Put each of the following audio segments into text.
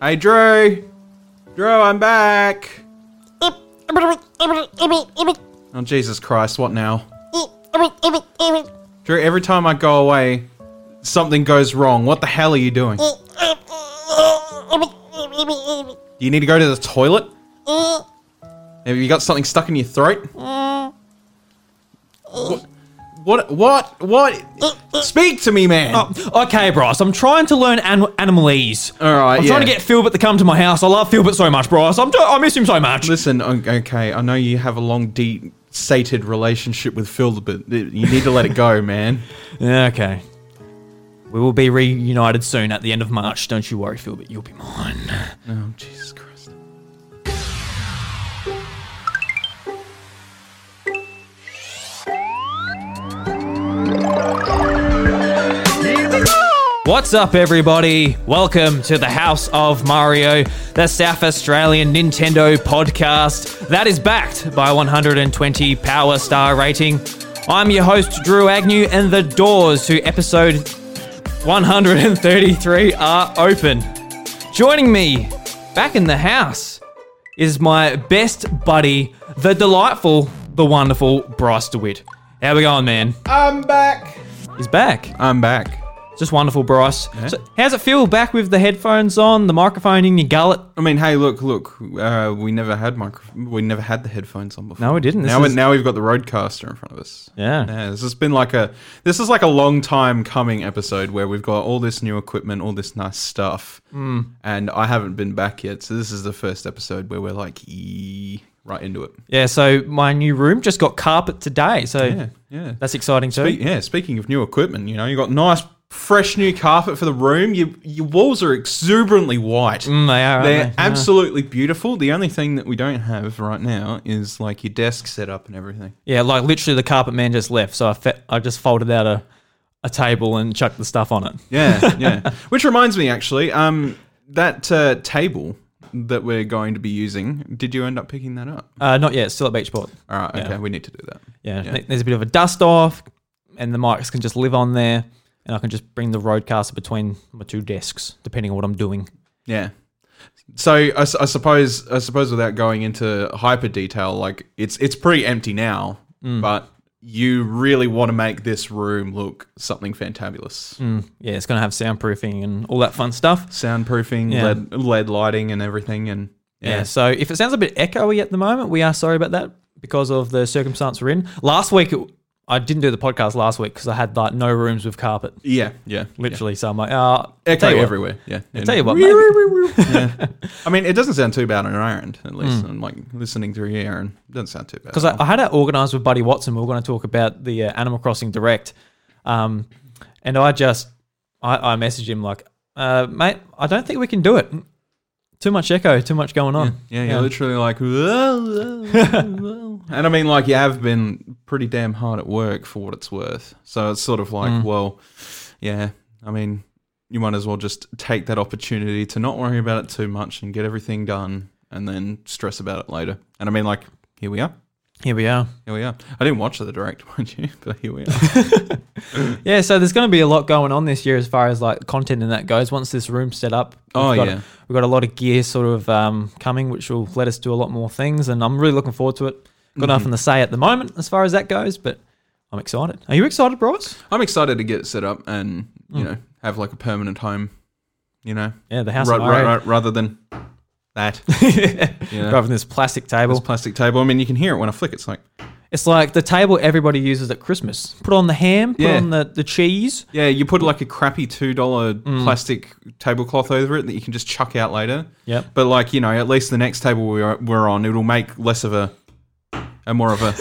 Hey, Drew. Drew, I'm back. Oh, Jesus Christ, what now? Drew, every time I go away, something goes wrong. What the hell are you doing? Do you need to go to the toilet? Have you got something stuck in your throat? What? What? What? Speak to me, man. Oh, okay, Bryce. I'm trying to learn an- animalese. All right, I'm yeah. trying to get Filbert to come to my house. I love Filbert so much, Bryce. I'm I miss him so much. Listen, okay, I know you have a long, deep, sated relationship with Filbert. you need to let it go, man. Yeah, okay. We will be reunited soon at the end of March. Don't you worry, Filbert. You'll be mine. Oh, Jesus Christ. What's up, everybody? Welcome to the House of Mario, the South Australian Nintendo podcast that is backed by 120 Power Star rating. I'm your host, Drew Agnew, and the doors to episode 133 are open. Joining me back in the house is my best buddy, the delightful, the wonderful Bryce DeWitt. How we going, man? I'm back. He's back. I'm back. Just wonderful, Bryce. So, how's it feel back with the headphones on, the microphone in your gullet? I mean, hey, look, look. Uh, we never had micro. We never had the headphones on before. No, we didn't. This Now, we- is- now we've got the RODECaster in front of us. Yeah. Yeah, this has been like a. This is like a long time coming episode where we've got all this new equipment, all this nice stuff, Hmm. and I haven't been back yet. So this is the first episode where we're like, ee, right into it. Yeah, so my new room just got carpet today, so Yeah, yeah. that's exciting too. Spe- yeah, speaking of new equipment, you know, you got nice, fresh new carpet for the room. Your your walls are exuberantly white. Mm, they are. They're they? Yeah. absolutely beautiful. The only thing that we don't have right now is like your desk set up and everything. Yeah, like literally the carpet man just left, so I fe- I just folded out a, a table and chucked the stuff on it. Yeah, yeah. Which reminds me, actually, um, that uh, table that we're going to be using. Did you end up picking that up? Uh, not yet, still at Beachport. All right, okay, Yeah. we need to do that. Yeah, Yeah. there's a bit of a dust off, and the mics can just live on there, and I can just bring the RODECaster between my two desks, depending on what I'm doing. Yeah. So I suppose I suppose without going into hyper detail, like it's it's pretty empty now, Mm. but you really want to make this room look something fantabulous. Mm, yeah, it's gonna have soundproofing and all that fun stuff. Soundproofing, Yeah. LED, LED lighting, and everything, and Yeah. yeah, So if it sounds a bit echoey at the moment, we are sorry about that because of the circumstance we're in. Last week, it- I didn't do the podcast last week because I had like no rooms with carpet, yeah, yeah, literally. So I'm like, uh, Echo tell you what, everywhere. Yeah. I'll tell you what, maybe- yeah. I mean, it doesn't sound too bad on our end, at least. Mm. I'm like listening through here, and it doesn't sound too bad. because I. I had it organised with Buddy Watson. We were going to talk about the uh, Animal Crossing Direct, um, and I just I, I messaged him like, uh, mate, I don't think we can do it. Too much echo, too much going on. yeah, you're literally like, and I mean, like, you have been pretty damn hard at work for what it's worth. So it's sort of like, Mm. well, yeah, I mean, you might as well just take that opportunity to not worry about it too much and get everything done and then stress about it later. And I mean, like, here we are. Here we are. Here we are. I didn't watch the direct, mind you, but here we are. Yeah, so there's going to be a lot going on this year as far as like content and that goes. Once this room's set up, we've Oh, got, yeah. we've got a lot of gear sort of um, coming, which will let us do a lot more things, and I'm really looking forward to it. Mm-hmm. Got nothing to say at the moment as far as that goes, but I'm excited. Are you excited, Bryce? I'm excited to get it set up and you Mm. know have like a permanent home. You know, Yeah, the house ra- ra- rather than that know, rather than this plastic table. this plastic table. I mean, you can hear it when I flick. It's like, It's like the table everybody uses at Christmas. Put on the ham, put Yeah. on the, the cheese. yeah, you put like a crappy two dollar Mm. plastic tablecloth over it that you can just chuck out later. Yep. But like you know, at least the next table we're we're on, it'll make less of a, a more of a,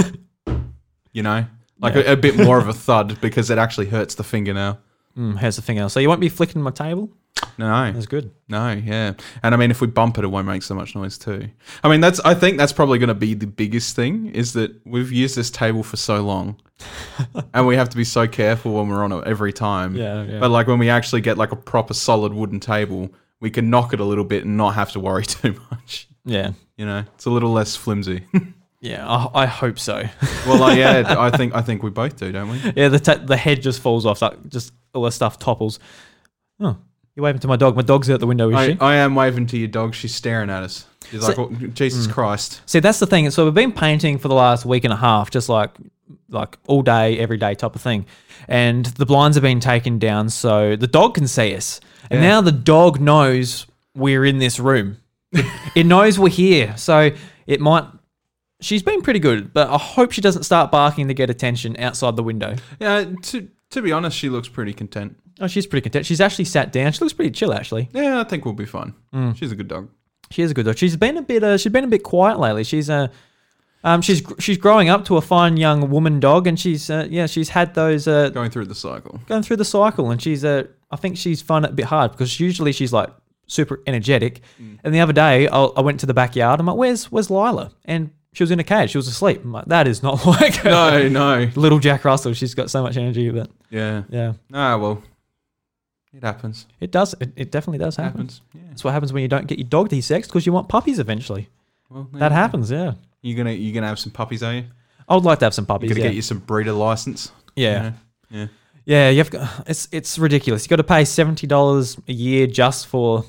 you know, like Yeah. a, a bit more of a thud because it actually hurts the finger now. Mm, here's the thing else. So you won't be flicking my table? No, That's good. No, yeah. And I mean if we bump it it won't make so much noise too. I mean that's I think that's probably gonna be the biggest thing is that we've used this table for so long. and we have to be so careful when we're on it every time. Yeah, yeah. But like when we actually get like a proper solid wooden table, we can knock it a little bit and not have to worry too much. Yeah. You know, it's a little less flimsy. Yeah, I, I hope so. well, like, yeah, I think I think we both do, don't we? yeah, the ta- the head just falls off. Like just all the stuff topples. Oh, You waving to my dog. My dog's out the window, is I, she? I am waving to your dog. She's staring at us. She's So- like, oh, Jesus hmm. Christ. See, that's the thing. So we've been painting for the last week and a half, just like like all day, every day type of thing. And the blinds have been taken down so the dog can see us. And now the dog knows we're in this room. It, it knows we're here. So it might she's been pretty good, but I hope she doesn't start barking to get attention outside the window. Yeah, to, to be honest, she looks pretty content. Oh, she's pretty content. She's actually sat down. She looks pretty chill actually. Yeah, I think we'll be fine. Mm. She's a good dog. She is a good dog. She's been a bit. Uh, she's been a bit quiet lately. She's uh, um, she's she's growing up to a fine young woman dog, and she's uh, yeah, she's had those uh, Going through the cycle. going through the cycle, and she's uh, I think she's found it a bit hard because usually she's like super energetic. And the other day, I, I went to the backyard. I'm like, "Where's where's Lila?" And she was in a cage. She was asleep. I'm like, "That is not like. No, no. little Jack Russell. She's got so much energy, but Yeah. yeah, Ah, well, it happens. it does. It, it definitely does It happen. happens. Yeah. That's what happens when you don't get your dog desexed because you want puppies eventually. Well, That happens. Yeah, You're gonna you're gonna have some puppies, are you? I would like to have some You're puppies. gonna yeah. get you some breeder license. yeah. Yeah. Yeah, you have got, it's it's ridiculous. You got to pay seventy dollars a year just for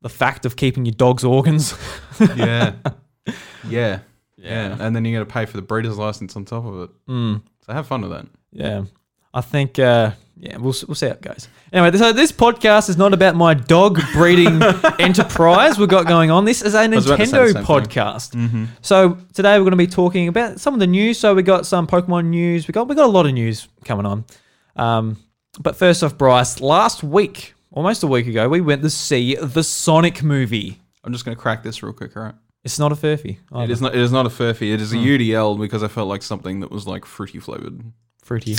the fact of keeping your dog's organs. Yeah. yeah. Yeah. And then you're gonna pay for the breeder's license on top of it. Mm, So have fun with that. yeah, I think uh, yeah, we'll we'll see how it goes. Anyway, so this podcast is not about my dog breeding enterprise we've got going on. This is a was about to say the Nintendo podcast. Mm-hmm. So today we're going to be talking about some of the news. So we got some Pokemon news. We got we got a lot of news coming on. Um, but first off, Bryce, last week, almost a week ago, we went to see the Sonic movie. I'm just gonna crack this real quick, all right? It's not a furphy. It either. is not. It is not a furphy. It is a Hmm. UDL because I felt like something that was like fruity flavored. fruity.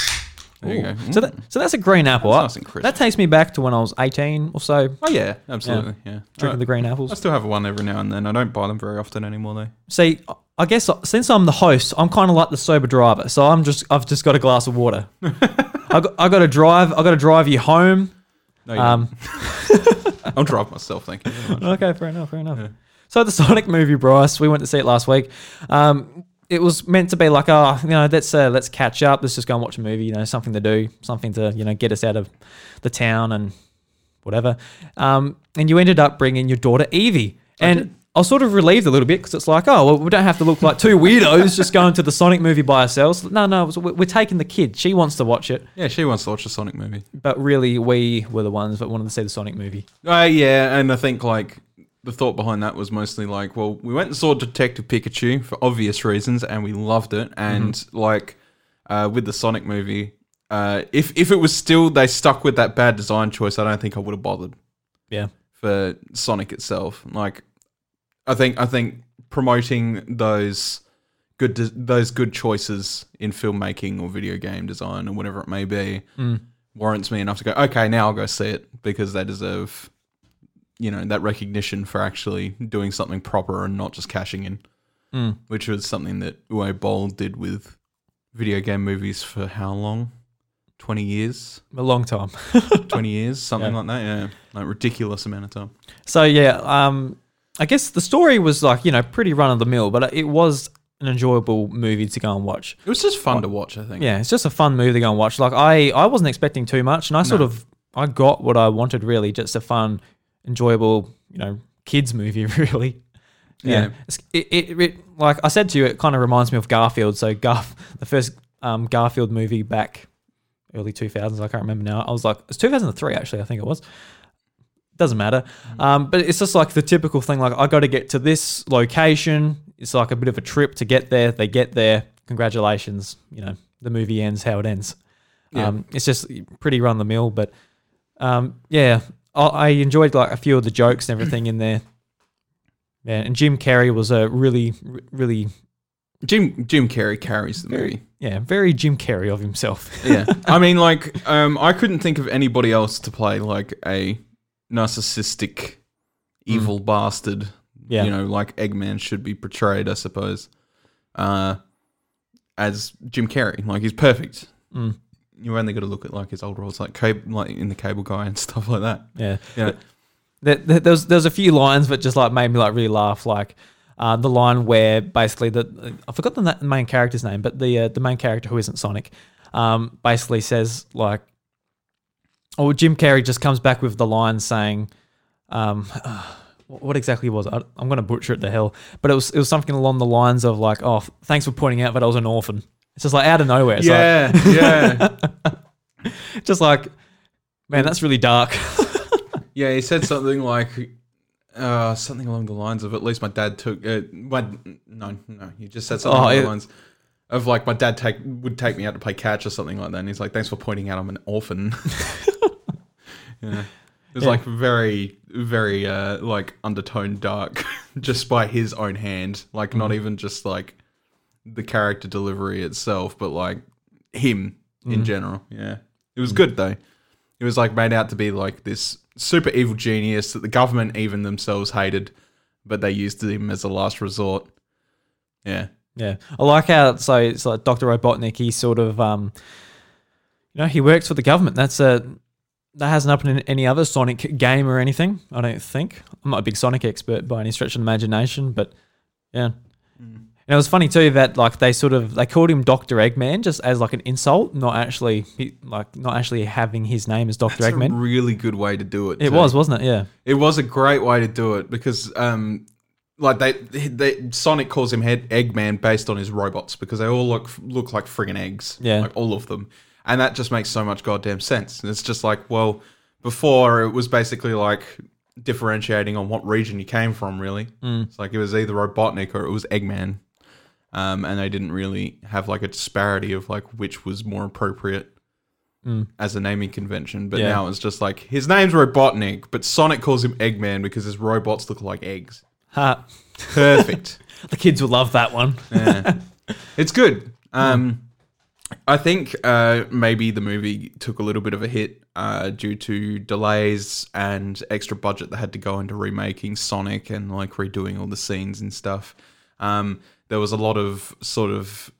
There you Ooh. go. So that so that's a green apple. That's nice and crisp. that takes me back to when I was eighteen or so, Oh yeah, absolutely. Yeah. drinking the green apples. I still have one every now and then. I don't buy them very often anymore though. See, I guess since I'm the host, I'm kind of like the sober driver. So I'm just I've just got a glass of water. I got, I got to drive. I got to drive you home. No, you Um, don't. I'll drive myself. Thank you. Very much. okay, fair enough, fair enough. So the Sonic movie, Bryce, we went to see it last week. Um, it was meant to be like, oh, you know, let's uh, let's catch up. Let's just go and watch a movie. You know, something to do, something to you know get us out of the town and whatever. Um, and you ended up bringing your daughter Evie, and I was sort of relieved a little bit because it's like, oh, well, we don't have to look like two weirdos just going to the Sonic movie by ourselves. No, no, we're taking the kid. She wants to watch it, Yeah, she wants to watch a Sonic movie. but really, we were the ones that wanted to see the Sonic movie. Uh, yeah, and I think like the thought behind that was mostly like, well, we went and saw Detective Pikachu for obvious reasons, and we loved it. And like uh, with the Sonic movie, uh, if if it was still they stuck with that bad design choice, I don't think I would have bothered Yeah. for Sonic itself. Like, I think I think promoting those good de- those good choices in filmmaking or video game design or whatever it may be Mm. warrants me enough to go. Okay, now I'll go see it because they deserve, you know, that recognition for actually doing something proper and not just cashing in, Mm. which was something that Uwe Boll did with video game movies for how long? Twenty years, A long time. twenty years, something Yeah. like that. Yeah, like ridiculous amount of time. So yeah, um, I guess the story was like you know pretty run of the mill, but it was an enjoyable movie to go and watch. It was just fun to watch. I think. Yeah, it's just a fun movie to go and watch. Like I, I wasn't expecting too much, and I sort No. of I got what I wanted really, just a fun, enjoyable, you know, kids movie really. Yeah. It's- It, it, it, like I said to you, it kind of reminds me of Garfield. So Garf, the first um, Garfield movie back early 2000s, I can't remember now. I was like, it's 2003 actually, I think it was. Doesn't matter. Um, but it's just like the typical thing. Like I got to get to this location. It's like a bit of a trip to get there. They get there. Congratulations. You know, the movie ends how it ends. Yeah. Um, it's just pretty run the mill, but um, yeah, I, enjoyed like a few of the jokes and everything in there. Yeah, and Jim Carrey was a really, really, Jim Jim Carrey carries the movie. yeah, very Jim Carrey of himself. yeah. I mean, like, um, I couldn't think of anybody else to play like a narcissistic, evil bastard. Yeah. You know, like Eggman should be portrayed, I suppose. Uh, as Jim Carrey, like he's perfect. Mm. You only got to look at like his old roles, like cable, like in the Cable Guy and stuff like that. Yeah, Yeah. there, there, there's there's a few lines that just like made me like really laugh. Like uh, the line where basically the I forgot the main character's name, but the uh, the main character who isn't Sonic, um, basically says like, or Jim Carrey just comes back with the line saying, um, what exactly was it? I- I'm going to butcher it to hell, but it was it was something along the lines of like, "Oh, thanks for pointing out that I was an orphan." It's just like out of nowhere. It's yeah, yeah, just like, man, that's really dark. yeah. He said something like uh, something along the lines of at least my dad took. Uh, my no, no. He just said something Oh, along it- the lines of like my dad take would take me out to play catch or something like that. And he's like, "Thanks for pointing out I'm an orphan." yeah. It was Yeah. like very, very uh, like undertone dark, just by his own hand. Like not even just like the character delivery itself, but like him in general. Yeah, it was good though. It was like made out to be like this super evil genius that the government even themselves hated, but they used him as a last resort. Yeah, Yeah, I like how so it's like Doctor Robotnik. He sort of, um, you know, he works for the government. That's a that hasn't happened in any other Sonic game or anything. I don't think. I'm not a big Sonic expert by any stretch of imagination, but yeah. And it was funny too that like they sort of they called him Doctor Eggman just as like an insult, not actually like not actually having his name as Doctor it's a Eggman. really good way to do it. It too. was, wasn't it? Yeah. It was a great way to do it because, um, like they, they Sonic calls him Head Eggman based on his robots because they all look look like friggin' eggs. Yeah. like all of them, and that just makes so much goddamn sense. And it's just like, well, before it was basically like differentiating on what region you came from. Really, it's like it was either Robotnik or it was Eggman, um, and they didn't really have like a disparity of like which was more appropriate as a naming convention. But Yeah. now it's just like his name's Robotnik, but Sonic calls him Eggman because his robots look like eggs. Ha. Perfect. The kids will love that one. yeah. It's good. Um, I think uh, maybe the movie took a little bit of a hit uh, due to delays and extra budget that had to go into remaking Sonic and like redoing all the scenes and stuff. Um, there was a lot of sort of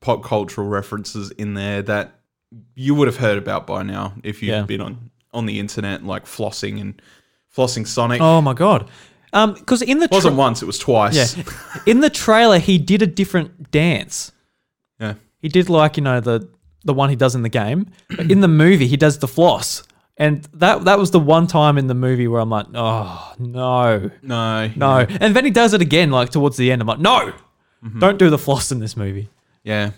pop cultural references in there that you would have heard about by now if you've Yeah. been on on the internet, like flossing and flossing Sonic. Oh my god. Um, because in the it wasn't once; it was twice. yeah, in the trailer he did a different dance. yeah. He did like you know the the one he does in the game, but in the movie he does the floss, and that that was the one time in the movie where I'm like, oh no, No, no, and then he does it again like towards the end. I'm like, no, Mm-hmm. don't do the floss in this movie. Yeah,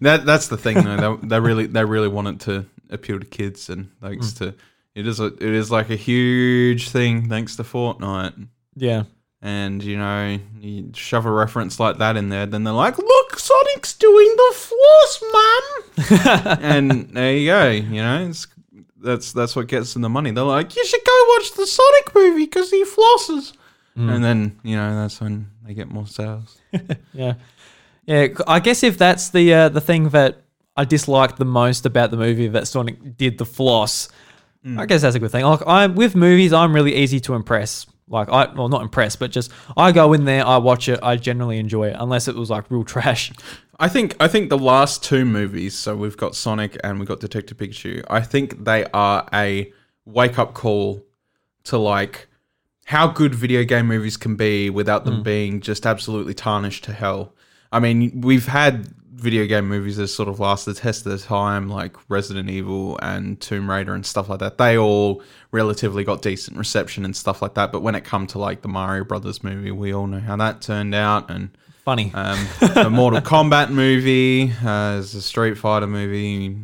that that's the thing though. they, they really they really want it to appeal to kids, and thanks Mm. to it is a it is like a huge thing thanks to Fortnite. Yeah, And you know, you shove a reference like that in there, then they're like, "Look, Sonic's doing the floss, mum." and there you go. You know, it's, that's that's what gets them the money. They're like, "You should go watch the Sonic movie because he flosses." Mm. And then you know that's when they get more sales. yeah, yeah. I guess if that's the uh, the thing that I disliked the most about the movie that Sonic did the floss, Mm. I guess that's a good thing. Like I'm with movies, I'm really easy to impress. Like I, well, not impressed, but just I go in there, I watch it, I generally enjoy it, unless it was like real trash. I think I think the last two movies, so we've got Sonic and we've got Detective Pikachu. I think they are a wake up call to like how good video game movies can be without them hmm. being just absolutely tarnished to hell. I mean, we've had video game movies that sort of last the test of the time, like Resident Evil and Tomb Raider and stuff like that. They all relatively got decent reception and stuff like that. But when it come to like the Mario Brothers movie, we all know how that turned out and Funny. um, a Mortal Kombat movie, uh, there's a Street Fighter movie.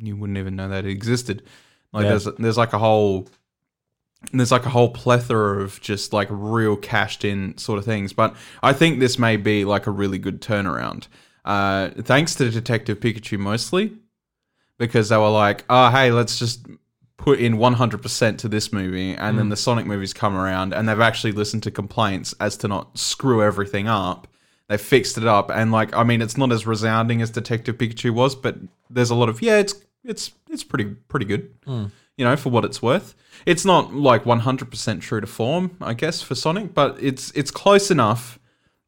You wouldn't even know that it existed. Like Yeah. there's there's like a whole there's like a whole plethora of just like real cashed in sort of things. But I think this may be like a really good turnaround. Uh, thanks to Detective Pikachu mostly, because they were like, oh hey, let's just put in 100% to this movie and then the Sonic movies come around and they've actually listened to complaints as to not screw everything up. They fixed it up and like I mean it's not as resounding as Detective Pikachu was, but there's a lot of yeah, it's it's it's pretty pretty good. You know, for what it's worth. It's not like 100% true to form, I guess, for Sonic, but it's it's close enough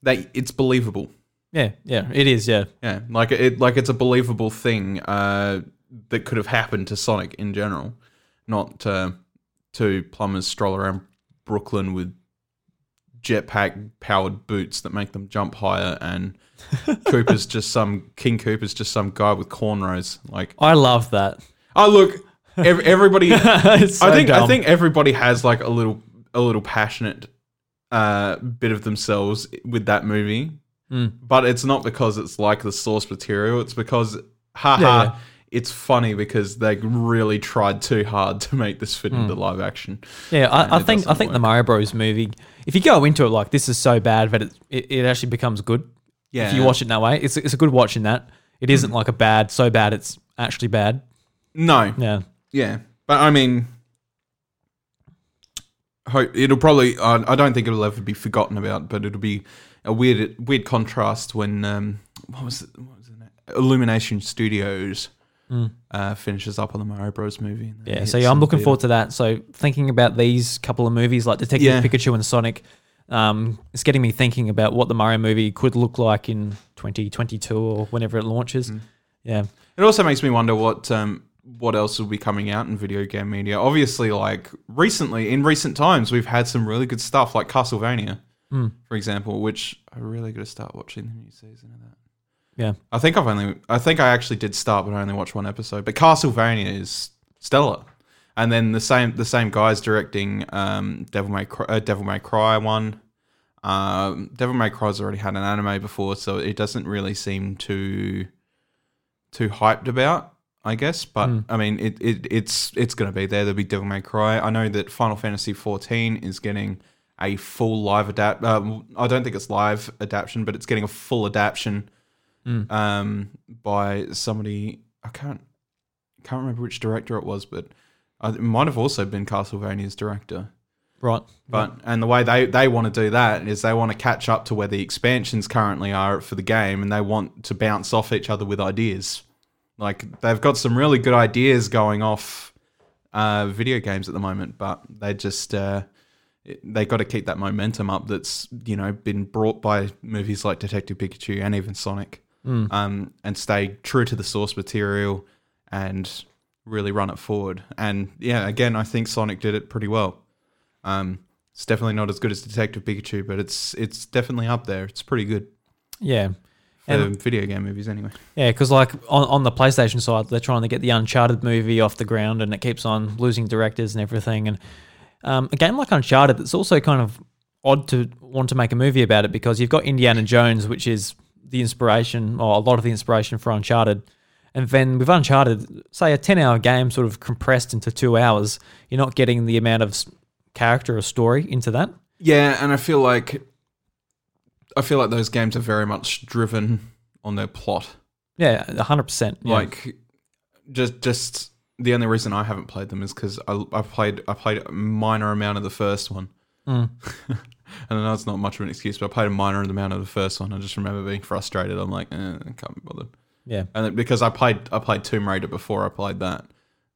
that it's believable. Yeah, yeah, it is. Yeah, Yeah, like it, like it's a believable thing uh, that could have happened to Sonic in general, not uh, to plumbers stroll around Brooklyn with jetpack powered boots that make them jump higher, and Koopa's just some King Koopa's just some guy with cornrows. Like, I love that. oh look, ev- everybody. So I think I think everybody has like a little a little passionate uh, bit of themselves with that movie, Mm. but it's not because it's like the source material. It's because haha, Yeah, yeah. it's funny because they really tried too hard to make this fit Hmm. into live action. Yeah, I, I think I think the. Mario Bros movie. If you go into it like this is so bad, that it it, it actually becomes good. Yeah, If you watch it that way, it's it's a good watch in that. It isn't like a bad so bad it's actually bad. no, Yeah. Yeah, but I mean, hope it'll probably. I I don't think it'll ever be forgotten about, but it'll be a weird weird contrast when um what was it, what was it Illumination Studios uh, finishes up on the Mario Bros movie. Yeah, so yeah, I'm looking forward to that. So thinking about these couple of movies like Detective Yeah. Pikachu and Sonic, um, it's getting me thinking about what the Mario movie could look like in 2022 or whenever it launches. Mm. Yeah, It also makes me wonder what um what else will be coming out in video game media. Obviously, like recently in recent times, we've had some really good stuff like Castlevania, Hmm. for example, which I really got to start watching the new season of that. yeah, I think I've only, I think I actually did start, but I only watched one episode. But Castlevania is stellar, and then the same, the same guys directing um, Devil May Cry, uh, Devil May Cry one. Um, Devil May Cry's already had an anime before, so it doesn't really seem too, too hyped about. I guess, but Hmm. I mean, it, it it's it's going to be there. There'll be Devil May Cry. I know that Final Fantasy 14 is getting a full live adapt. Um, I don't think it's live adaptation, but it's getting a full adaptation Mm. um, by somebody. I can't can't remember which director it was, but it might have also been Castlevania's director. right. But and the way they they want to do that is they want to catch up to where the expansions currently are for the game, and they want to bounce off each other with ideas. Like they've got some really good ideas going off uh, video games at the moment, but they just uh, they got to keep that momentum up. That's you know been brought by movies like Detective Pikachu and even Sonic, Mm. um, and stay true to the source material and really run it forward. And yeah, again, I think Sonic did it pretty well. Um, it's definitely not as good as Detective Pikachu, but it's it's definitely up there. It's pretty good Yeah, And- video game movies, anyway. yeah, because like on, on the PlayStation side, they're trying to get the Uncharted movie off the ground, and it keeps on losing directors and everything. And um, a game like Uncharted, that's also kind of odd to want to make a movie about it because you've got Indiana Jones, which is the inspiration or a lot of the inspiration for Uncharted. And then with Uncharted, say a 10 hour game sort of compressed into two hours, you're not getting the amount of character or story into that. Yeah, and I feel like I feel like those games are very much driven on their plot. Yeah, 100%. Yeah. Like just just the only reason I haven't played them is because I, I played I played a minor amount of the first one. Mm. and I know it's not much of an excuse, but I played a minor amount of the first one. I just remember being frustrated. I'm like, eh, I can't be bothered. yeah. And then- because I played I played Tomb Raider before I played that.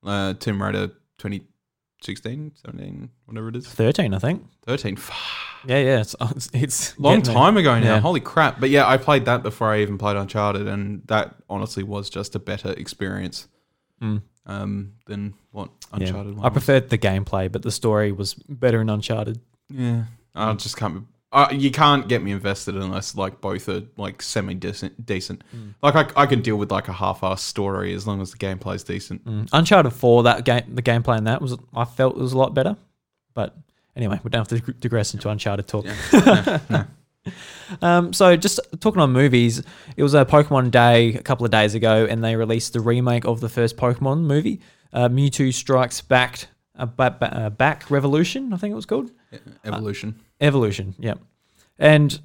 Uh, Tomb Raider 2016, 17, whatever it is. 13, I think. 13. Fuck. Yeah, yeah. It's, it's, Long time ago now. Yeah. Holy crap. But yeah, I played that before I even played Uncharted, and that honestly was just a better experience Mm. Um, than what Yeah. Uncharted I was. preferred the gameplay, but the story was better in Uncharted. Yeah. I just can't. Be, uh, you can't get me invested unless like both are like semi decent. Decent. Mm. Like I, I can deal with like a half-ass story as long as the gameplay's decent. Mm. Uncharted 4, that game, the gameplay in that was, I felt it was a lot better. But anyway, we don't have to digress into Uncharted talk. Yeah. no, no. Um, so just talking on movies, it was a Pokemon Day a couple of days ago, and they released the remake of the first Pokemon movie, uh, Mewtwo Strikes Back, uh, ba- ba- uh, Back Revolution, I think it was called. Evolution. Evolution, yeah. And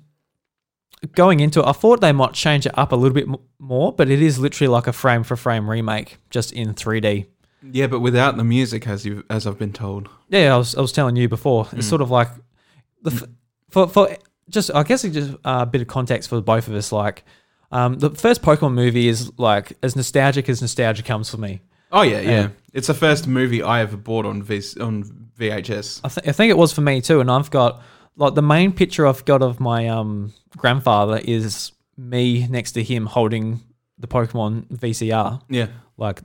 going into it, I thought they might change it up a little bit m- more, but it is literally like a frame for frame remake, just in 3D. Yeah, but without the music, as you as I've been told. Yeah, I was, I was telling you before. It's sort of like the f- for for just I guess just uh, a bit of context for both of us. Like um, the first Pokemon movie is like as nostalgic as nostalgia comes for me. Oh yeah, yeah. Yeah. It's the first movie I ever bought on v- on VHS. I, th- I think it was for me too. And I've got like the main picture I've got of my um grandfather is me next to him holding the Pokemon VCR. Yeah. like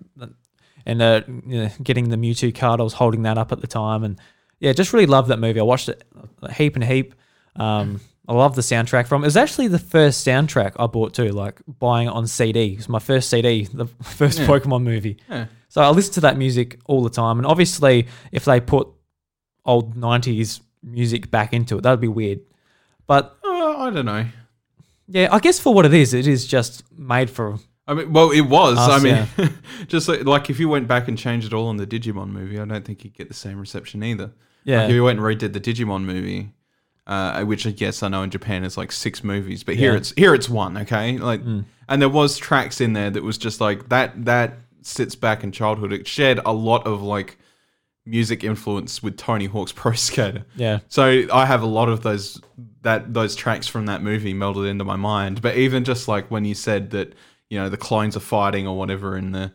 and uh, you know, getting the Mewtwo card. I was holding that up at the time, and yeah, just really loved that movie. I watched it a heap and heap. Um, I love the soundtrack from. It was actually the first soundtrack I bought too, like buying it on CD. It was my first CD, the first Yeah. Pokemon movie. Yeah. So I listen to that music all the time, and obviously, if they put old '90s music back into it, that'd be weird. But Uh, I don't know. yeah, I guess for what it is, it is just made for. I mean, well, it was. Us, I mean, just like, like if you went back and changed it all in the Digimon movie, I don't think you'd get the same reception either. Yeah, Like if you went and redid the Digimon movie, uh, which I guess I know in Japan is like six movies, but here Yeah. it's here it's one. Okay, like, Mm. and there was tracks in there that was just like that. That sits back in childhood. It shared a lot of like music influence with Tony Hawk's Pro Skater. yeah, So I have a lot of those that those tracks from that movie melded into my mind. But even just like when you said that, you know, the clones are fighting or whatever in the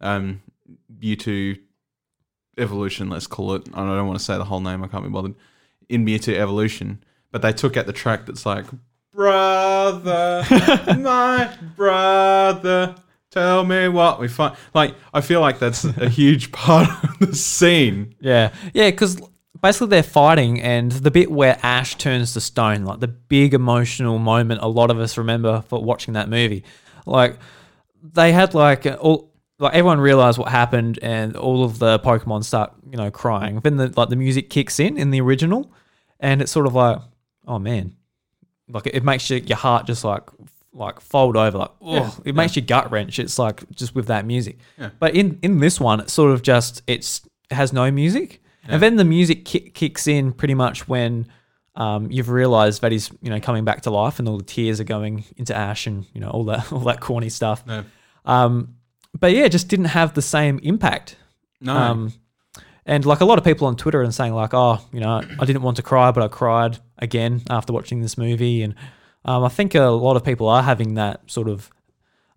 um Mewtwo evolution, let's call it. I don't want to say the whole name, I can't be bothered. In Mewtwo evolution. But they took out the track that's like Brother my brother tell me what we find like I feel like that's a huge part of the scene. yeah, yeah. Because basically they're fighting, and the bit where Ash turns to stone, like the big emotional moment, a lot of us remember for watching that movie. Like they had like all. Like everyone realized what happened, and all of the Pokemon start, you know, crying. Then the like the music kicks in in the original, and it's sort of like, oh man, like it, it makes your, your heart just like like fold over, like oh, Yeah, it makes your gut wrench. It's like just with that music. Yeah. But in in this one, it's sort of just it's it has no music, and then the music ki- kicks in pretty much when um, you've realized that he's you know coming back to life, and all the tears are going into Ash, and you know all that all that corny stuff. No. Um, but yeah, it just didn't have the same impact. No. Um, and like a lot of people on Twitter and saying like, oh, you know, I didn't want to cry, but I cried again after watching this movie. And um, I think a lot of people are having that sort of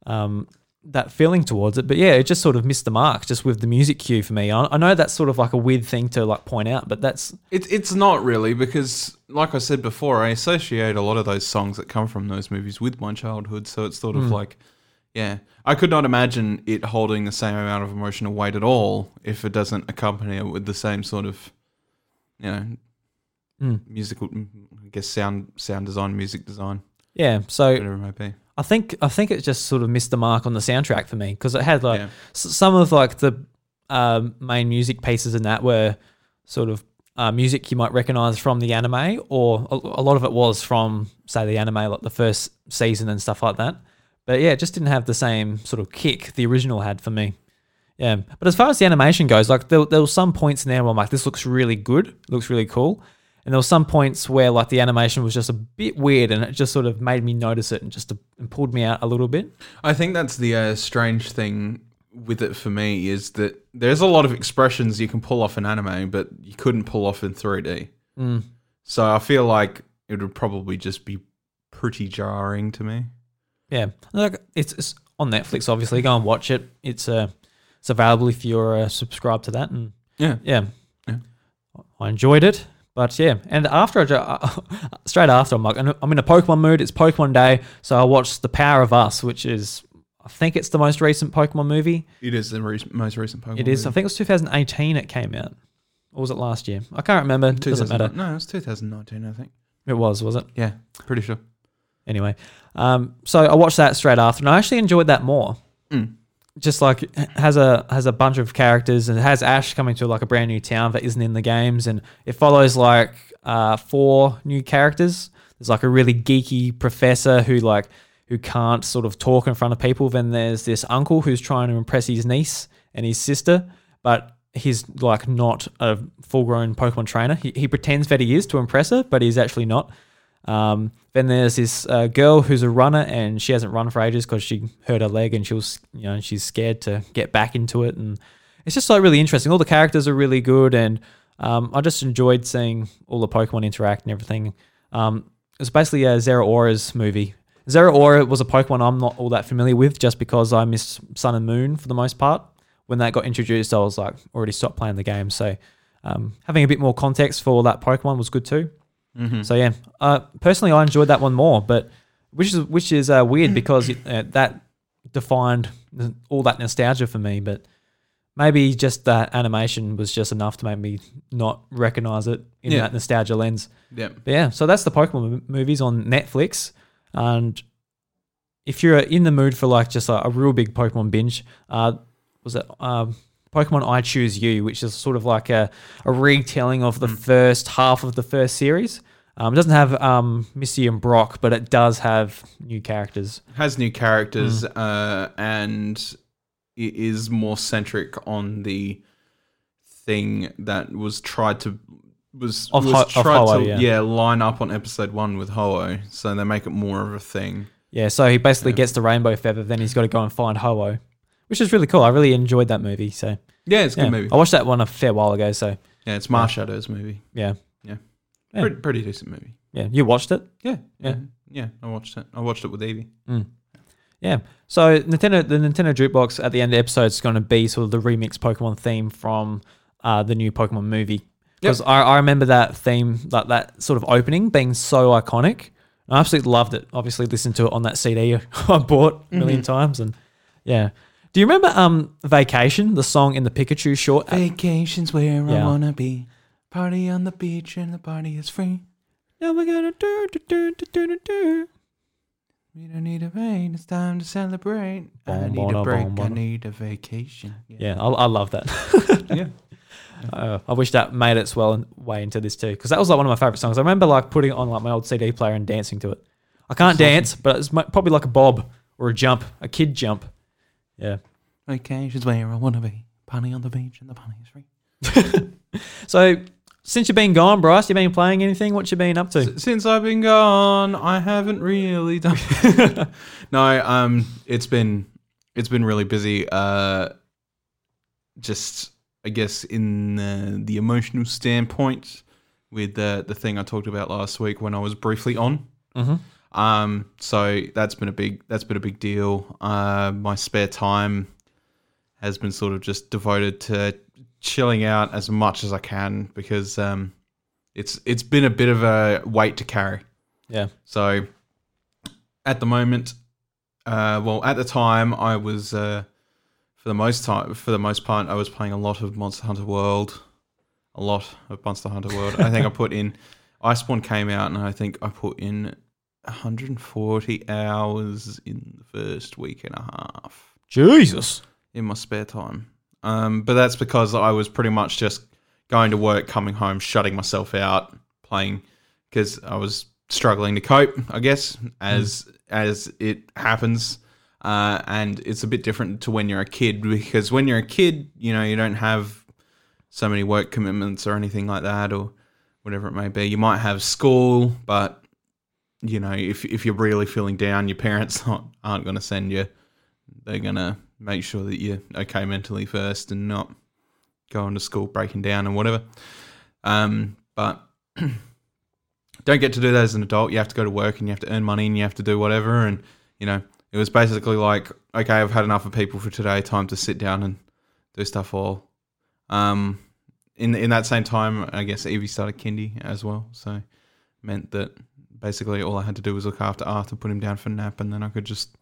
um, that feeling towards it. But yeah, it just sort of missed the mark just with the music cue for me. I, I know that's sort of like a weird thing to like point out, but that's It's it's not really because, like I said before, I associate a lot of those songs that come from those movies with my childhood. So it's sort of Hmm. like, yeah, I could not imagine it holding the same amount of emotional weight at all if it doesn't accompany it with the same sort of, you know, Mm. musical, I guess sound sound design, music design, yeah. So whatever it might be. I think I think it just sort of missed the mark on the soundtrack for me because it had like Yeah. s- some of like the um, main music pieces in that were sort of uh, music you might recognize from the anime, or a, a lot of it was from say the anime, like the first season and stuff like that. But yeah, it just didn't have the same sort of kick the original had for me. Yeah, but as far as the animation goes, like there, there were some points in there where I'm like, this looks really good, looks really cool. And there were some points where like the animation was just a bit weird, and it just sort of made me notice it and just and pulled me out a little bit. I think that's the uh, strange thing with it for me is that there's a lot of expressions you can pull off in anime, but you couldn't pull off in 3D. Mm. So I feel like it would probably just be pretty jarring to me. Yeah, like it's, it's on Netflix. Obviously, go and watch it. It's uh, it's available if you're uh, subscribed to that. And Yeah. yeah, Yeah. I enjoyed it. But yeah, and after I, straight after, I'm like, I'm in a Pokemon mood. It's Pokemon Day, so I watched The Power of Us, which is, I think it's the most recent Pokemon movie. It is the re- most recent Pokemon. It is. I think it was 2018. It came out, or was it last year? I can't remember. It doesn't matter. No, it was 2019, I think. It was, was it? Yeah, pretty sure. Anyway, um, so I watched that straight after, and I actually enjoyed that more. Mm. Just like has a has a bunch of characters, and it has Ash coming to like a brand new town that isn't in the games, and it follows like uh, four new characters. There's like a really geeky professor who like who can't sort of talk in front of people. Then there's this uncle who's trying to impress his niece and his sister, but he's like not a full grown Pokemon trainer. He, he pretends that he is to impress her, but he's actually not. Um, then there's this uh, girl who's a runner and she hasn't run for ages because she hurt her leg and she was, you know, she's scared to get back into it. And it's just like really interesting. All the characters are really good, and um, I just enjoyed seeing all the Pokemon interact and everything. Um, basically a Zeraora's movie. Zeraora was a Pokemon I'm not all that familiar with, just because I missed Sun and Moon for the most part. When that got introduced, I was like already stopped playing the game. So um, having a bit more context for that Pokemon was good too. Mm-hmm. So yeah, uh, personally, I enjoyed that one more, but which is which is uh, weird because uh, that defined all that nostalgia for me. But maybe just that animation was just enough to make me not recognize it in Yeah. that nostalgia lens. yeah. But yeah, so that's the Pokemon movies on Netflix, and if you're in the mood for like just a, a real big Pokemon binge, uh, was it um, Pokemon I Choose You, which is sort of like a, a retelling of the Hmm. first half of the first series. Um, it doesn't have um, Misty and Brock, but it does have new characters. has new characters Mm. uh, and it is more centric on the thing that was tried to was, Of was Ho- tried Ho-Oh, to yeah. line up on episode one with Ho-Oh, so they make it more of a thing. Yeah, so he basically Yeah. gets the rainbow feather, then he's got to go and find Ho-Oh, which is really cool. I really enjoyed that movie. So Yeah, it's a yeah, good movie. I watched that one a fair while ago. So Yeah, it's Marshadow's movie. yeah, Yeah. Pretty, pretty decent movie. yeah, you watched it. Yeah, Yeah. yeah, yeah. I watched it. I watched it with Evie. Yeah. So Nintendo, the Nintendo Jukebox at the end of the episode is going to be sort of the remix Pokemon theme from uh, the new Pokemon movie. Because I, I remember that theme, that that sort of opening being so iconic. I absolutely loved it. Obviously, listened to it on that CD I bought a 1000000 times, and yeah. Do you remember um Vacation, the song in the Pikachu short? Vacations where Yeah. wanna be. Party on the beach and the party is free. Now we're gonna do do do do do do do. We don't need a rain. It's time to celebrate. I Bom, need bono, a break. bom, I bono. need a vacation. Yeah, I, I love that. yeah. Uh, I wish that made its well way into this too, because that was like one of my favorite songs. I remember like putting it on like my old CD player and dancing to it. I can't That's awesome. dance, but it's mo- probably like a bob or a jump, a kid jump. Yeah. Vacations where I wanna be. Party on the beach and the party is free. So since you've been gone, Bryce, you been playing anything? What you been up to? S- Since I've been gone, I haven't really done. no, um, it's been it's been really busy. Uh, just I guess in the, the emotional standpoint with the the thing I talked about last week when I was briefly on. Mm-hmm. Um, so that's been a big that's been a big deal. Uh, my spare time has been sort of just devoted to chilling out as much as I can because um, it's it's been a bit of a weight to carry. Yeah. So at the moment, uh, well, at the time, I was uh, for the most time for the most part, I was playing a lot of Monster Hunter World, a lot of Monster Hunter World. I think I put in Iceborne came out, and I think I put in 140 hours in the first week and a half Jesus. in my spare time. Um, but that's because I was pretty much just going to work, coming home, shutting myself out, playing because I was struggling to cope, I guess, as as it happens. Uh, and it's a bit different to when you're a kid because when you're a kid, you know, you don't have so many work commitments or anything like that, or whatever it may be. You might have school, but you know, if if you're really feeling down, your parents aren't, aren't going to send you. They're going to make sure that you're okay mentally first and not going to school breaking down and whatever. Um, but don't get to do that as an adult. You have to go to work and you have to earn money and you have to do whatever. And you know, it was basically like, okay, I've had enough of people for today. Time to sit down and do stuff all. Um, in in that same time, I guess Evie started kindy as well, so meant that basically all I had to do was look after Arthur, put him down for a nap, and then I could just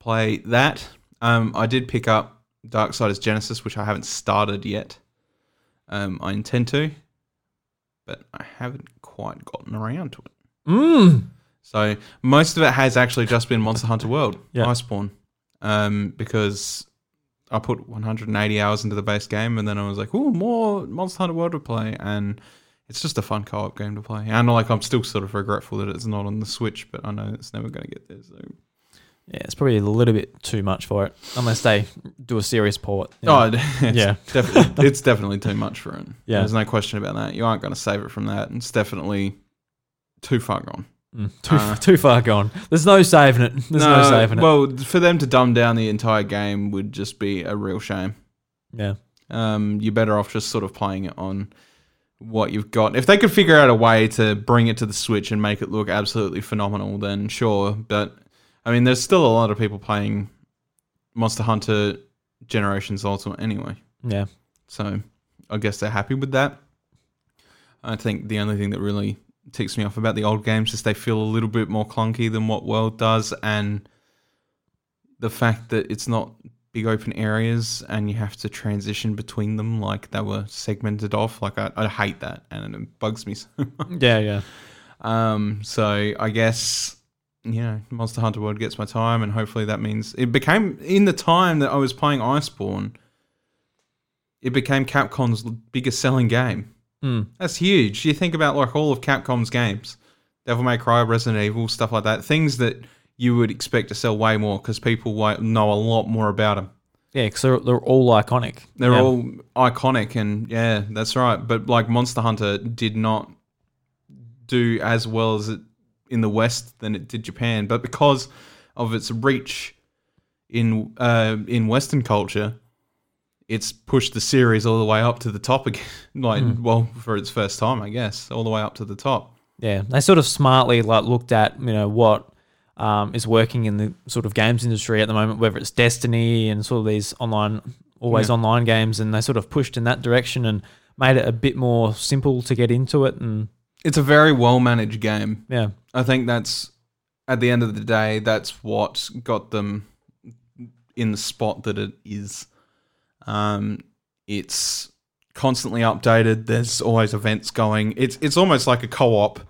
play that. Um, I did pick up Darksiders Genesis, which I haven't started yet. Um, I intend to, but I haven't quite gotten around to it. Mm. So most of it has actually just been Monster Hunter World, Yeah. Iceborne, um, because I put 180 hours into the base game, and then I was like, "Oh, more Monster Hunter World to play," and it's just a fun co-op game to play. And like, I'm still sort of regretful that it's not on the Switch, but I know it's never going to get there. So Yeah, it's probably a little bit too much for it, unless they do a serious port. you know. oh, it's Yeah. definitely, it's definitely too much for it. Yeah. there's no question about that. You aren't going to save it from that. It's definitely too far gone. Mm, too, Uh, too far gone. There's no saving it. There's no, saving it. Well, for them to dumb down the entire game would just be a real shame. Yeah. Um, you're better off just sort of playing it on what you've got. If they could figure out a way to bring it to the Switch and make it look absolutely phenomenal, then sure. But I mean, there's still a lot of people playing Monster Hunter Generations Ultimate anyway. Yeah. So I guess they're happy with that. I think the only thing that really ticks me off about the old games is they feel a little bit more clunky than what World does, and the fact that it's not big open areas and you have to transition between them like they were segmented off. Like I, I hate that, and it bugs me so much. Yeah. Yeah. Um, so I guess you know, Monster Hunter World gets my time, and hopefully that means it became in the time that I was playing Iceborne. It became Capcom's biggest selling game. Hmm. That's huge. You think about like all of Capcom's games, Devil May Cry, Resident Evil, stuff like that. Things that you would expect to sell way more because people know a lot more about them. Yeah, because they're, they're all iconic. They're Yeah. all iconic, and yeah, that's right. But like Monster Hunter did not do as well as it in the West than it did Japan, but because of its reach in uh, in Western culture, it's pushed the series all the way up to the top again. like, well, for its first time, I guess, all the way up to the top. Yeah, they sort of smartly like looked at you know what um, is working in the sort of games industry at the moment, whether it's Destiny and sort of these online, always Yeah. online games, and they sort of pushed in that direction and made it a bit more simple to get into it. And It's a very well managed game. yeah, I think that's at the end of the day, that's what got them in the spot that it is. Um, it's constantly updated. There's always events going. It's it's almost like a co-op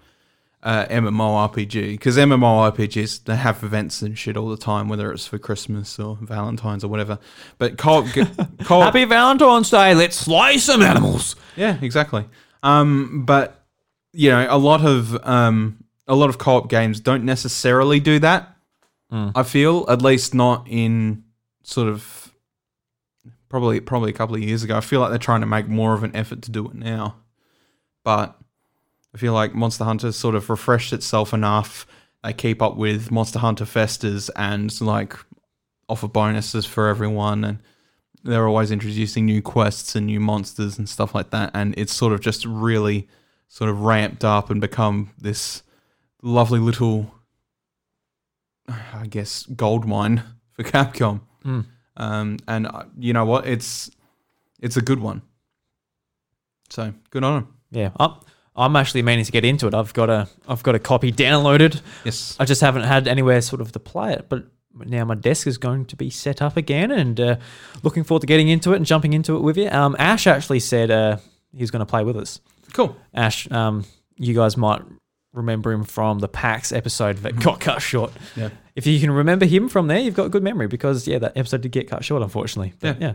uh, MMORPG because MMORPGs they have events and shit all the time, whether it's for Christmas or Valentine's or whatever. But co-op, co-op Happy Valentine's Day. Let's slay some animals. yeah, exactly. Um, but you know, a lot of um, a lot of co-op games don't necessarily do that. Hmm. I feel, at least not in sort of probably probably a couple of years ago. I feel like they're trying to make more of an effort to do it now, but I feel like Monster Hunter sort of refreshed itself enough. They keep up with Monster Hunter Festas and like offer bonuses for everyone and they're always introducing new quests and new monsters and stuff like that and it's sort of just really sort of ramped up and become this lovely little i guess gold mine for capcom Mm. um, and uh, you know what it's it's a good one so good on them Yeah, I'm, I'm actually meaning to get into it. I've got a I've got a copy downloaded. yes I just haven't had anywhere sort of to play it, but now my desk is going to be set up again, and uh, looking forward to getting into it and jumping into it with you. Um, Ash actually said uh, he's going to play with us. cool Ash, um, you guys might remember him from the PAX episode that got cut short. yeah If you can remember him from there, you've got a good memory because yeah, that episode did get cut short, unfortunately. But, yeah.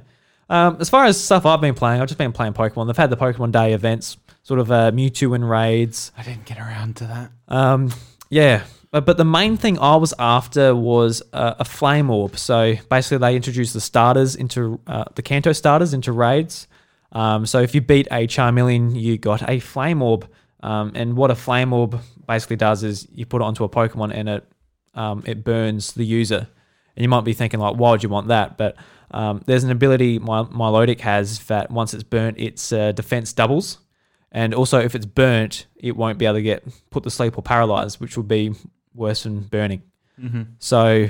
Um, as far as stuff I've been playing, I've just been playing Pokemon. They've had the Pokemon Day events, sort of uh, Mewtwo and raids. i didn't get around to that Um, yeah, but, but the main thing I was after was uh, a flame orb. So basically, they introduced the starters into uh, the Kanto starters into raids. Um, so if you beat a Charmeleon, you got a flame orb. Um, and what a flame orb basically does is you put it onto a Pokemon and it um, it burns the user. And you might be thinking like, why would you want that? But um, there's an ability my Milotic has that once it's burnt, its uh, defense doubles. And also, if it's burnt, it won't be able to get put to sleep or paralyzed, which would be worse than burning. mm-hmm. So,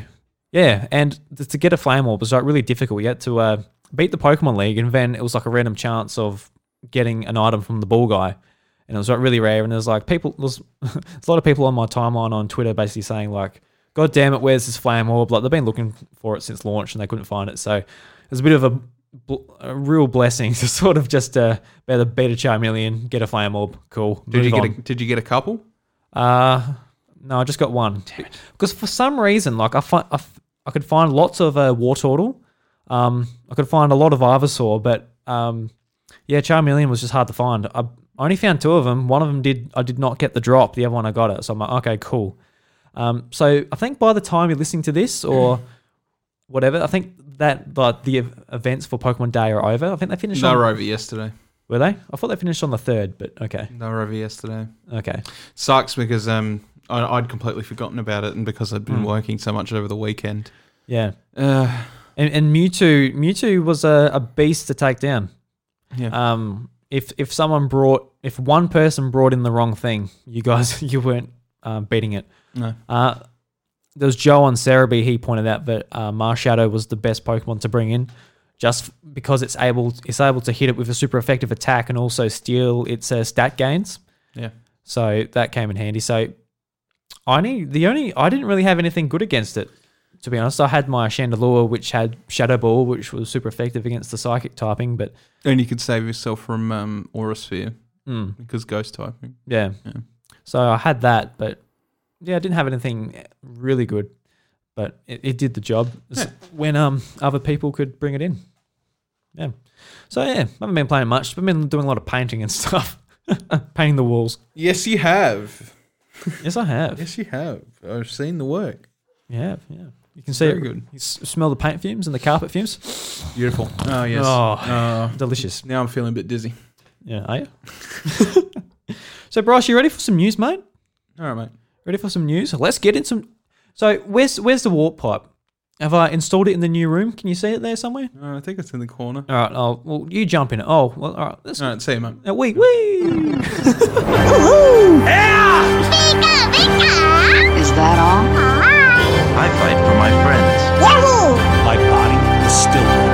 yeah, and th- to get a flame orb was like really difficult. You had to uh, beat the Pokemon League, and then it was like a random chance of getting an item from the ball guy, and it was really rare. And there's like people, there's, there's a lot of people on my timeline on Twitter basically saying like, "God damn it, where's this flame orb?" Like they've been looking for it since launch and they couldn't find it. So it was a bit of a, a real blessing to sort of just uh, be able to beat a Charmeleon, get a flame orb, cool. did you get a, did you get a couple Uh, no, I just got one. Because for some reason, like I find, I, I could find lots of uh, Wartortle. Um, I could find a lot of Ivysaur, but um, yeah, Charmeleon was just hard to find. I only found two of them. One of them did I did not get the drop. The other one I got it. So I'm like, okay, cool. Um, so I think by the time you're listening to this or whatever, I think that like the events for Pokemon Day are over. I think they finished. they on, were over yesterday were they? I thought they finished on the third, but okay, they were over yesterday okay. sucks because um I, I'd completely forgotten about it and because I'd been Hmm. working so much over the weekend Yeah. uh, And, and Mewtwo, Mewtwo was a, a beast to take down. yeah Um, if if someone brought, if one person brought in the wrong thing, you guys, you weren't um, beating it. no Uh, there was Joe on Cerebi. He pointed out that uh, Marshadow was the best Pokemon to bring in, just because it's able it's able to hit it with a super effective attack and also steal its uh, stat gains. yeah So that came in handy. So I need the only I didn't really have anything good against it. To be honest, I had my Chandelure, which had Shadow Ball, which was super effective against the Psychic typing. But and you could save yourself from um Aura Sphere mm, because ghost typing yeah. Yeah. So I had that, but yeah, I didn't have anything really good, but it, it did the job s- when um other people could bring it in. Yeah. So yeah, I haven't been playing much. I've been doing a lot of painting and stuff, painting the walls. Yes, you have. Yes, I have. Yes, you have. I've seen the work. Yeah, yeah. You can see Very it. good. You s- smell the paint fumes and the carpet fumes. Beautiful. Oh yes. Oh. Uh, Delicious. now I'm feeling a bit dizzy. Yeah, are you? so, Bryce, you ready for some news, mate? All right, mate. Ready for some news? Let's get in some. So, where's where's the warp pipe? Have I installed it in the new room? Can you see it there somewhere? Uh, I think it's in the corner. All right. Oh, well, you jump in it. Oh, well, all right. Let's. All right, see you, mate. Uh, wee wee. Is that all? I fight for my friends. Woohoo! My body is still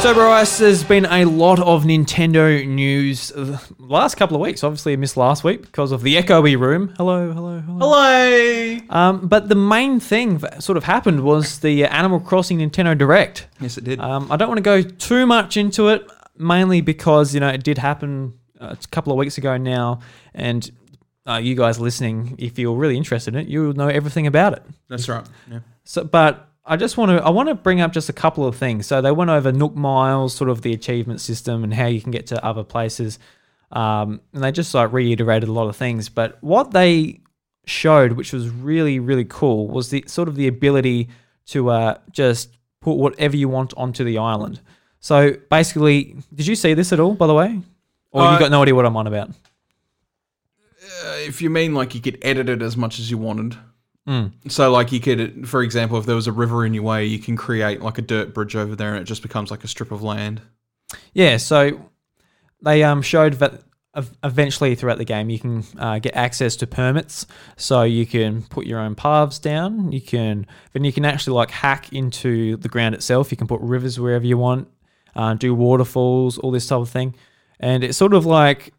So, Bryce, there's been a lot of Nintendo news uh, last couple of weeks. Obviously, I missed last week because of the echoey room. Hello, hello, hello. Hello. Um, but the main thing that sort of happened was the Animal Crossing Nintendo Direct. Yes, it did. Um, I don't want to go too much into it, mainly because you know it did happen uh, a couple of weeks ago now, and uh, you guys listening, if you're really interested in it, you'll know everything about it. That's right. Yeah. So, but I just want to I want to bring up just a couple of things. So they went over Nook Miles, sort of the achievement system, and how you can get to other places. Um, and they just like reiterated a lot of things. But what they showed, which was really really cool, was the sort of the ability to uh, just put whatever you want onto the island. So basically, did you see this at all, by the way, or Uh, you got no idea what I'm on about? Uh, if you mean like you could edit it as much as you wanted. Mm. So, like, you could, for example, if there was a river in your way, you can create like a dirt bridge over there, and it just becomes like a strip of land. Yeah, so they um, showed that eventually throughout the game you can uh, get access to permits, so you can put your own paths down. You can then you can actually like hack into the ground itself. You can put rivers wherever you want, uh, do waterfalls, all this type of thing, and it's sort of like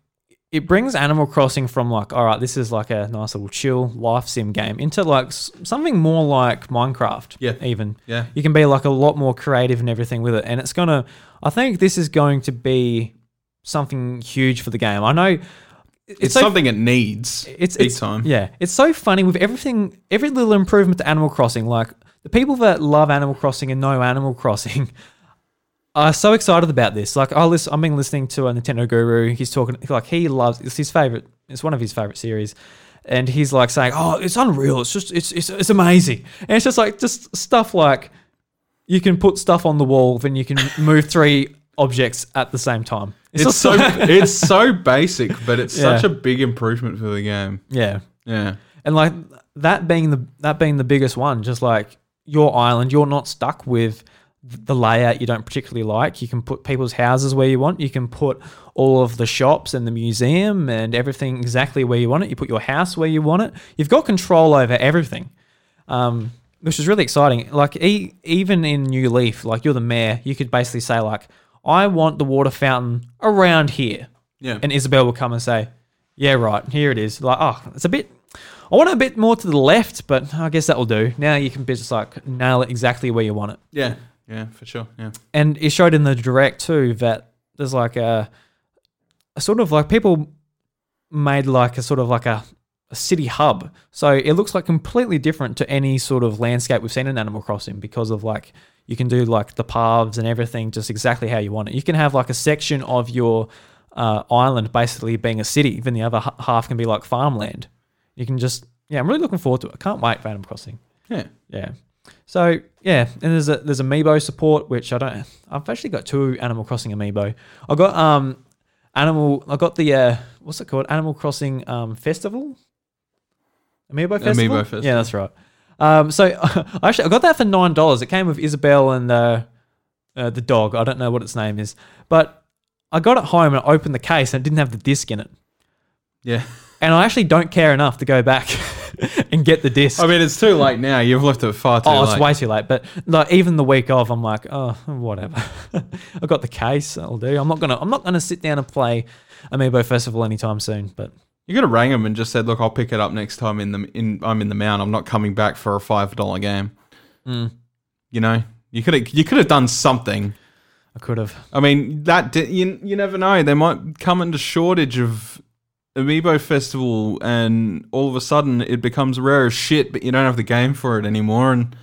it brings Animal Crossing from like all right, this is like a nice little chill life sim game into like something more like Minecraft. Yeah. even Yeah. you can be like a lot more creative and everything with it and it's gonna i think this is going to be something huge for the game i know It's, so- something it needs. it's big it's, time. yeah it's so funny with everything every little improvement to animal crossing like the people that love animal crossing and know animal crossing are so excited about this. Like oh listen i've been listening to a nintendo guru. He's talking like he loves it's his favorite it's one of his favorite series. And he's like saying oh it's unreal. It's just it's it's, it's amazing. And it's just like just stuff like you can put stuff on the wall then you can move three objects at the same time. It's, just so it's so basic, but it's Yeah. such a big improvement for the game. yeah. Yeah. and like that being the that being the biggest one just like your island you're not stuck with the layout you don't particularly like you can put people's houses where you want you can put all of the shops and the museum and everything exactly where you want it you put your house where you want it you've got control over everything um, which is really exciting like e- even in new leaf like you're the mayor you could basically say like i want the water fountain around here Yeah. and Isabelle will come and say, "Yeah, right, here it is." Like, oh, it's a bit. I want it a bit more to the left, but I guess that will do. Now you can just like nail it exactly where you want it. yeah. Yeah, for sure. Yeah. And it showed in the direct too that there's like a, a sort of like people made like a sort of like a, a city hub. So it looks like completely different to any sort of landscape we've seen in Animal Crossing because of like you can do like the paths and everything just exactly how you want it. You can have like a section of your uh, island basically being a city, then the other h- half can be like farmland. You can just yeah, I'm really looking forward to it. I can't wait for Animal Crossing. Yeah. Yeah. So yeah, and there's a there's amiibo support, which I don't. I've actually got two Animal Crossing amiibo. I got um animal. I got the uh what's it called? Animal Crossing um festival. Amiibo festival. Festival. Yeah, that's right. Um, so actually, I got that for nine dollars. It came with Isabelle and uh, uh, the dog. I don't know what its name is, but I got it home and I opened the case and it didn't have the disc in it. Yeah. And I actually don't care enough to go back and get the disc. I mean, it's too late now. You've left it far too late. Oh, late. it's way too late. But like even the week of, I'm like, oh, whatever. I got the case. I'll do. I'm not gonna. I'm not gonna sit down and play Amiibo Festival anytime soon. But You could have rang him and just said, "Look, I'll pick it up next time in the in I'm in the mount. I'm not coming back for a five dollar game." Mm. You know, you could have you could have done something. I could have. I mean, that di- you you never know. They might come into shortage of Amiibo Festival, and all of a sudden it becomes rare as shit, but you don't have the game for it anymore, and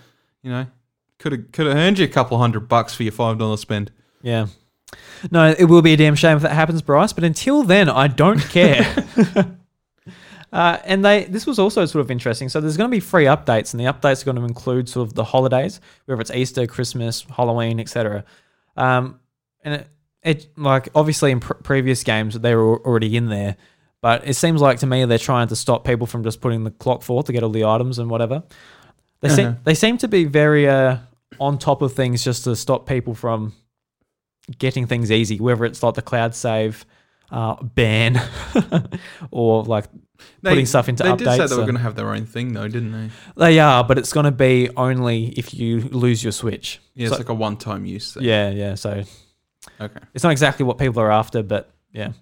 you know could have could have earned you a couple hundred bucks for your five dollar spend. Yeah. No, it will be a damn shame if that happens, Bryce. But until then, I don't care. uh, and they this was also sort of interesting. So there's going to be free updates, and the updates are going to include sort of the holidays, whether it's Easter, Christmas, Halloween, etc. Um, and it, it like obviously in pr- previous games they were already in there, but it seems like to me they're trying to stop people from just putting the clock forth to get all the items and whatever. They Uh-huh. seem they seem to be very uh, on top of things just to stop people from getting things easy, whether it's like the cloud save uh, ban or like putting stuff into they updates. did say they were going to have their own thing though, didn't they? they are, but it's going to be only if you lose your Switch. Yeah, it's So- like a one time use thing. yeah, yeah. So Okay, it's not exactly what people are after, but yeah,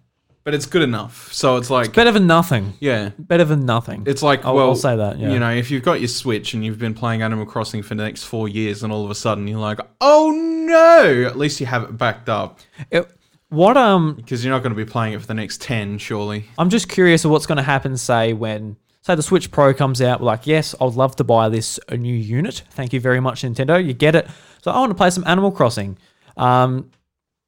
but it's good enough. So it's like better than nothing. yeah, Better than nothing. it's like I'll, well, I'll say that. Yeah. You know, if you've got your Switch and you've been playing Animal Crossing for the next four years, and all of a sudden you're like, oh no! At least you have it backed up It- what um because you're not going to be playing it for the next ten, surely. I'm just curious of what's going to happen, say, when, say, the Switch Pro comes out. We're like, yes, I'd love to buy this a new unit. Thank you very much, Nintendo. You get it. So I want to play some Animal Crossing. Um,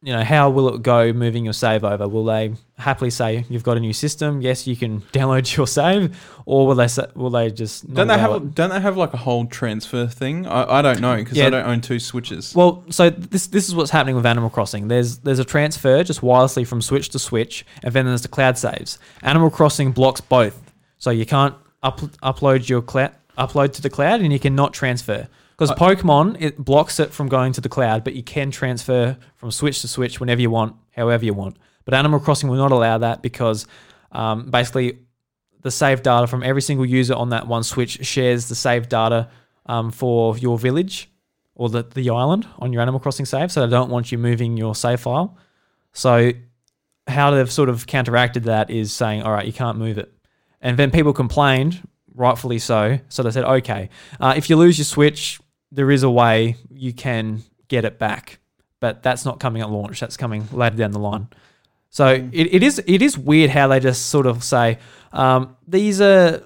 you know, how will it go moving your save over? Will they happily say you've got a new system? Yes, you can download your save, or will they say, will they just not Don't they have it? don't they have like a whole transfer thing? I, I don't know because Yeah. I don't own two Switches. Well, so this this is what's happening with Animal Crossing. There's there's a transfer just wirelessly from Switch to Switch, and then there's the cloud saves. Animal Crossing blocks both, so you can't up, upload your cloud upload to the cloud, and you cannot transfer because Pokemon it blocks it from going to the cloud, but you can transfer from Switch to Switch whenever you want, however you want. But Animal Crossing will not allow that because um, basically the save data from every single user on that one Switch shares the save data um, for your village or the, the island on your Animal Crossing save. So they don't want you moving your save file. So how they've sort of counteracted that is saying, all right, you can't move it. And then people complained, rightfully so. So they said, okay, uh, if you lose your Switch, there is a way you can get it back, but that's not coming at launch. That's coming later down the line. So it, it is it is weird how they just sort of say um, these are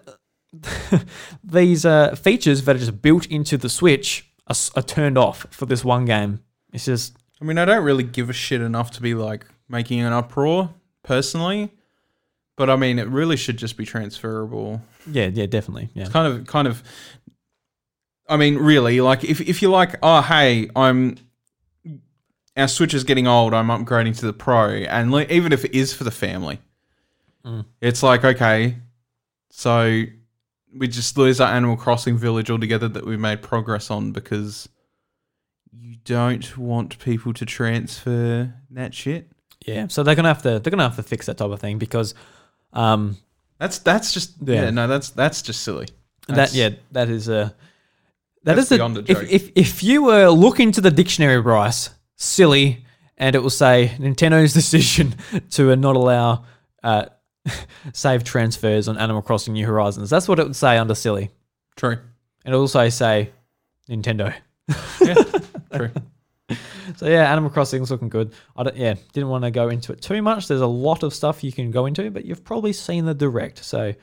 these uh, features that are just built into the Switch are, are turned off for this one game. It's just I mean, I don't really give a shit enough to be like making an uproar personally, but I mean, it really should just be transferable. yeah yeah definitely yeah kind of kind of I mean really like if if you're like oh hey I'm our switch is getting old I'm upgrading to the pro and like, even if it is for the family Mm. it's like okay so we just lose our Animal Crossing village altogether that we made progress on because you don't want people to transfer that shit yeah. So they're gonna have to they're gonna have to fix that type of thing because um that's that's just yeah, Yeah. no that's that's just silly that That's- yeah that is a that That's is a, beyond a if, joke. if if you were look into the dictionary Bryce silly and it will say Nintendo's decision to not allow uh, save transfers on Animal Crossing New Horizons. That's what it would say under silly. true And it also say Nintendo. yeah true So yeah, Animal Crossing's looking good. I don't, yeah, didn't want to go into it too much. There's a lot of stuff you can go into, but you've probably seen the direct, so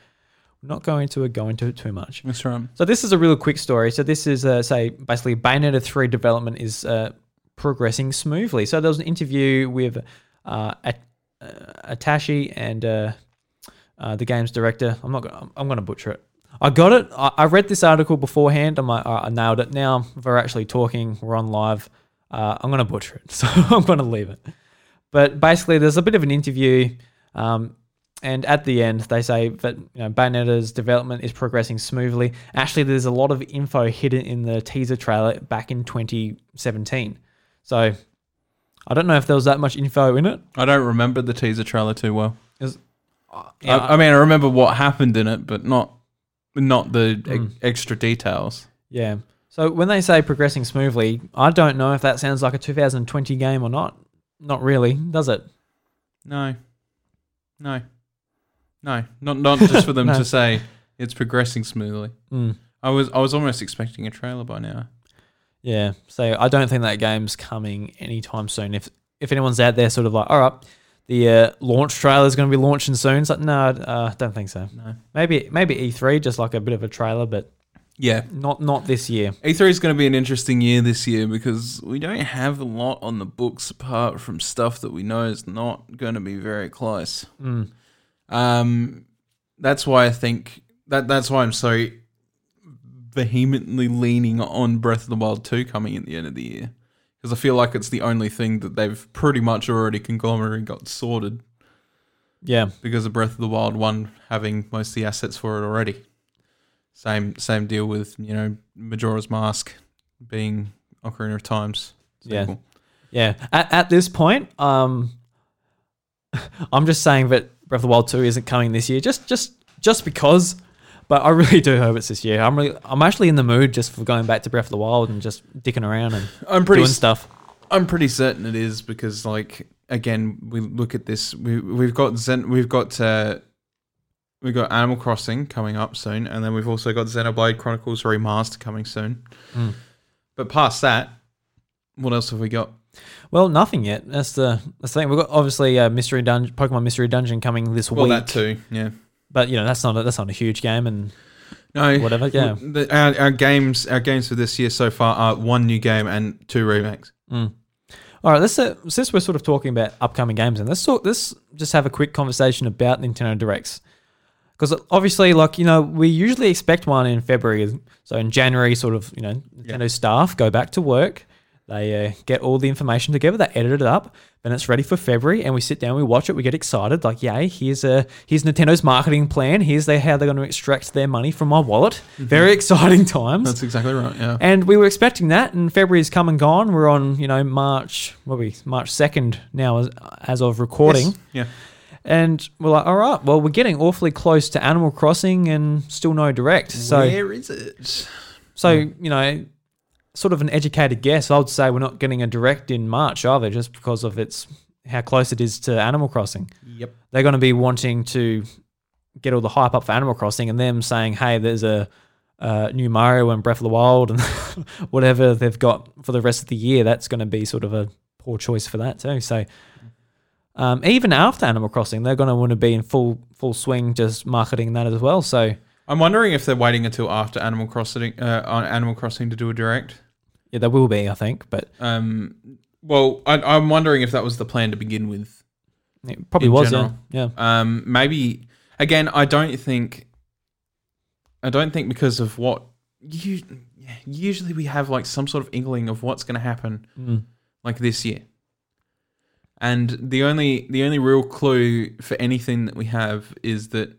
not going to go into it too much. that's right So this is a real quick story. So this is uh, say basically Bayonetta three development is uh, progressing smoothly. So there was an interview with uh, At- uh, Atashi and uh, uh, the game's director. I'm not. Gonna, I'm going to butcher it. I got it. I, I read this article beforehand. I'm like, "All right, I nailed it. Now we're actually talking. We're on live. Uh, I'm going to butcher it, so I'm going to leave it. But basically, there's a bit of an interview. Um, and at the end, they say that you know, Bayonetta's development is progressing smoothly. Actually, there's a lot of info hidden in the teaser trailer back in 2017. So I don't know if there was that much info in it. I don't remember the teaser trailer too well. Yeah, I, I mean, I remember what happened in it, but not not the e- Mm. extra details. yeah. So when they say progressing smoothly, I don't know if that sounds like a 2020 game or not. Not really, does it? No, no, no, not not just for them No. to say it's progressing smoothly. Mm. I was I was almost expecting a trailer by now. Yeah. So I don't think that game's coming anytime soon. If if anyone's out there sort of like, all right, the uh, launch trailer is going to be launching soon. It's like, no, uh, don't think so. No. Maybe maybe E3, just like a bit of a trailer, but Yeah. not not this year. E3 is going to be an interesting year this year because we don't have a lot on the books apart from stuff that we know is not going to be very close. Mm. Um, that's why I think that that's why I'm so vehemently leaning on Breath of the Wild 2 coming at the end of the year because I feel like it's the only thing that they've pretty much already conglomerate got sorted Yeah, because of Breath of the Wild 1 having most of the assets for it already. Same same deal with, you know, Majora's Mask being Ocarina of Times. Yeah. yeah. At, at this point, um, I'm just saying that Breath of the Wild 2 isn't coming this year, just just just because. But I really do hope it's this year. I'm really, I'm actually in the mood just for going back to Breath of the Wild and just dicking around and I'm pretty doing stuff. I'm pretty certain it is because, like, again, we look at this. We we've got Zen, we've got uh, we've got Animal Crossing coming up soon, and then we've also got Xenoblade Chronicles Remaster coming soon. Mm. But past that, what else have we got? Well, nothing yet. That's the that's the thing. We've got obviously uh, mystery dungeon, Pokemon Mystery Dungeon coming this Well, week. Well, that too. Yeah. But you know that's not a, that's not a huge game, and No. Whatever, yeah. The, our, our games, our games for this year so far are one new game and two remakes. Mm. All right, let's uh, since we're sort of talking about upcoming games, and let's talk. Let's just have a quick conversation about Nintendo Directs, because obviously, like you know, we usually expect one in February. So in January, sort of, you know, Nintendo staff go back to work. They uh, get all the information together. They edit it up, then it's ready for February, and we sit down, we watch it, we get excited. Like, yay! Here's a here's Nintendo's marketing plan. Here's they how they're going to extract their money from my wallet. Very exciting times. That's exactly right. Yeah. And we were expecting that, and February's come and gone. We're on, you know, March, what we, March 2nd now as, as of recording. Yes. Yeah. And we're like, all right, well, we're getting awfully close to Animal Crossing and still no direct. So, Where is it? so you know, sort of an educated guess, I would say we're not getting a direct in March either, just because of its how close it is to Animal Crossing. Yep. They're going to be wanting to get all the hype up for Animal Crossing, and them saying, "Hey, there's a uh, new Mario and Breath of the Wild and whatever they've got for the rest of the year." That's going to be sort of a poor choice for that too. So. Um, even after Animal Crossing, they're going to want to be in full full swing, just marketing that as well. So I'm wondering if they're waiting until after Animal Crossing, uh, on Animal Crossing to do a direct. yeah, there will be, I think, but Um, well, I, I'm wondering if that was the plan to begin with. it probably was. general. Yeah, yeah. Um, maybe again, I don't think, I don't think because of what you usually we have like some sort of inkling of what's going to happen Mm. like this year, and the only the only real clue for anything that we have is that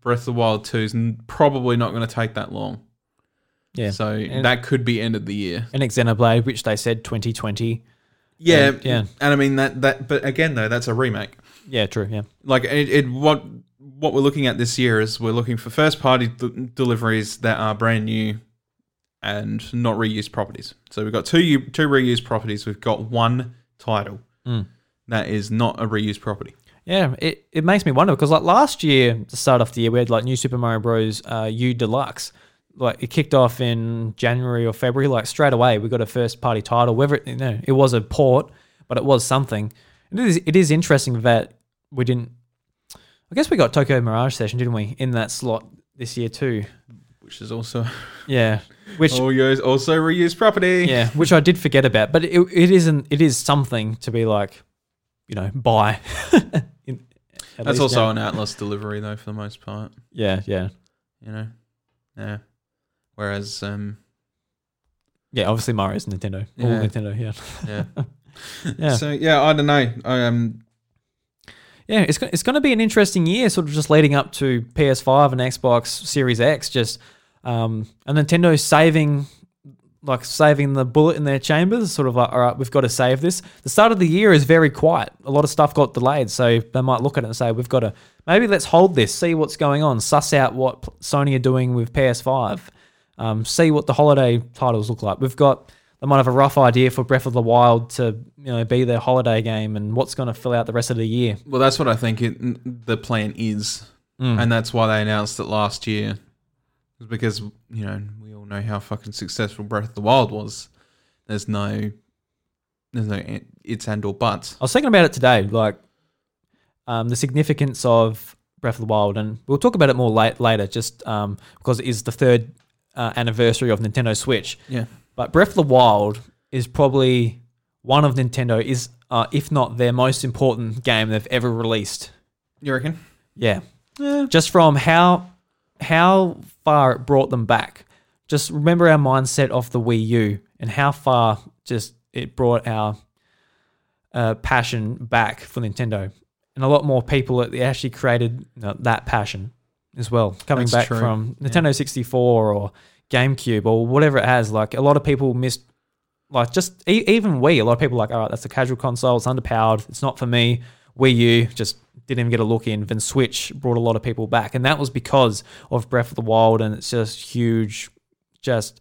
Breath of the Wild Two is probably not going to take that long. Yeah. so And- that could be end of the year. And Xenoblade, which they said 2020. Yeah, And- yeah. and I mean that that, but again though, that's a remake. Yeah, true. Yeah. like it, it what what we're looking at this year is we're looking for first party d- deliveries that are brand new and not reused properties. So we've got two two reused properties. We've got one title Mm. that is not a reused property. Yeah, it, it makes me wonder because like last year, to start off the year, we had like New Super Mario Bros. Uh, U Deluxe. Like it kicked off in January or February. Like straight away, we got a first party title. Whether it, you know, it was a port, but it was something. And it is it is interesting that we didn't. I guess we got Tokyo Mirage Session, didn't we, in that slot this year too? Which is also Yeah, which also reused property. yeah, which I did forget about. But it, it isn't. It is something to be like, you know, buy. In- That's also now. an Atlus delivery though, for the most part. yeah, yeah. You know, yeah. Whereas, um, Yeah, obviously Mario's Nintendo. All Yeah. Nintendo, yeah. yeah. Yeah. So yeah, I don't know. I, um, Yeah, it's, it's going to be an interesting year, sort of just leading up to PS5 and Xbox Series X. Just um, and Nintendo saving, like saving the bullet in their chambers. Sort of like, all right, we've got to save this. The start of the year is very quiet. A lot of stuff got delayed, so they might look at it and say, we've got to maybe let's hold this, see what's going on, suss out what Sony are doing with PS5, um, see what the holiday titles look like. We've got they might have a rough idea for Breath of the Wild to you know be their holiday game and what's going to fill out the rest of the year. Well, that's what I think it, the plan is, Mm. and that's why they announced it last year, because you know all know how fucking successful Breath of the Wild was. There's no, there's no it's and or buts. I was thinking about it today. Like um, the significance of Breath of the Wild, and we'll talk about it more late, later, just um, because it is the third uh, anniversary of Nintendo Switch. Yeah. But Breath of the Wild is probably one of Nintendo is, uh, if not their most important game they've ever released. You reckon? Yeah. Just from how how far it brought them back. Just remember our mindset of the Wii U and how far just it brought our uh, passion back for Nintendo. And a lot more people that actually created you know, that passion as well, coming That's back true. from Nintendo 64 or GameCube or whatever it has. Like a lot of people missed, like just e- even Wii. A lot of people are like, all right, that's a casual console. It's underpowered. It's not for me. Wii U just didn't even get a look in. Then Switch brought a lot of people back, and that was because of Breath of the Wild, and it's just huge. Just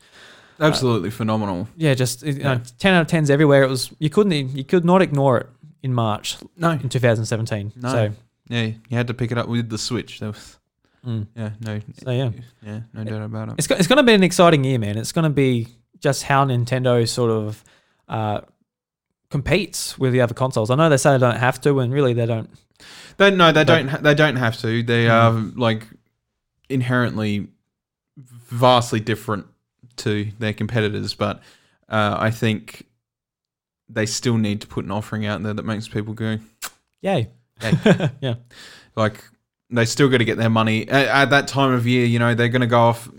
Absolutely phenomenal. yeah, just you know, ten out of tens everywhere. It was you couldn't you could not ignore it in March No. in 2017. No. So Yeah, you had to pick it up with the Switch. There was, Mm. yeah, no, so yeah, yeah, no doubt about it. it's it's going to be an exciting year, man. It's going to be just how Nintendo sort of uh, competes with the other consoles. I know they say they don't have to, and really they don't. They no, they don't. Ha- they don't have to. They are like inherently vastly different to their competitors, but uh, I think they still need to put an offering out there that makes people go Yay! Yay. yeah. like they still got to get their money at, at that time of year. You know, they're going to go off.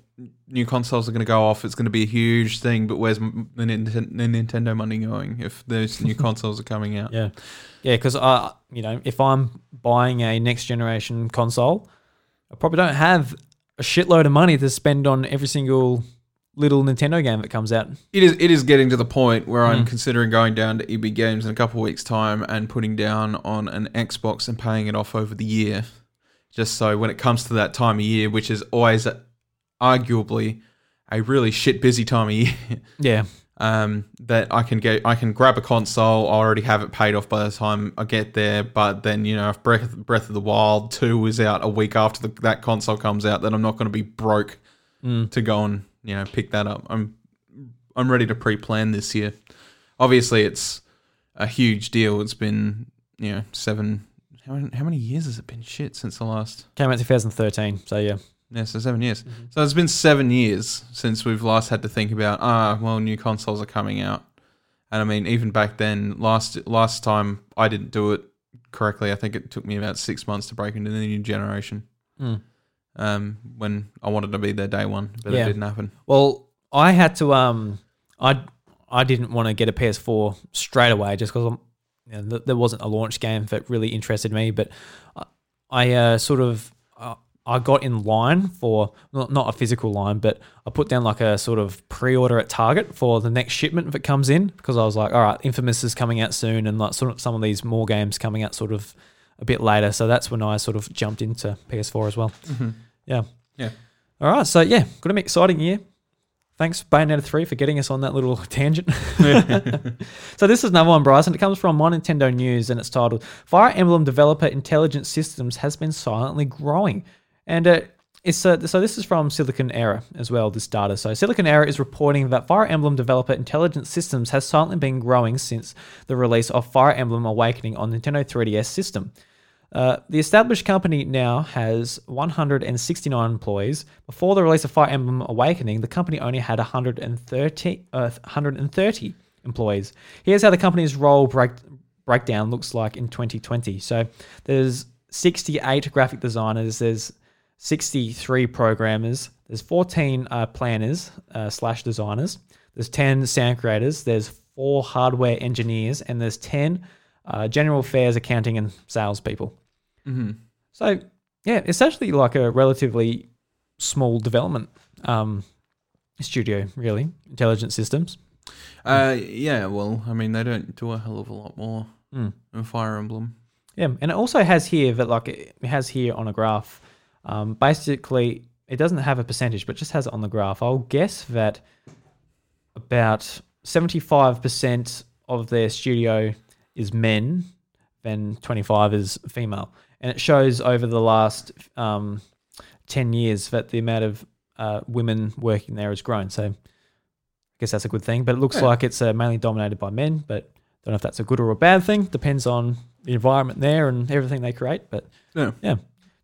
New consoles are going to go off. It's going to be a huge thing. But where's the, Ninten- the Nintendo money going if those new consoles are coming out? Yeah, yeah. Because I, you know, if I'm buying a next generation console, I probably don't have a shitload of money to spend on every single little Nintendo game that comes out. It is. It is getting to the point where I'm Mm. considering going down to EB Games in a couple of weeks' time and putting down on an Xbox and paying it off over the year, just so when it comes to that time of year, which is always arguably a really shit busy time of year, Yeah, um, that I can get. I can grab a console. I already have it paid off by the time I get there. But then you know, if Breath Breath of the Wild two is out a week after the, that console comes out, then I'm not going to be broke Mm. to go and you know pick that up. I'm I'm ready to pre-plan this year. Obviously, it's a huge deal. It's been you know seven. How many, how many years has it been? Shit, since the last. came out 2013. So yeah, Yeah, so seven years. So it's been seven years since we've last had to think about ah, well, new consoles are coming out, and I mean, even back then, last last time I didn't do it correctly. I think it took me about six months to break into the new generation. Mm. Um, when I wanted to be there day one, but Yeah. it didn't happen. Well, I had to. Um, I I didn't want to get a PS4 straight away just because you know, th- there wasn't a launch game that really interested me. But I, I uh, sort of uh, I got in line for not, not a physical line, but I put down like a sort of pre-order at Target for the next shipment that comes in because I was like, all right, Infamous is coming out soon, and like sort of some of these more games coming out sort of a bit later. So that's when I sort of jumped into PS4 as well. Yeah. Yeah. All right. So yeah, got an exciting year. Thanks, Bayonetta 3, for getting us on that little tangent. so this is another one, Bryson. It comes from My Nintendo News, and it's titled "Fire Emblem Developer Intelligent Systems Has Been Silently Growing," and uh, it's uh, so this is from Siliconera as well. This data. So Siliconera is reporting that Fire Emblem Developer Intelligent Systems has silently been growing since the release of Fire Emblem Awakening on Nintendo 3DS system. Uh, the established company now has 169 employees. Before the release of Fire Emblem Awakening, the company only had 130, uh, 130 employees. Here's how the company's role break, breakdown looks like in 2020. So there's 68 graphic designers, there's 63 programmers, there's 14 uh, planners uh, slash designers, there's 10 sound creators, there's four hardware engineers, and there's 10 uh, general affairs, accounting, and sales people. Hmm So yeah, it's actually like a relatively small development um, studio, really. Intelligent systems. Uh, yeah. Well, I mean, they don't do a hell of a lot more Mm. than Fire Emblem. Yeah, and it also has here that like it has here on a graph. Um, basically, it doesn't have a percentage, but just has it on the graph. I'll guess that about seventy-five percent of their studio is men, then twenty-five is female, and it shows over the last um, ten years that the amount of uh, women working there has grown. So, I guess that's a good thing. But it looks Yeah. like it's uh, mainly dominated by men, but Don't know if that's a good or a bad thing. Depends on the environment there and everything they create. But Yeah. yeah,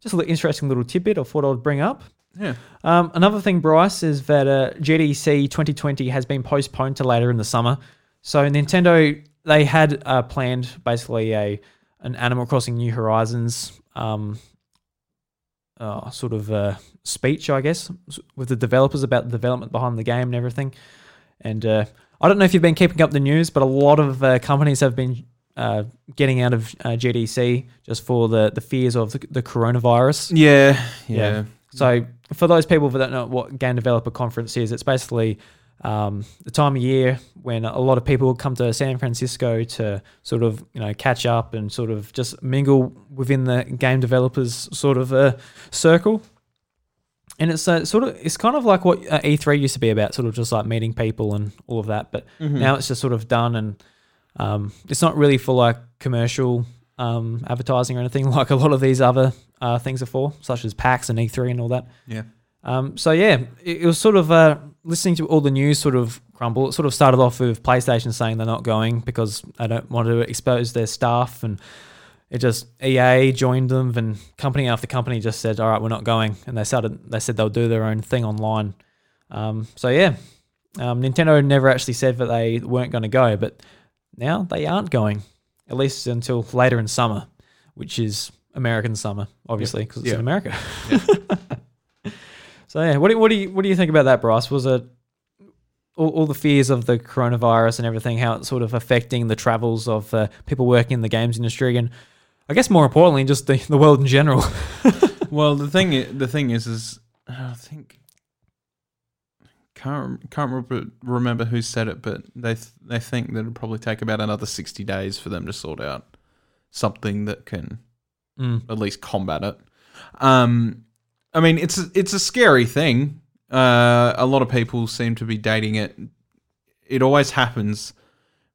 just a little interesting little tidbit I thought I'd bring up. Yeah. Um, another thing, Bryce, is that uh, GDC 2020 has been postponed to later in the summer. So Nintendo they had uh, planned basically a an Animal Crossing New Horizons um, uh, sort of uh, speech, I guess, with the developers about the development behind the game and everything. And uh, I don't know if you've been keeping up the news, but a lot of uh, companies have been uh, getting out of uh, GDC just for the, the fears of the, the coronavirus. Yeah. Yeah. Yeah. So for those people that don't know what game developer conference is, it's basically um, the time of year when a lot of people come to San Francisco to sort of you know catch up and sort of just mingle within the game developers sort of uh, circle. And it's uh, sort of it's kind of like what uh, E3 used to be about, sort of just like meeting people and all of that. But Mm-hmm. now it's just sort of done, and um, it's not really for like commercial um, advertising or anything like a lot of these other uh, things are for, such as PAX and E3 and all that. Yeah. Um, so yeah, it, it was sort of uh, listening to all the news sort of crumble. It sort of started off with PlayStation saying they're not going because they don't want to expose their staff, and it just EA joined them, and company after company just said, "All right, we're not going," and they started. They said they'll do their own thing online. Um, so yeah, um, Nintendo never actually said that they weren't going to go, but now they aren't going, at least until later in summer, which is American summer, obviously, because it's Yeah. in America. so yeah, what do, what do you what do you think about that, Bryce? Was it all, all the fears of the coronavirus and everything, how it's sort of affecting the travels of uh, people working in the games industry, and I guess more importantly, just the, the world in general. Well, the thing the thing is, is I think can't can't remember, who said it, but they th- they think that it'll probably take about another sixty days for them to sort out something that can Mm. at least combat it. Um, I mean, it's a- it's a scary thing. Uh, a lot of people seem to be dating it. It always happens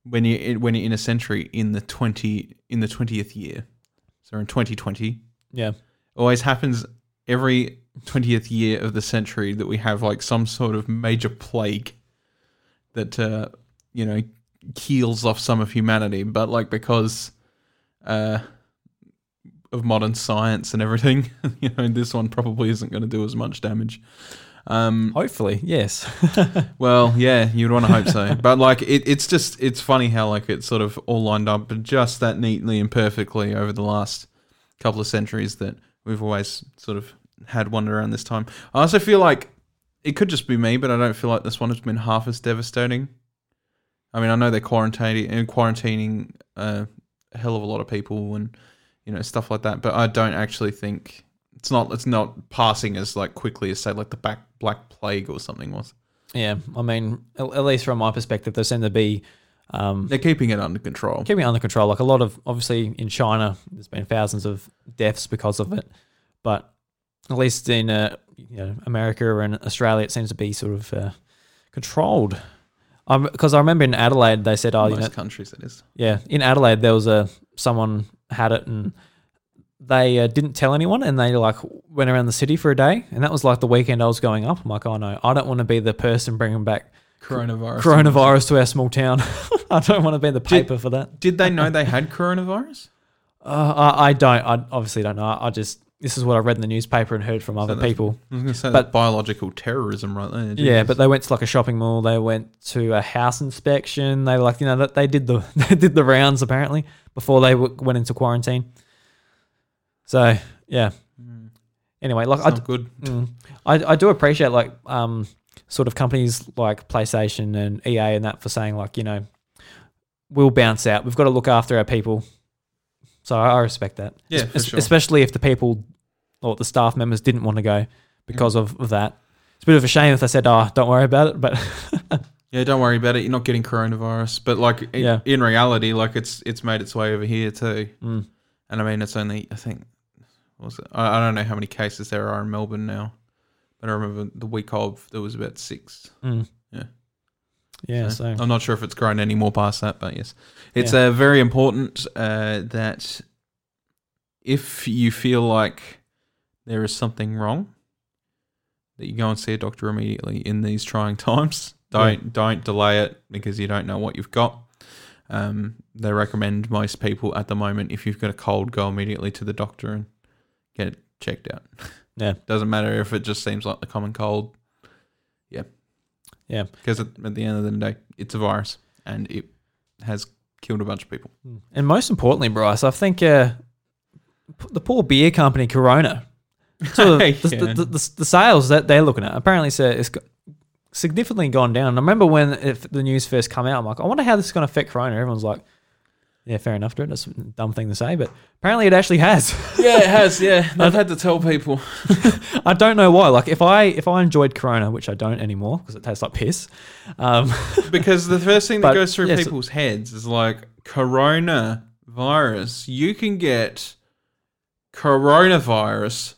when you when you're in a century in the twenty in the twentieth year. So in twenty twenty, Yeah, always happens every 20th year of the century that we have like some sort of major plague that uh you know keels off some of humanity but like because uh of modern science and everything you know this one probably isn't going to do as much damage um hopefully, yes. well, yeah, you'd want to hope so. But like, it, it's just it's funny how like it's sort of all lined up, but just that neatly and perfectly over the last couple of centuries that we've always sort of had one around this time. I also feel like it could just be me, but I don't feel like this one has been half as devastating. I mean, I know they're quarantining and quarantining uh, a hell of a lot of people and you know stuff like that, but I don't actually think it's not it's not passing as like quickly as say like the back black plague or something was. yeah, I mean, at, least from my perspective, there seem to be um, They're keeping it under control. keeping it under control. Like a lot of, obviously, in China, there's been thousands of deaths because of it, but at least in uh, you know America and Australia, it seems to be sort of uh, controlled. I because I remember in Adelaide, they said, "Oh, you Most know, countries, it is. yeah." In Adelaide, there was a someone had it and they uh, didn't tell anyone, and they like went around the city for a day, and that was like the weekend I was going up. I'm like, "Oh no, I don't want to be the person bringing back Coronavirus. coronavirus to our small town. I don't want to be the paper for that." Did they know they had coronavirus? Uh, I, I don't. I obviously don't know. I just this is what I read in the newspaper and heard from other that's- people. I was going to say But- biological terrorism right there. Yeah, but they went to like a shopping mall. They went to a house inspection. They like you know that they did the they did the rounds apparently before they w- went into quarantine. So yeah. Anyway, like I, good. Mm. I, I do appreciate like um sort of companies like PlayStation and EA and that for saying like you know we'll bounce out. We've got to look after our people. So I I respect that. Yeah, Es- for sure. especially if the people or the staff members didn't want to go because Mm. of, of that. It's a bit of a shame if they said, "Oh, don't worry about it," but Yeah, don't worry about it. You're not getting coronavirus, but like in, Yeah. in reality, like it's it's made its way over here too. Mm. And I mean, it's only I think what was it? I, I don't know how many cases there are in Melbourne now, but I remember the week of there was about six. Mm. Yeah. yeah. So, So I'm not sure if it's grown any more past that, but yes, it's uh, very important uh, that if you feel like there is something wrong, that you go and see a doctor immediately in these trying times. Don't don't delay it because you don't know what you've got. Um, they recommend most people at the moment if you've got a cold, go immediately to the doctor and get it checked out. Yeah. Doesn't matter if it just seems like the common cold. Yeah. Yeah. Because at, at the end of the day, it's a virus and it has killed a bunch of people. And most importantly, Bryce, I think uh, the poor beer company Corona, so the, the, Yeah. the, the, the sales that they're looking at apparently it's go- significantly gone down. And I remember when if the news first came out, I'm like, I wonder how this is going to affect Corona. Everyone's like, yeah, fair enough, dude. That's a dumb thing to say, but apparently it actually has. Yeah, it has. Yeah. I've had to tell people. I don't know why. Like if I if I enjoyed Corona, which I don't anymore because it tastes like piss. Um, because the first thing that But, goes through yes. people's heads is like coronavirus. You can get coronavirus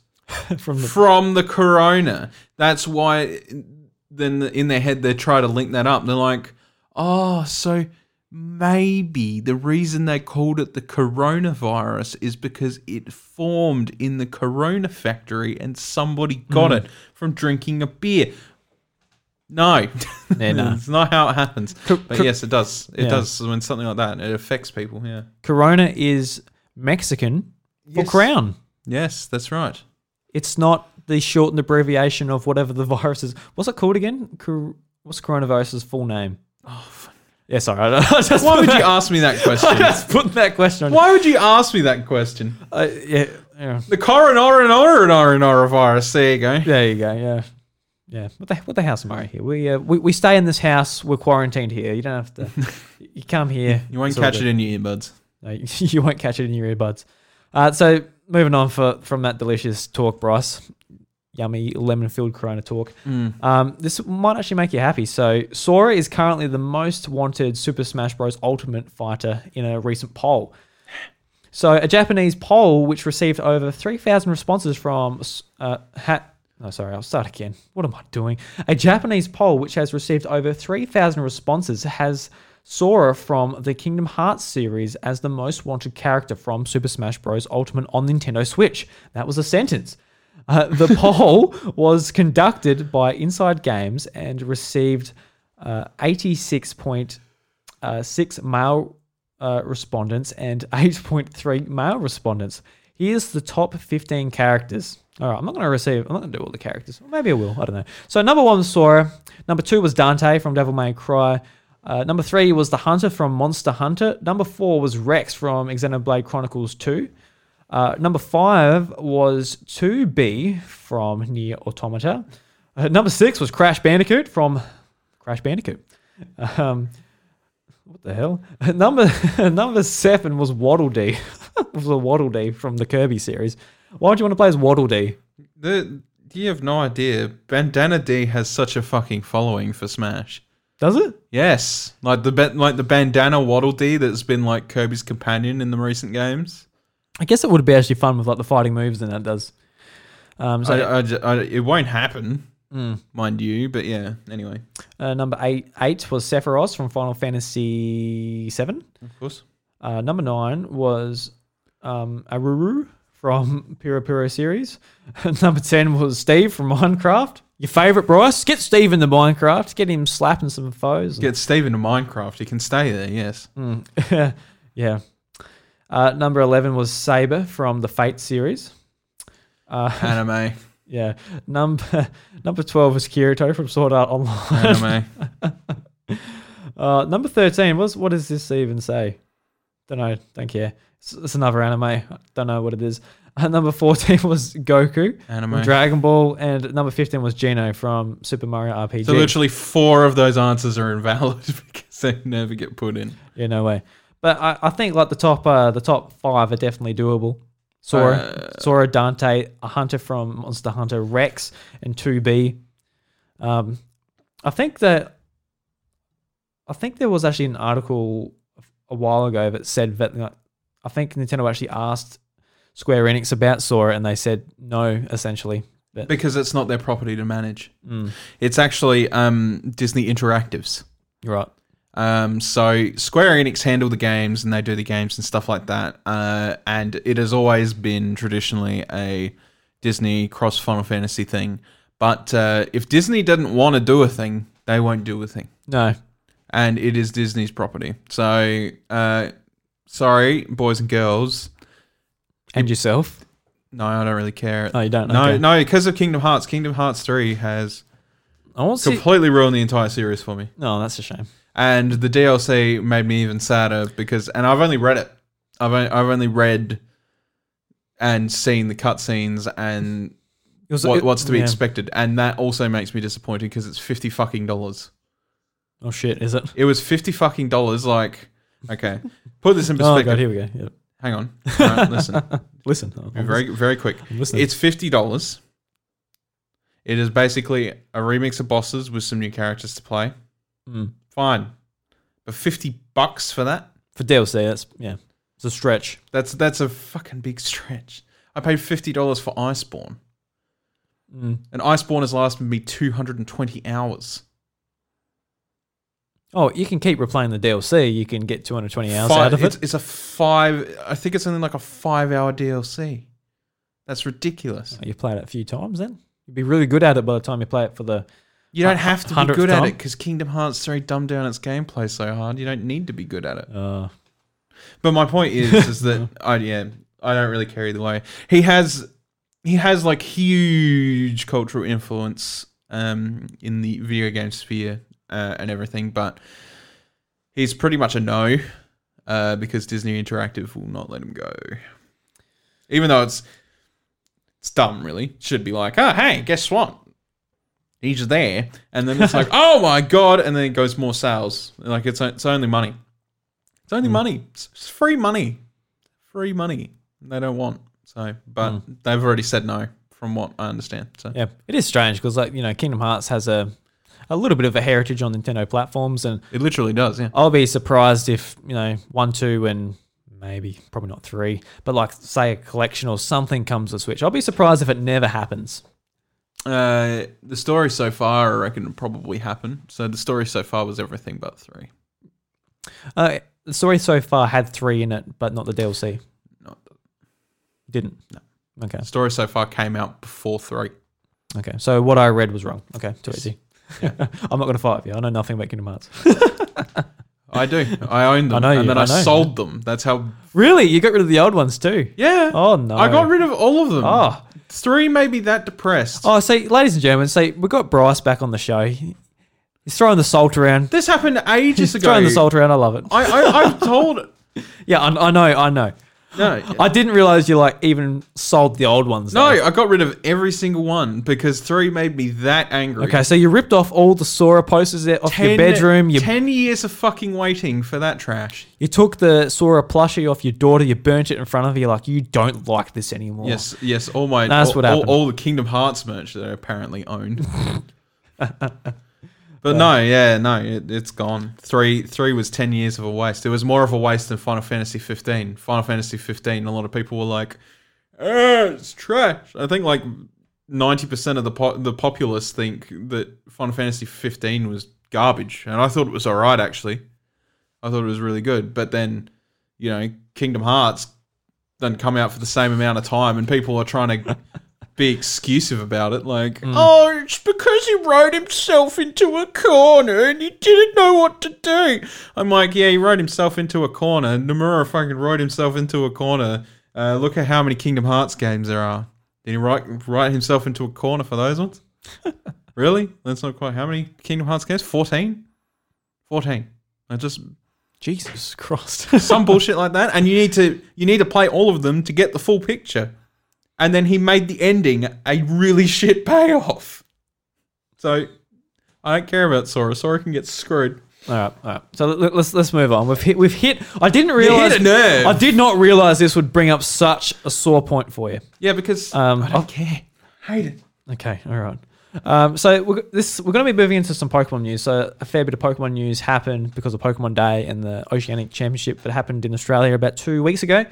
from the from the corona. That's why then in their head they try to link that up. They're like, oh, so maybe the reason they called it the coronavirus is because it formed in the corona factory and somebody got Hmm. it from drinking a beer. No, Yeah, no. it's not how it happens. Co- But co- yes, it does. It Yeah. does when something like that it affects people. Yeah. Corona is Mexican for crown. Yes, that's right. It's not the shortened abbreviation of whatever the virus is. What's it called again? Cor- What's coronavirus's full name? Oh. Yeah, sorry. I, I just Why would you ask me that I question? just put that question on. Why would you ask me that question? Uh, yeah, yeah. The coronavirus. There you go. There you go. Yeah, yeah. What the what the house Murray here? We, uh, we we stay in this house. We're quarantined here. You don't have to. you come here. You won't catch it in your earbuds. No, you won't catch it in your earbuds. Uh, so moving on for from that delicious talk, Bryce. Yummy lemon filled Corona talk. Um, this might actually make you happy. So Sora is currently the most wanted Super Smash Bros. Ultimate fighter in a recent poll. So a Japanese poll which received over 3,000 responses from uh, hat. No, sorry, I'll start again. What am I doing? A Japanese poll which has received over 3,000 responses has Sora from the Kingdom Hearts series as the most wanted character from Super Smash Bros. Ultimate on Nintendo Switch. That was a sentence. Uh, the poll was conducted by Inside Games and received uh, 86.6 male uh, respondents and 8.3 male respondents. Here's the top 15 characters. All right, I'm not going to receive, I'm not going to do all the characters. Maybe I will, I don't know. So, number one was Sora. Number two was Dante from Devil May Cry. Uh, number three was the Hunter from Monster Hunter. Number four was Rex from Xenoblade Chronicles 2. Uh, number five was 2B from NieR Automata. Uh, number six was Crash Bandicoot from Crash Bandicoot. Um, what the hell? number number seven was Waddle Dee. was a Waddle Dee from the Kirby series. Why would you want to play as Waddle Dee? The, you have no idea. Bandana Dee has such a fucking following for Smash. Does it? Yes, like the like the bandana Waddle Dee that's been like Kirby's companion in the recent games. I guess it would be actually fun with like the fighting moves and that does. Um, so I, I ju- I- it won't happen, Mm. mind you. But yeah, anyway, uh, number eight eight was Sephiroth from Final Fantasy Seven. of course. Uh, number nine was um, Aruru from Puyo Puyo series. number 10 was Steve from Minecraft. Your favorite, Bryce? Get Steve in the Minecraft. Get him slapping some foes. Get Steven to Minecraft. He can stay there. Yes. Mm. yeah. Uh, number 11 was Saber from the Fate series. Uh, Anime. yeah. Number number 12 was Kirito from Sword Art Online. Anime. Uh, number 13 was, what does this even say? Don't know. Don't care. It's, it's another anime. I don't know what it is. Uh, number 14 was Goku Anime. from Dragon Ball. And number 15 was Geno from Super Mario RPG. So literally four of those answers are invalid because they never get put in. yeah, no way. But I, I think like the top uh, the top five are definitely doable. Sora, Uh, Sora, Dante, a hunter from Monster Hunter, Rex, and 2B. Um, I think that I think there was actually an article a while ago that said that like, I think Nintendo actually asked Square Enix about Sora, and they said no, essentially. But Because it's not their property to manage. mm, It's actually um, Disney Interactives. right. Um, so Square Enix handle the games and they do the games and stuff like that. Uh, and it has always been traditionally a Disney cross Final Fantasy thing. But uh, if Disney didn't want to do a thing, they won't do a thing. No, and it is Disney's property. So, uh, sorry, boys and girls. And yourself? No, I don't really care. Oh, you don't? No, Okay. no, because of Kingdom Hearts. Kingdom Hearts three has I want to see. completely ruined the entire series for me. No, that's a shame. And the DLC made me even sadder because, and I've only read it. I've only, I've only read and seen the cutscenes and was- what, it- what's to be yeah. expected, and that also makes me disappointed because it's fifty fucking dollars. Oh shit! Is it? It was fifty fucking dollars. Like, okay, put this in perspective. Oh god, here we go. Yep. Hang on, right, listen, Listen, Be very very quick. It's fifty dollars. It is basically a remix of bosses with some new characters to play. Mm. Fine, but fifty bucks for that. for DLC. That's yeah, it's a stretch. That's that's a fucking big stretch. I paid fifty dollars for Iceborne, Mm. and Iceborne has lasted me two hundred and twenty hours. Oh, you can keep replaying the DLC. You can get 220 hours Five- out of it's, it. it's a five. I think it's only like a five-hour DLC. That's ridiculous. Oh, you played it a few times, then you'd be really good at it by the time you play it for the. You don't have to be good at it because Kingdom Hearts three dumbed down its gameplay so hard. You don't need to be good at it. Uh, But my point is, is that I yeah, I don't really care either way. He has, he has like huge cultural influence um in the video game sphere uh, and everything, but he's pretty much a no uh, because Disney Interactive will not let him go. Even though it's it's dumb, really. Should be like, oh hey, guess what? He's there, and then it's like, oh my god, and then it goes more sales. Like it's it's only money. It's only hmm. money. It's free money. Free money. They don't want. So, but hmm. they've already said no, from what I understand. So, yeah, it is strange because like you know, Kingdom Hearts has a a little bit of a heritage on Nintendo platforms, and it literally does. Yeah. I'll be surprised if you know one, two, and maybe probably not three, but like say a collection or something comes to Switch. I'll be surprised if it never happens. Uh, the story so far, I reckon, probably happen. So the story so far was everything but three. Uh, the story so far had three in it, but not the DLC. Not Didn't. No. Okay. The story so far came out before three. Okay. So what I read was wrong. Okay. Too easy. I'm not going to fight with you. I know nothing about Kingdom Hearts. I do. I own them. I know and then I I, sold them. That's how. really? You got rid of the old ones too? Yeah. Oh no. I got rid of all of them. Oh. Three made me that depressed. Oh, see, ladies and gentlemen, see, we got Bryce back on the show. He's throwing the salt around. This happened ages He's ago. throwing the salt around. I love it. I, I, I've told. Yeah, I, I know, I know. No, I didn't realize you like even sold the old ones. no, though. I got rid of every single one because three made me that angry. Okay, so you ripped off all the Sora posters there off your bedroom. You ten years of fucking waiting for that trash. you took the Sora plushie off your daughter. You burnt it in front of her. You're like, you don't like this anymore. Yes, yes, all my That's all, what all, all the Kingdom Hearts merch that I apparently owned. but no, yeah, no, it, it's gone. Three, three was ten years of a waste. It was more of a waste than Final Fantasy fifteen. Final Fantasy fifteen, a lot of people were like, "Eh, "It's trash." I think like ninety percent of the po- the populace think that Final Fantasy fifteen was garbage, and I thought it was alright actually. I thought it was really good, but then, you know, Kingdom Hearts doesn't come out for the same amount of time, and people are trying to be exclusive about it. Like, oh, it's because he wrote himself into a corner and he didn't know what to do. I'm like, yeah, he wrote himself into a corner. Nomura fucking wrote himself into a corner. Uh, look at how many Kingdom Hearts games there are. Did he write write himself into a corner for those ones? really? That's not quite. How many Kingdom Hearts games? Fourteen. Fourteen. I just Jesus Christ. some bullshit like that, and you need to you need to play all of them to get the full picture. And then he made the ending a really shit payoff. So I don't care about Sora. Sora can get screwed. all right, all right. So let, let's let's move on. We've hit we've hit. I didn't realize hit a nerve. I did not realize this would bring up such a sore point for you. Yeah, because Um, I don't care. Hate it. Okay, all right. Um, so we're, this we're going to be moving into some Pokemon news. So a fair bit of Pokemon news happened because of Pokemon Day and the Oceanic Championship that happened in Australia about two weeks ago.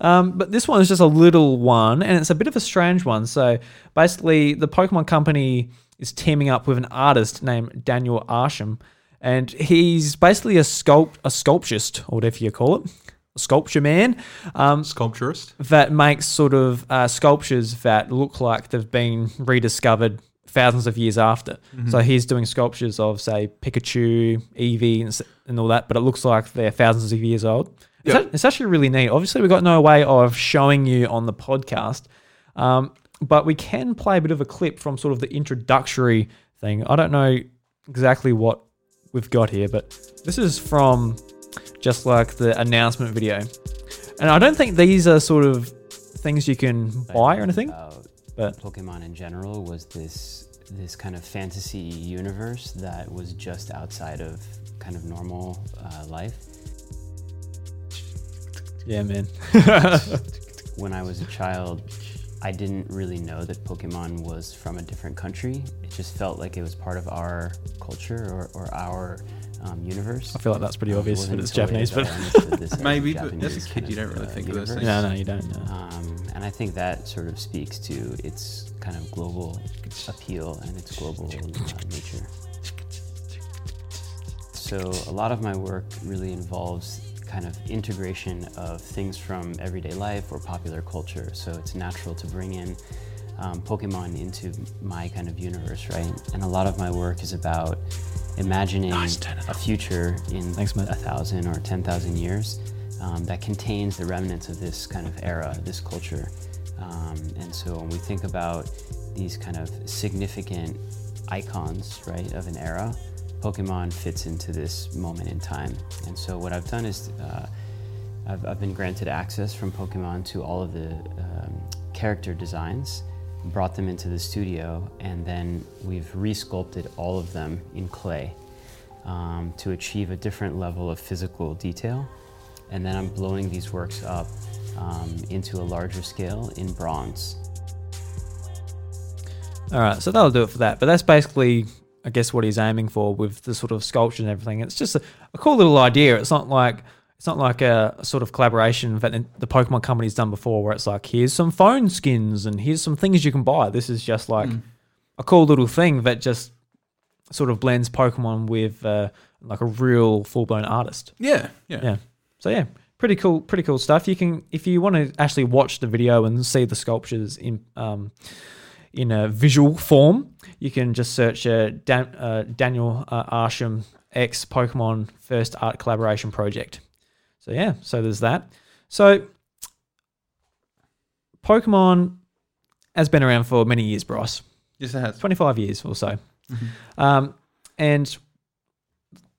Um, but this one is just a little one, and it's a bit of a strange one. So basically, the Pokemon Company is teaming up with an artist named Daniel Arsham, and he's basically a sculpt a sculpturist or whatever you call it, a sculpture man. Um, Sculpturist. that makes sort of uh, sculptures that look like they've been rediscovered thousands of years after. Mm-hmm. So he's doing sculptures of say Pikachu, Eevee, and, and all that, but it looks like they're thousands of years old. It's, Yeah. act- it's actually really neat. Obviously, we've got no way of showing you on the podcast, um, but we can play a bit of a clip from sort of the introductory thing. I don't know exactly what we've got here, but this is from just like the announcement video. And I don't think these are sort of things you can buy or anything. About but- Pokemon in general was this this kind of fantasy universe that was just outside of kind of normal uh, life. Yeah, man. When I was a child, I didn't really know that Pokemon was from a different country. It just felt like it was part of our culture or, or our um, universe. I feel like that's pretty Um, obvious wasn't that it's Japanese, but that I understood this as a Maybe, but as a kid, you don't really uh, think of those universe. things. no, no, you don't. No. Um, and I think that sort of speaks to its kind of global appeal and its global uh, nature. So a lot of my work really involves kind of integration of things from everyday life or popular culture. So it's natural to bring in um, Pokemon into my kind of universe, right? And a lot of my work is about imagining a future in Thanks, a thousand or ten thousand years um, that contains the remnants of this kind of era, this culture. Um, and so when we think about these kind of significant icons, right, of an era, Pokemon fits into this moment in time. And so what I've done is uh, I've, I've been granted access from Pokemon to all of the um, character designs, brought them into the studio, and then we've resculpted all of them in clay um, to achieve a different level of physical detail. And then I'm blowing these works up um, into a larger scale in bronze. All right, so that'll do it for that. But that's basically, I guess, what he's aiming for with the sort of sculpture and everything. It's just a, a cool little idea. It's not like it's not like a, sort of collaboration that the Pokemon company's done before, where it's like here's some phone skins and here's some things you can buy. This is just like a cool little thing that just sort of blends Pokemon with uh, like a real full blown artist. Yeah, yeah. Yeah. So yeah, pretty cool, pretty cool stuff. You can if you want to actually watch the video and see the sculptures in um in a visual form, you can just search uh, Dan, uh, Daniel uh, Arsham X Pokemon First Art Collaboration Project. So yeah, so there's that. So Pokemon has been around for many years, Bryce. Yes, it has. 25 years or so. Um, and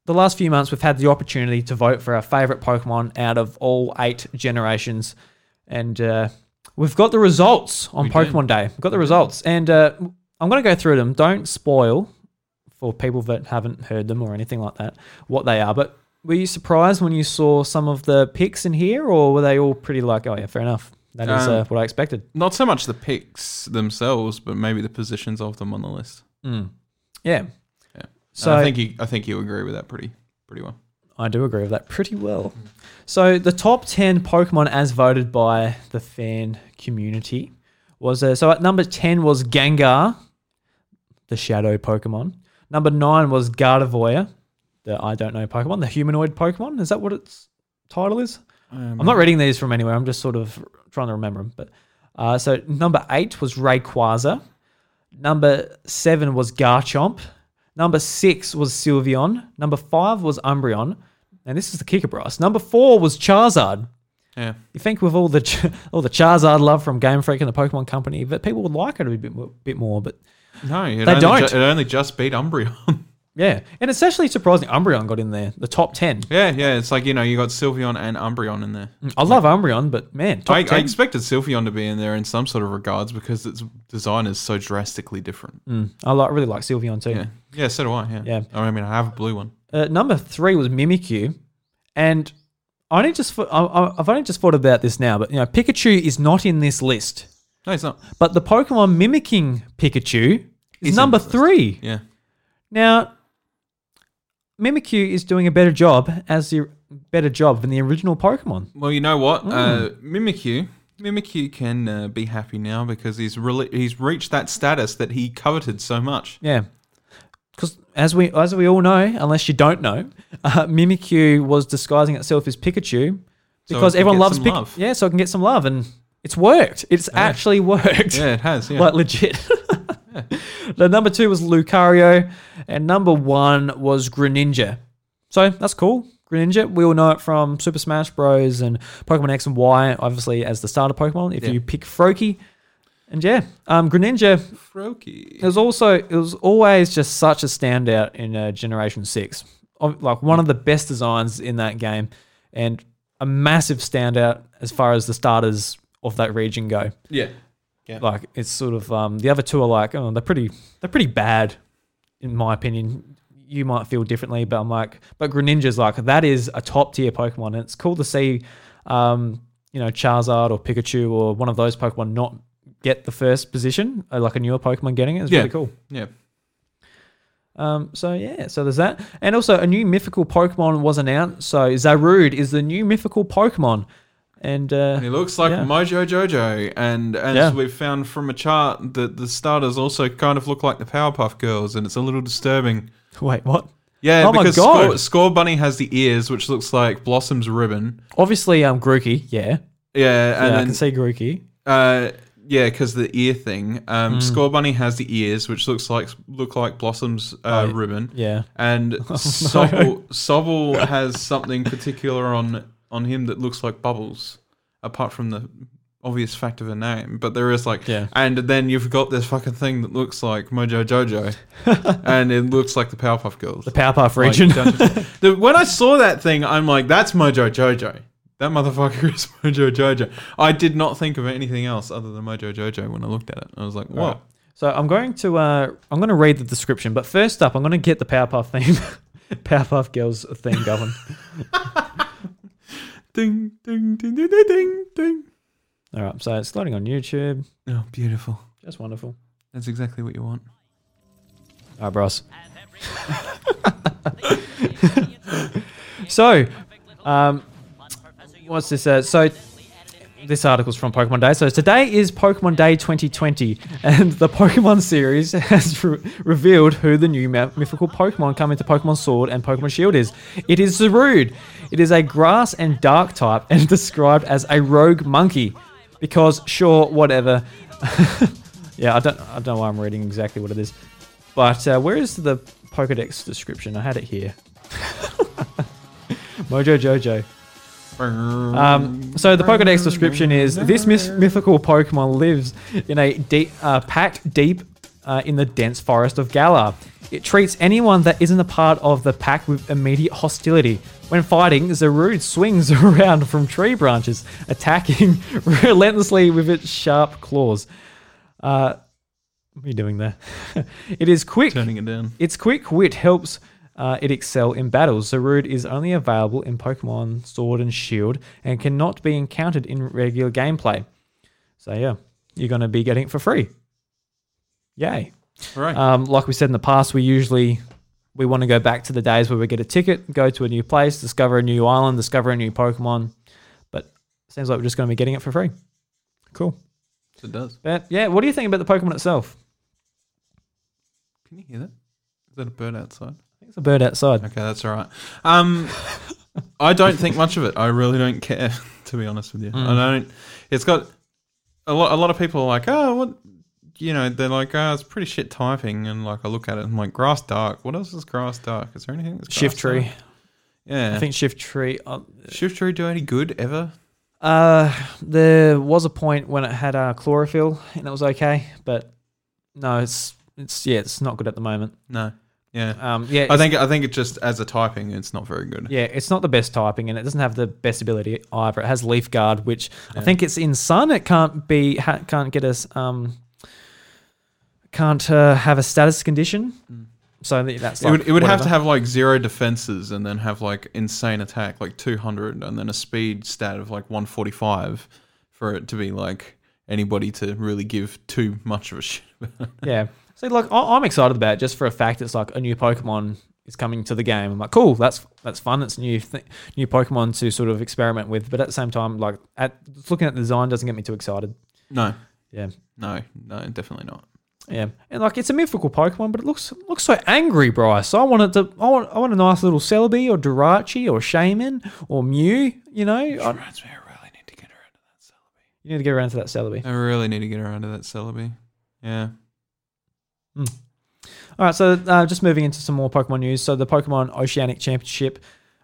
the last few months, we've had the opportunity to vote for our favorite Pokemon out of all eight generations. And uh, we've got the results on We did. Pokemon Day. We've got the results. And uh, I'm going to go through them. Don't spoil for people that haven't heard them or anything like that what they are. But were you surprised when you saw some of the picks in here, or were they all pretty like, oh, yeah, fair enough? That is Um, uh, what I expected. Not so much the picks themselves, but maybe the positions of them on the list. Mm. Yeah. Yeah. So So I think you, I think you agree with that pretty, pretty well. I do agree with that pretty well. So the top ten Pokemon as voted by the fan community was uh, so at number ten was Gengar, the Shadow Pokemon. Number nine was Gardevoir, the I don't know Pokemon, the humanoid Pokemon. Is that what its title is? Um, I'm not reading these from anywhere. I'm just sort of trying to remember them. But uh, so number eight was Rayquaza. Number seven was Garchomp. Number six was Sylveon. Number five was Umbreon. And this is the kicker, Bryce. Number four was Charizard. Yeah. You think with all the all the Charizard love from Game Freak and the Pokemon Company that people would like it a bit more, bit more, but No, They only don't. Ju- it only just beat Umbreon. yeah, and it's actually surprising Umbreon got in there, the top ten. yeah, yeah. It's like you know you got Sylveon and Umbreon in there. I love Umbreon, but man, top I, I expected Sylveon to be in there in some sort of regards because its design is so drastically different. Mm, I like really like Sylveon too. Yeah, yeah. So do I. Yeah. Yeah. I mean, I have a blue one. Uh, number three was Mimikyu, and I only just I- I've only just thought about this now, but you know Pikachu is not in this list, No, it's not. but the Pokemon mimicking Pikachu is Is number three. Yeah. Now, Mimikyu is doing a better job as the better job than the original Pokemon. Well, you know what? Hmm. Uh, Mimikyu, Mimikyu can uh, be happy now because he's really he's reached that status that he coveted so much. Yeah. Because as we as we all know, unless you don't know, uh, Mimikyu was disguising itself as Pikachu because can everyone loves Pikachu. love. Yeah, so it can get some love, and it's worked. It's actually worked. Yeah, it has. Yeah. like legit. the number two was Lucario, and number one was Greninja. So that's cool. Greninja, we all know it from Super Smash Bros. and Pokemon X and Y, obviously as the starter Pokemon. If Yeah. you pick Froakie, and yeah, um, Greninja Froakie. it was also it was always just such a standout in uh, Generation Six. Like one of the best designs in that game, and a massive standout as far as the starters of that region go. Yeah. Like it's sort of um, the other two are like oh they're pretty they're pretty bad, in my opinion. You might feel differently, but I'm like, but Greninja's like that is a top tier Pokemon, and it's cool to see, um, you know, Charizard or Pikachu or one of those Pokemon not get the first position, uh, like a newer Pokemon getting it. It's Yeah. really cool. Yeah. Um, so yeah, so there's that, and also a new mythical Pokemon was announced. So Zarude is the new mythical Pokemon, and uh, And he looks like Yeah. Mojo Jojo. And as Yeah. we've found from a chart, that the starters also kind of look like the Powerpuff Girls, and it's a little disturbing. wait, what? Yeah, Oh because. Score, Scorbunny has the ears, which looks like Blossom's ribbon. Obviously, um, Grookey, yeah, Yeah, yeah, and I can see Grookey. Uh, yeah, because the ear thing. Um, Scorbunny has the ears, which looks like look like Blossom's uh, Oh, ribbon. Yeah, And Sobble, Sobble has something particular on on him that looks like bubbles, apart from the obvious fact of a name. But there is like, Yeah. and then you've got this fucking thing that looks like Mojo Jojo, and it looks like the Powerpuff Girls. the Powerpuff region. The, when I saw that thing, I'm like, that's Mojo Jojo. That motherfucker is Mojo Jojo. I did not think of anything else other than Mojo Jojo when I looked at it. I was like, what? Right. So I'm going to uh, I'm going to read the description, but first up, I'm going to get the Powerpuff theme, Powerpuff Girls theme going. Ding, ding, ding, ding, ding, ding, ding. All right, so it's loading on YouTube. Oh, beautiful. Just wonderful. That's exactly what you want. All right, bros. so, um, what's this? Uh, so, this article's from Pokemon Day. So, today is Pokemon Day 2020, and the Pokemon series has re- revealed who the new mythical Pokemon coming to Pokemon Sword and Pokemon Shield is. It is Zarude. It is a grass and dark type and described as a rogue monkey. Because, sure, whatever. yeah, I don't, I don't know why I'm reading exactly what it is. But uh, where is the Pokedex description? I had it here. Mojo Jojo. Um, so the Pokedex description is this myth- mythical Pokemon lives in a deep, uh, packed deep uh, in the dense forest of Galar. It treats anyone that isn't a part of the pack with immediate hostility. When fighting, Zarude swings around from tree branches, attacking relentlessly with its sharp claws. Uh, what are you doing there? it is quick. Turning it down. Its quick wit helps uh, it excel in battles. Zarude is only available in Pokemon Sword and Shield and cannot be encountered in regular gameplay. So yeah, you're going to be getting it for free. Yay! Right. Um, like we said in the past, we usually we want to go back to the days where we get a ticket, go to a new place, discover a new island, discover a new Pokemon. But it seems like we're just going to be getting it for free. Cool. it does. But yeah, what do you think about the Pokemon itself? Can you hear that? Is that a bird outside? It's a bird outside. Okay, that's all right. Um, I don't think much of it. I really don't care, to be honest with you. I don't. It's got a lot. A lot of people are like, oh, what? You know, they're like, oh, it's pretty shit typing, and like I look at it, and I'm like, grass dark. What else is grass dark? Is there anything that's Shiftry. dark? Yeah, I think Shiftry. Uh, Shiftry do any good ever? Uh, there was a point when it had uh, chlorophyll and it was okay, but no, it's it's yeah, it's not good at the moment. No. Yeah. Um, yeah, I think I think it just as a typing, it's not very good. yeah, it's not the best typing, and it doesn't have the best ability either. It has Leaf Guard, which I think it's in Sun. It can't be ha- can't get us um can't uh, have a status condition. So th- that's It would, it would have to have like zero defenses and then have like insane attack, like 200, and then a speed stat of like 145 for it to be like anybody to really give too much of a shit. Yeah. So like I- I'm excited about it just for a fact it's like a new Pokemon is coming to the game. I'm like, cool, that's that's fun. That's new th- new Pokemon to sort of experiment with. But at the same time, like at looking at the design doesn't get me too excited. no, Yeah. no, no, definitely not. Yeah. And like it's a mythical Pokemon, but it looks looks so angry, Bryce. I wanted to I want I want a nice little Celebi or Jirachi or Shaymin or Mew, you know. I, Reminds me, I really need to get around to that Celebi. you need to get around to that Celebi. I really need to get around to that Celebi. Yeah. Hmm. All right, so uh, just moving into some more Pokemon news. So the Pokemon Oceanic Championship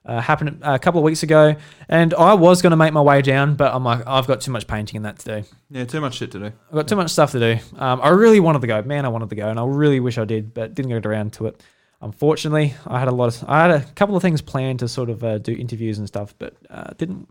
uh, happened a couple of weeks ago, and I was going to make my way down, but I'm like, I've got too much painting in that to do. Yeah, too much shit to do. I've got too much stuff to do. Um, I really wanted to go, man. I wanted to go, and I really wish I did, but didn't get around to it. Unfortunately, I had a lot of, I had a couple of things planned to sort of uh, do interviews and stuff, but uh, didn't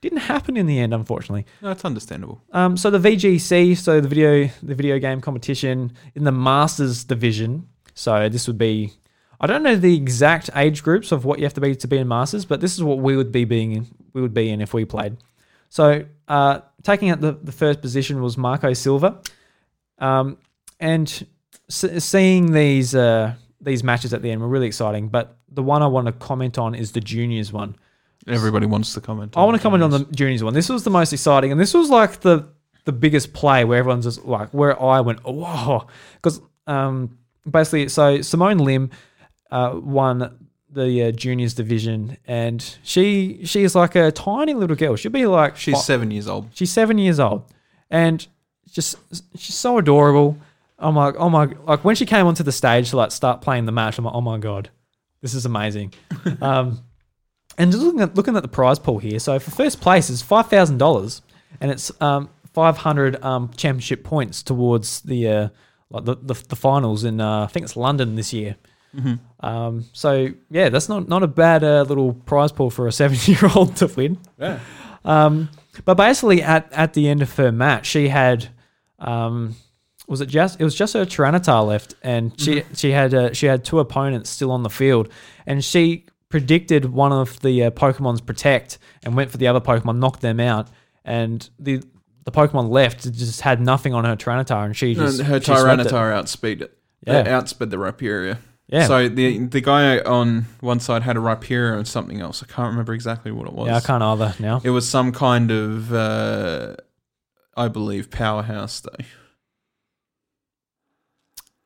didn't happen in the end, unfortunately. No, it's understandable. Um, so the VGC, so the video the video game competition in the Masters division. So this would be, I don't know the exact age groups of what you have to be to be in Masters, but this is what we would be being in, we would be in if we played. So uh, taking out the, the first position was Marco Silva, um, and s- seeing these uh, these matches at the end were really exciting. But the one I want to comment on is the juniors one. Everybody wants to comment. I want to comment on the juniors one. This was the most exciting, and this was like the the biggest play where everyone's just like where I went, oh, whoa, because um, basically, so Simone Lim uh, won the uh, juniors division, and she she is like a tiny little girl. She'll be like She's fi- seven years old. She's seven years old, and just she's so adorable. I'm like, oh my, like when she came onto the stage to like start playing the match, I'm like, oh my god, this is amazing. um, and just looking at looking at the prize pool here, so for first place is five thousand dollars, and it's um, five hundred um, championship points towards the uh, like the, the the finals in uh, I think it's London this year. Um, so yeah, that's not not a bad uh, little prize pool for a seven year old to win. Yeah. Um, but basically, at, at the end of her match, she had, um, was it just? It was just her Tyranitar left, and she she had uh, she had two opponents still on the field, and she predicted one of the uh, Pokemon's protect and went for the other Pokemon, knocked them out, and the the Pokemon left just had nothing on her Tyranitar, and she just her she swept it. Tyranitar outspeed it. Yeah. Yeah. outsped the Rhyperior. Yeah. So the the guy on one side had a Rhyperior and something else. I can't remember exactly what it was. Yeah, I can't either now. It was some kind of, uh, I believe, powerhouse though.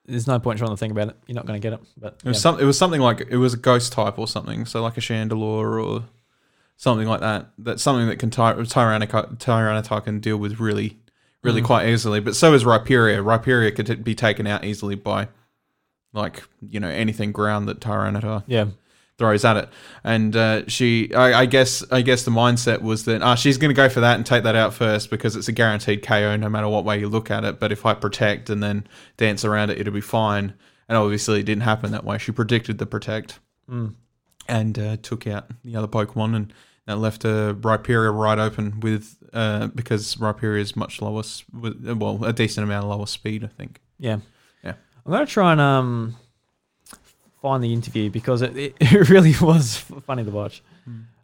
There's no point trying to think about it. You're not going to get it. But It was yeah. some. It was something like it was a ghost type or something. So like a Chandelure or something like that. That's something that can ty- Tyranitar, Tyranitar can deal with really, really Mm. quite easily. But so is Rhyperior. Rhyperior could t- be taken out easily by, like you know, anything ground that Tyranitar yeah. Throws at it. And uh, she, I, I guess, I guess the mindset was that ah, she's going to go for that and take that out first because it's a guaranteed KO no matter what way you look at it. But if I protect and then dance around it, it'll be fine. And obviously, it didn't happen that way. She predicted the protect Mm. and uh, took out the other Pokemon, and that left uh, Rhyperior right open with uh, because Rhyperior is much lower, well, a decent amount of lower speed, I think. Yeah. Yeah. I'm going to try and um find the interview because it, it, it really was funny to watch.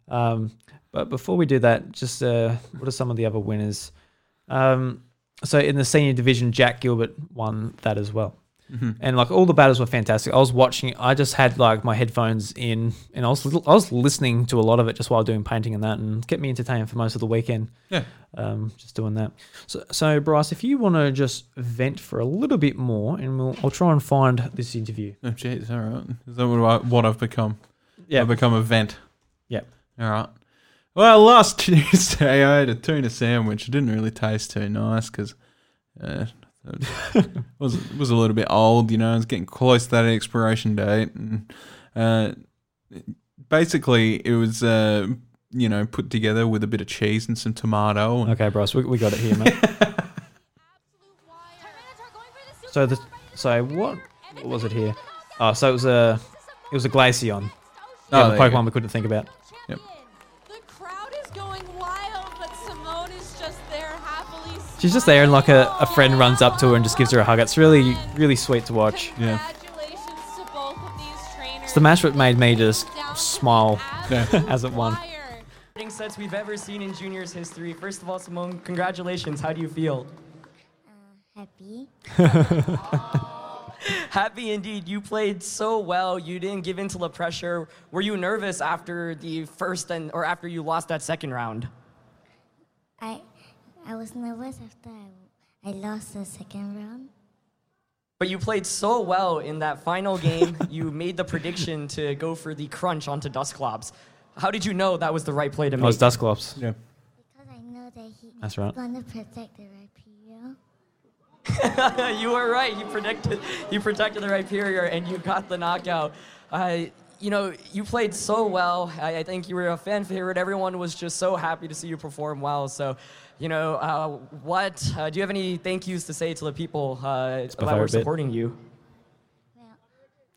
Um, but before we do that, just uh, what are some of the other winners? Um, so in the senior division, Jack Gilbert won that as well. Mm-hmm. And like all the battles were fantastic. I was watching. I just had like my headphones in, and I was I was listening to a lot of it just while doing painting and that, and kept me entertained for most of the weekend. Yeah. Um, just doing that. So, so Bryce, if you want to just vent for a little bit more, and we'll I'll try and find this interview. Oh, jeez, all right. Is that what, I, what I've become? Yeah. I've become a vent. Yeah. All right. Well, last Tuesday I had a tuna sandwich. It didn't really taste too nice because uh, was was a little bit old. You know, it was getting close to that expiration date, and uh, basically it was uh, you know put together with a bit of cheese and some tomato. And, Okay, Bryce, we, we got it here, mate. so the so what, what was it here? Oh, so it was a it was a Glaceon. Yeah, Oh, the Pokemon we couldn't think about. She's just there, and like a, a friend runs up to her and just gives her a hug. It's really really sweet to watch. Yeah. Congratulations to both of these trainers. It's the match that made me just smile Yeah. as it won. Fighting sets we've ever seen in juniors history. First of all, Simone, congratulations. How do you feel? Uh, happy. Happy indeed. You played so well. You didn't give in to the pressure. Were you nervous after the first and or after you lost that second round? I I was nervous after I, I lost the second round. But you played so well in that final game. you made the prediction to go for the crunch onto Dusclops. How did you know that was the right play to That make? was Dusclops. Yeah. Because I know that he That's right. gonna protect the Rhyperior. you were right. You predicted, you protected the Rhyperior, and you got the knockout. Uh, you know, you played so well. I, I think you were a fan favorite. Everyone was just so happy to see you perform well. So, you know, uh, what uh, do you have any thank yous to say to the people uh, my that were supporting you? Well,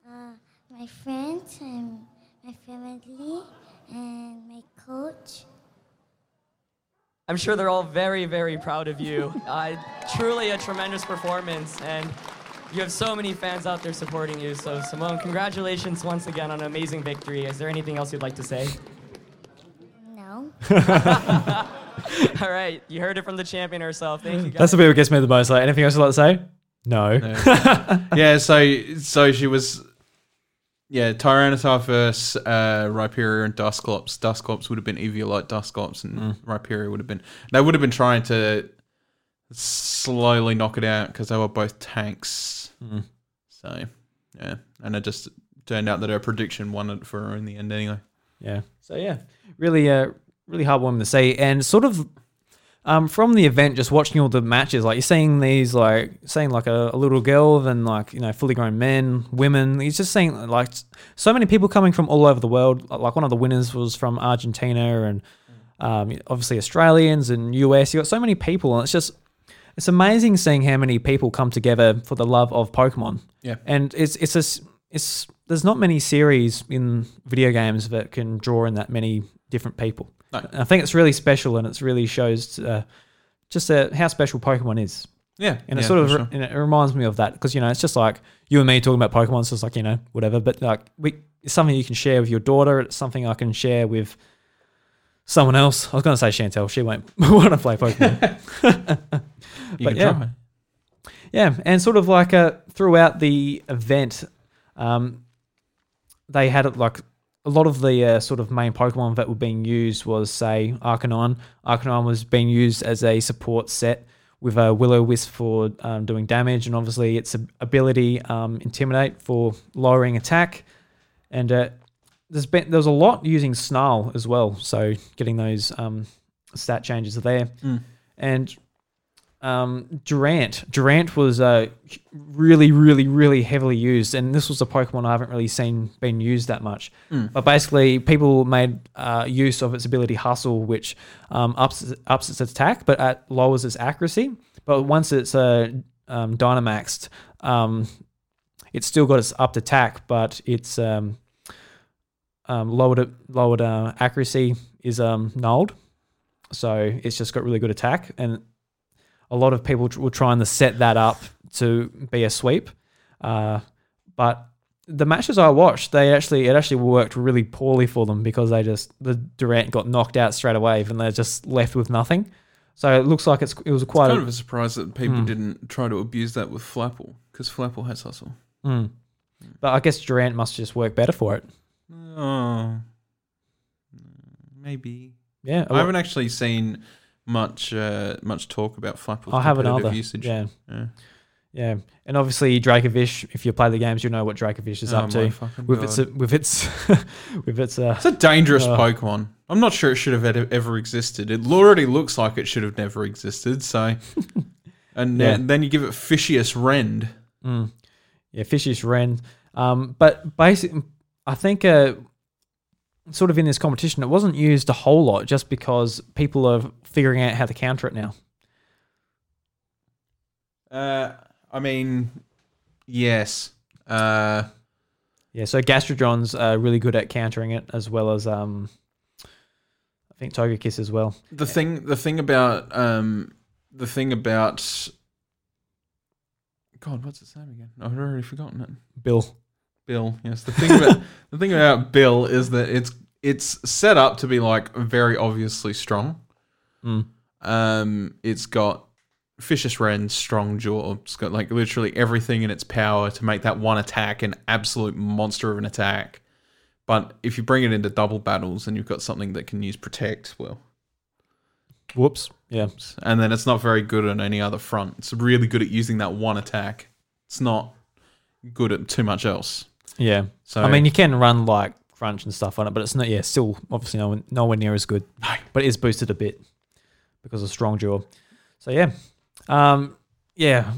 uh, my friends and my family and my coach. I'm sure they're all very, very proud of you. Uh, truly a tremendous performance, and you have so many fans out there supporting you. So, Simone, congratulations once again on an amazing victory. Is there anything else you'd like to say? No. All right, you heard it from the champion herself. Thank you, guys. That's the bit that gets me the most. Like, anything else you'd like to say? No. yeah, so so she was yeah, Tyranitar versus uh, Rhyperior and Dusclops. Dusclops would have been Eviolite Dusclops and Rhyperior would have been they would have been trying to slowly knock it out because they were both tanks. So yeah, and it just turned out that her prediction won it for her in the end anyway. Yeah. So yeah, really, uh, really hard one to say, and sort of. Um, from the event, just watching all the matches, like you're seeing these, like seeing like a, a little girl, then like you know fully grown men, women. You're just seeing like so many people coming from all over the world. Like one of the winners was from Argentina, and um, obviously Australians and US. You got so many people, and it's just it's amazing seeing how many people come together for the love of Pokemon. Yeah. and it's it's a it's there's not many series in video games that can draw in that many different people. No. I think it's really special, and it's really shows uh, just uh, how special Pokemon is. Yeah, And it yeah, sort of sure. and it reminds me of that because you know it's just like you and me talking about Pokemon. So it's like you know whatever, but like we it's something you can share with your daughter. It's something I can share with someone else. I was going to say Chantel. She won't want to play Pokemon. You but yeah. try. Yeah, and sort of like uh, throughout the event, um, they had it like a lot of the uh, sort of main Pokemon that were being used was say Arcanine. Arcanine was being used as a support set with a Will-O-Wisp for um, doing damage, and obviously its ability um, Intimidate for lowering attack. And uh, there's been there's a lot using Snarl as well, so getting those um, stat changes there. And um, Durant. Durant was uh, really, really, really heavily used, and this was a Pokemon I haven't really seen being used that much. But basically, people made uh, use of its ability Hustle, which um, ups ups its attack, but at, lowers its accuracy. But once it's uh, um, Dynamaxed, um, it's still got its upped attack, but it's um, um, lowered lowered uh, accuracy is um, nulled. So it's just got really good attack, and a lot of people tr- were trying to set that up to be a sweep. Uh, but the matches I watched, they actually it actually worked really poorly for them because they just the Durant got knocked out straight away, and they're just left with nothing. So it looks like it's it was quite Kind a, of a surprise that people Hmm. didn't try to abuse that with Flapple because Flapple has hustle. Mm. But I guess Durant must just work better for it. Oh, maybe. Yeah, I haven't actually seen much uh, much talk about Flapple's I competitive either. usage. Yeah, Yeah. yeah, and obviously Dracovish. If you play the games, you know what Dracovish is Oh up to with its with its with its uh, It's a dangerous Oh. Pokemon. I'm not sure it should have ever existed. It already looks like it should have never existed. So, and Yeah. then, then you give it Fishious Rend. Mm. Yeah, Fishious Rend. Um, but basically, I think uh, sort of in this competition, it wasn't used a whole lot just because people are figuring out how to counter it now. Uh, I mean, yes. Uh, Yeah, so Gastrodon's uh, really good at countering it as well as um, I think Togekiss as well. the thing, the thing about, um, the thing about, God, what's its name again? I've already forgotten it. Bill. Bill. Yes, the thing about the thing about Bill is that it's it's set up to be like very obviously strong. Mm. Um, it's got Fishious Rend, strong jaw. It's got like literally everything in its power to make that one attack an absolute monster of an attack. But if you bring it into double battles and you've got something that can use protect, well, Whoops. Yeah. and then it's not very good on any other front. It's really good at using that one attack. It's not good at too much else. Yeah. So I mean, you can run like crunch and stuff on it, but it's not. Yeah, still obviously no nowhere near as good. No. But it is boosted a bit because of strong jaw. So yeah. Um, yeah,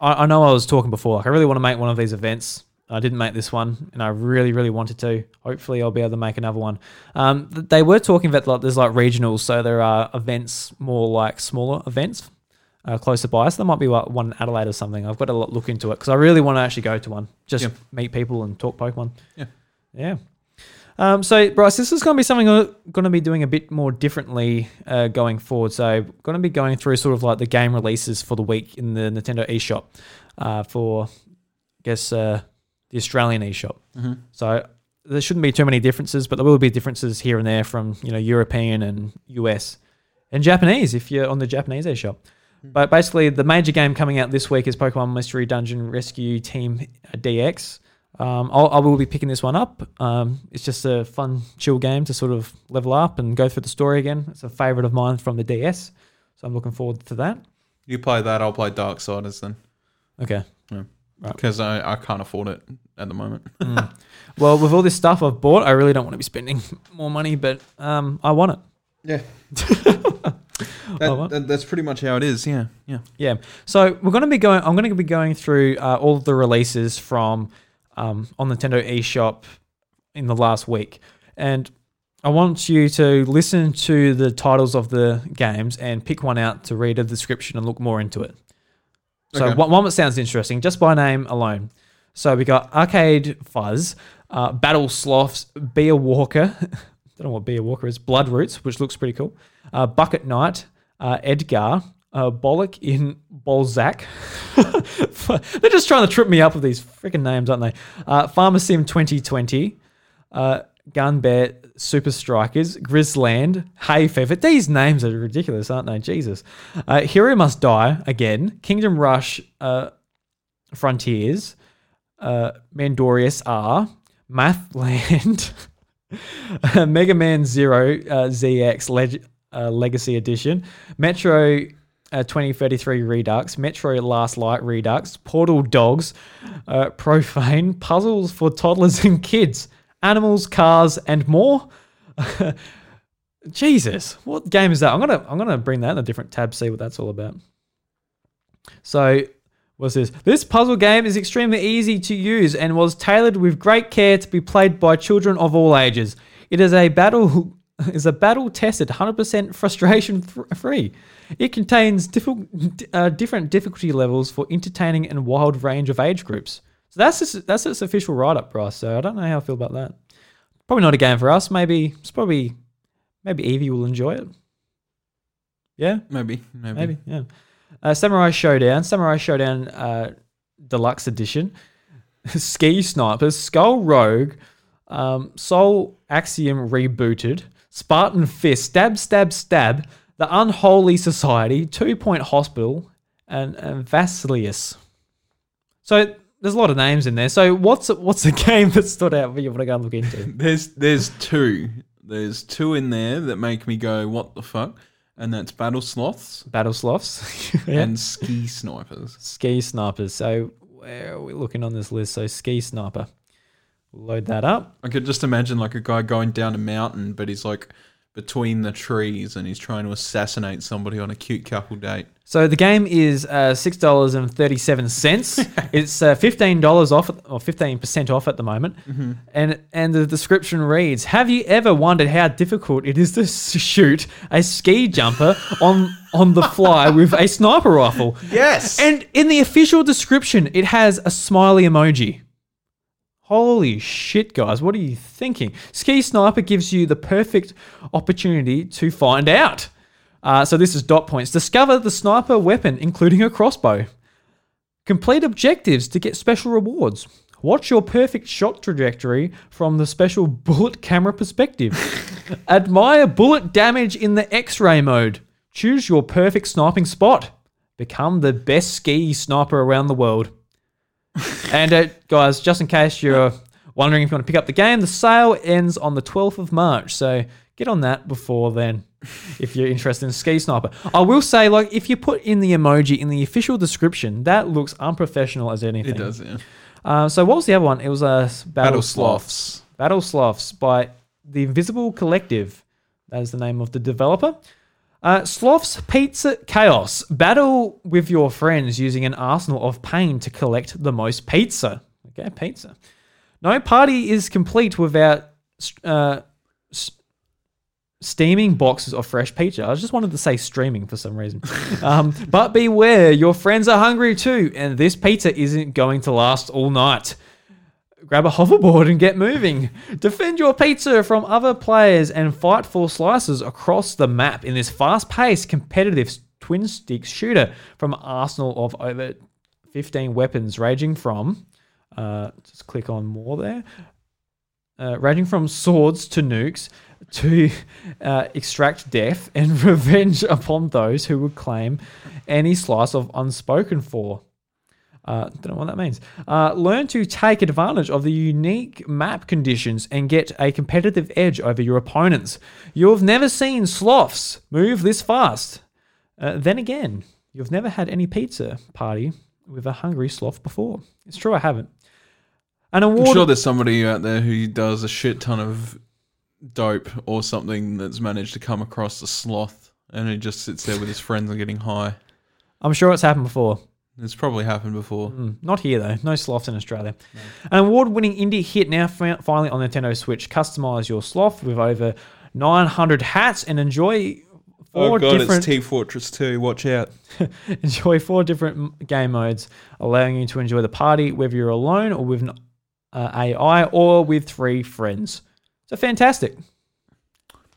I, I know I was talking before. Like, I really want to make one of these events. I didn't make this one, and I really, really wanted to. Hopefully, I'll be able to make another one. Um, they were talking about like there's like regionals, so there are events more like smaller events uh, closer by. So there might be one in Adelaide or something. I've got to look into it because I really want to actually go to one, just Yeah. meet people and talk Pokemon. Yeah. yeah. Um, so, Bryce, this is going to be something we're going to be doing a bit more differently uh, going forward. So, going to be going through sort of like the game releases for the week in the Nintendo eShop uh, for, I guess, uh, the Australian eShop. So, there shouldn't be too many differences, but there will be differences here and there from you know European and US and Japanese if you're on the Japanese eShop. But basically, the major game coming out this week is Pokemon Mystery Dungeon Rescue Team DX. Um, I'll, I will be picking this one up. Um, it's just a fun, chill game to sort of level up and go through the story again. It's a favorite of mine from the DS, so I'm looking forward to that. You play that, I'll play Dark Darksiders then. Okay. Because I, I can't afford it at the moment. Well, with all this stuff I've bought, I really don't want to be spending more money, but um, I want it. Yeah. Oh, that, what? that- that's pretty much how it is. Yeah. Yeah. Yeah. So we're going to be going. I'm going to be going through uh, all of the releases from um, on Nintendo eShop in the last week, and I want you to listen to the titles of the games and pick one out to read a description and look more into it. So Okay. one, one that sounds interesting just by name alone. So we got Arcade Fuzz, uh, Battle Sloths, Beer Walker. I don't know what Beer Walker is. Blood Roots, which looks pretty cool. Uh, Bucket Knight, uh, Edgar, uh, Bollock in Balzac. They're just trying to trip me up with these freaking names, aren't they? Uh, Farmer Sim 2020, uh, Gun Bear Super Strikers, Grizzland, Hay Fever. These names are ridiculous, aren't they? Jesus. Uh, Hero Must Die again. Kingdom Rush uh, Frontiers, uh, Mandorius R, Mathland, Mega Man Zero uh, ZX Leg- uh, Legacy Edition, Metro uh, 2033 Redux, Metro Last Light Redux, Portal Dogs, uh, Profane, Puzzles for Toddlers and Kids, Animals, Cars, and more. Jesus, what game is that? I'm gonna I'm gonna bring that in a different tab, see what that's all about. So, what's this? This puzzle game is extremely easy to use and was tailored with great care to be played by children of all ages. It is a battle is a battle tested 100% frustration free. It contains diffi- uh, different difficulty levels for entertaining and wild range of age groups. So that's its, that's its official write up, Bryce. So I don't know how I feel about that. Probably not a game for us. Maybe it's probably maybe Evie will enjoy it. Yeah, Maybe. Maybe. maybe yeah. Uh, Samurai Showdown, Samurai Showdown uh, Deluxe Edition, Ski Snipers, Skull Rogue, um, Soul Axiom rebooted, Spartan Fist, Stab Stab Stab, The Unholy Society, Two Point Hospital, and, and Vasilius. So there's a lot of names in there. So what's what's a game that stood out for you? What I go and look into? There's there's two. There's two in there that make me go, what the fuck? And that's Battle Sloths Battle Sloths yeah. and Ski Snipers. Ski Snipers. So where are we looking on this list? So Ski Sniper. Load that up. I could just imagine like a guy going down a mountain, but he's like between the trees and he's trying to assassinate somebody on a cute couple date. So the game is uh, six dollars and thirty-seven cents. it's uh, fifteen dollars off, or fifteen percent off at the moment. And and the description reads: Have you ever wondered how difficult it is to shoot a ski jumper on on the fly with a sniper rifle? Yes. And in the official description, it has a smiley emoji. Holy shit, guys, what are you thinking? Ski Sniper gives you the perfect opportunity to find out. Uh, so this is dot points. Discover the sniper weapon, including a crossbow. Complete objectives to get special rewards. Watch your perfect shot trajectory from the special bullet camera perspective. Admire bullet damage in the X ray mode. Choose your perfect sniping spot. Become the best ski sniper around the world. and uh, guys, just in case you're wondering if you want to pick up the game, the sale ends on the 12th of March. So get on that before then if you're interested in Ski Sniper. I will say, like, if you put in the emoji in the official description, that looks unprofessional as anything. it does, yeah. Uh, so what was the other one? It was a uh, Battle, Battle Sloths. Sloths. Battle Sloths by the Invisible Collective. That is the name of the developer. Uh, Sloth's Pizza Chaos. Battle with your friends using an arsenal of pain to collect the most pizza. Okay, pizza. No party is complete without uh, s- steaming boxes of fresh pizza. I just wanted to say streaming for some reason. um, but beware, your friends are hungry too, and this pizza isn't going to last all night. Grab a hoverboard and get moving. Defend your pizza from other players and fight for slices across the map in this fast paced, competitive twin stick shooter from an arsenal of over 15 weapons, ranging from. Uh, just click on more there. Uh, ranging from swords to nukes to uh, extract death and revenge upon those who would claim any slice of unspoken for. Uh, don't know what that means. Uh, learn to take advantage of the unique map conditions and get a competitive edge over your opponents. You've never seen sloths move this fast. Uh, then again, you've never had any pizza party with a hungry sloth before. It's true, I haven't. An award. I'm sure there's somebody out there who does a shit ton of dope or something that's managed to come across a sloth and he just sits there with his friends and getting high. I'm sure it's happened before. It's probably happened before. Mm, not here though. No sloths in Australia. An award-winning indie hit now fi- finally on Nintendo Switch. Customize your sloth with over 900 hats and enjoy four Oh god, different it's Team Fortress 2. Watch out. enjoy four different game modes, allowing you to enjoy the party whether you're alone or with an uh, AI or with three friends. So fantastic.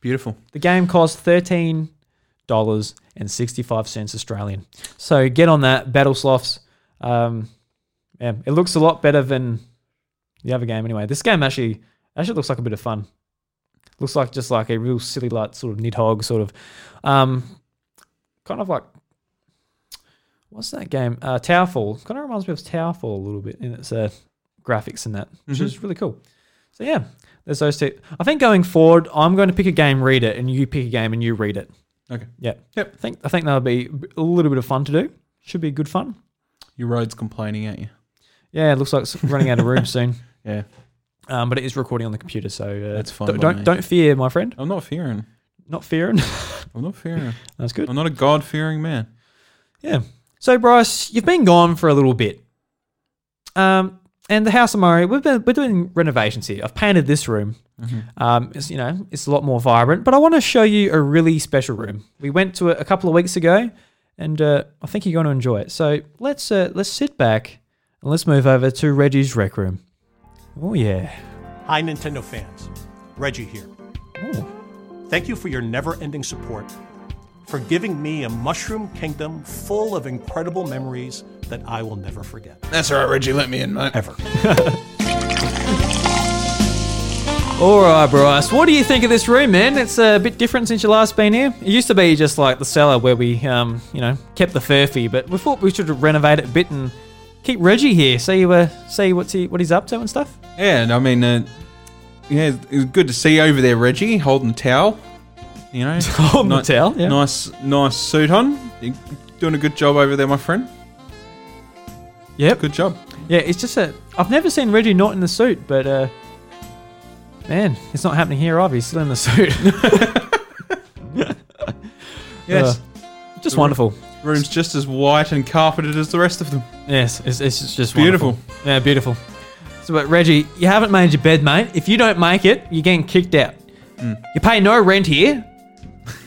Beautiful. The game costs thirteen dollars and sixty-five cents Australian. So get on that, Battle Sloths. Um, yeah, it looks a lot better than the other game. Anyway, this game actually actually looks like a bit of fun. Looks like just like a real silly, like sort of Nidhogg sort of, um, kind of like what's that game? Uh, Towerfall. Kind of reminds me of Towerfall a little bit in its uh, graphics and that, which is really cool. So yeah, there's those two. I think going forward, I'm going to pick a game, read it, and you pick a game and you read it. Okay. Yeah. Yep. I think I think that'll be a little bit of fun to do. Should be good fun. Your Rode's complaining at you. Yeah, it looks like it's running out of room soon. Yeah. Um, but it is recording on the computer, so uh, That's fine Don't by don't, me. don't fear, my friend. I'm not fearing. Not fearing. I'm not fearing. That's good. I'm not a God fearing man. Yeah. So Bryce, you've been gone for a little bit. Um, and the House of Mario, we've been we're doing renovations here. I've painted this room. Um, it's you know it's a lot more vibrant, but I want to show you a really special room. We went to it a couple of weeks ago, and uh, I think you're going to enjoy it. So let's uh, let's sit back and let's move over to Reggie's rec room. Oh yeah. Hi, Nintendo fans. Reggie here. Oh. Thank you for your never ending support, for giving me a mushroom kingdom full of incredible memories that I will never forget. That's all right, Reggie. Let me in, mate. Ever. All right, Bryce. What do you think of this room, man? It's a bit different since you last been here. It used to be just like the cellar where we, um, you know, kept the furphy, but we thought we should renovate it a bit and keep Reggie here. See, uh, see what's he, what he's up to and stuff. Yeah, and I mean, uh, yeah, it was good to see you over there, Reggie, holding the towel. You know, Holding the towel, yeah. Nice, nice suit on. You're doing a good job over there, my friend. Yep. Good job. Yeah, it's just a. I've never seen Reggie not in the suit, but uh, man, it's not happening here either. He's still in the suit. Yes, Uh, just wonderful. room's just as white and carpeted as the rest of them. Yes, it's, it's just Beautiful. wonderful. Yeah, beautiful. So, but Reggie, you haven't made your bed, mate. If you don't make it, you're getting kicked out. Hmm. You pay no rent here.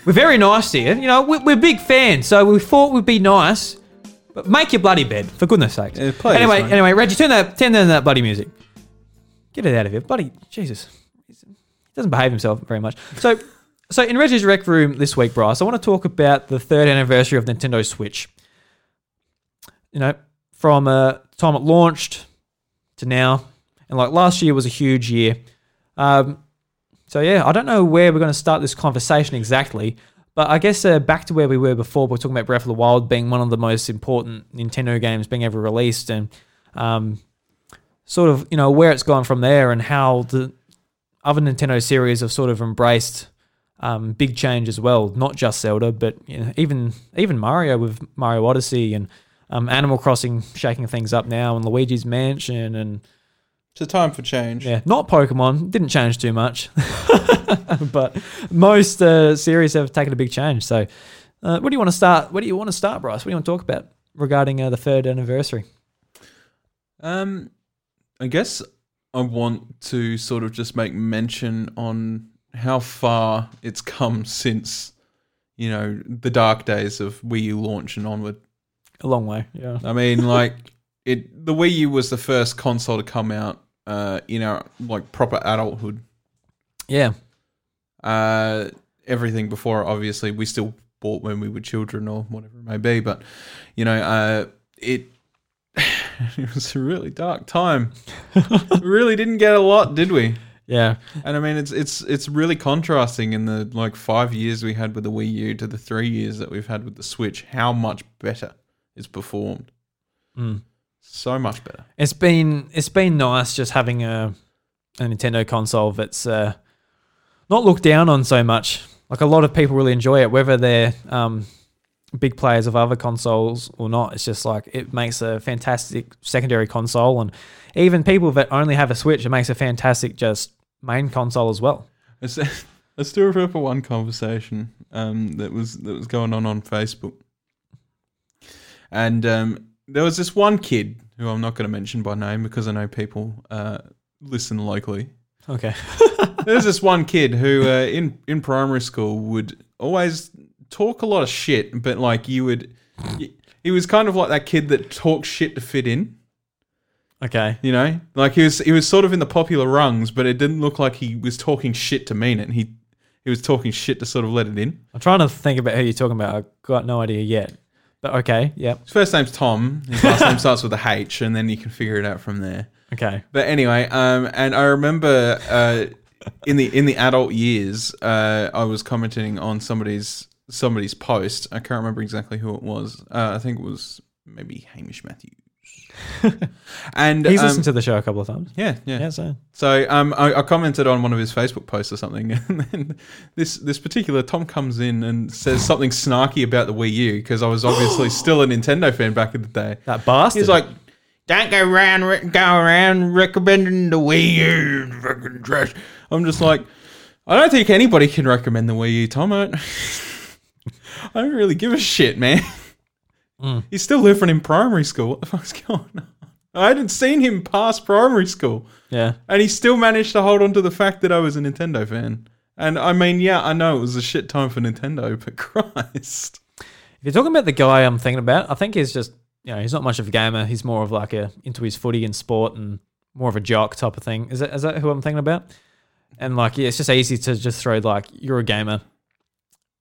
We're very nice here. You know, we're, we're big fans, so we thought we'd be nice. But make your bloody bed, for goodness sakes. Yeah, please, anyway, mate. anyway, Reggie, turn that turn down that bloody music. Get it out of here, buddy. Jesus, he doesn't behave himself very much. So, so in Reggie's rec room this week, Bryce, I want to talk about the third anniversary of Nintendo Switch. You know, from uh, time it launched to now, and like last year was a huge year. Um, so yeah, I don't know where we're going to start this conversation exactly, but I guess uh, back to where we were before. We're talking about Breath of the Wild being one of the most important Nintendo games being ever released, and um, sort of you know where it's gone from there, and how the other Nintendo series have sort of embraced um, big change as well. Not just Zelda, but you know, even even Mario with Mario Odyssey and um, Animal Crossing shaking things up now, and Luigi's Mansion, and It's a time for change. Yeah, not Pokemon. Didn't change too much, but most uh, series have taken a big change. So, uh, what do you want to start? What do you want to start, Bryce? What do you want to talk about regarding uh, the third anniversary? Um, I guess I want to sort of just make mention on how far it's come since, you know, the dark days of Wii U launch and onward. A long way. Yeah. I mean, like it, the Wii U was the first console to come out, uh, you know, like proper adulthood. Yeah. Uh, everything before, obviously, we still bought when we were children or whatever it may be, but you know, uh, it it was a really dark time. we really didn't get a lot, did we? Yeah. And I mean, it's it's it's really contrasting in the like five years we had with the Wii U to the three years that we've had with the Switch. How much better it's performed? Mm. So much better. It's been it's been nice just having a a Nintendo console that's uh, not looked down on so much. Like a lot of people really enjoy it, whether they're um, big players of other consoles or not. It's just like it makes a fantastic secondary console, and even people that only have a Switch, it makes a fantastic just main console as well. Let's do a for one conversation um, that was that was going on on Facebook, and um, there was this one kid who I'm not going to mention by name because I know people uh, listen locally. Okay. There's this one kid who uh, in in primary school would always talk a lot of shit, but like you would, he was kind of like that kid that talks shit to fit in. Okay. You know, like he was he was sort of in the popular rungs, but it didn't look like he was talking shit to mean it. And he he was talking shit to sort of let it in. I'm trying to think about who you're talking about. I've got no idea yet. Okay, yep. His first name's Tom. His last name starts with a H, and then you can figure it out from there. Okay. But anyway, um, and I remember uh, in the in the adult years, uh, I was commenting on somebody's somebody's post. I can't remember exactly who it was. Uh, I think it was maybe Hamish Matthews. and He's um, listened to the show a couple of times. yeah, yeah. Yeah, so So um, I, I commented on one of his Facebook posts or something, and then this this particular Tom comes in and says something snarky about the Wii U because I was obviously still a Nintendo fan back in the day. that bastard. He's like, "Don't go around go around recommending the Wii U, fucking trash." I'm just like, I don't think anybody can recommend the Wii U, Tom. I don't, I don't really give a shit, man. Mm. He's still living in primary school. What the fuck's going on? I hadn't seen him past primary school. yeah. And he still managed to hold on to the fact that I was a Nintendo fan. And I mean, yeah, I know it was a shit time for Nintendo, but Christ. If you're talking about the guy I'm thinking about, I think he's just you know he's not much of a gamer. He's more of like a into his footy and sport and more of a jock type of thing. Is that is that who I'm thinking about? And like yeah, it's just easy to just throw like you're a gamer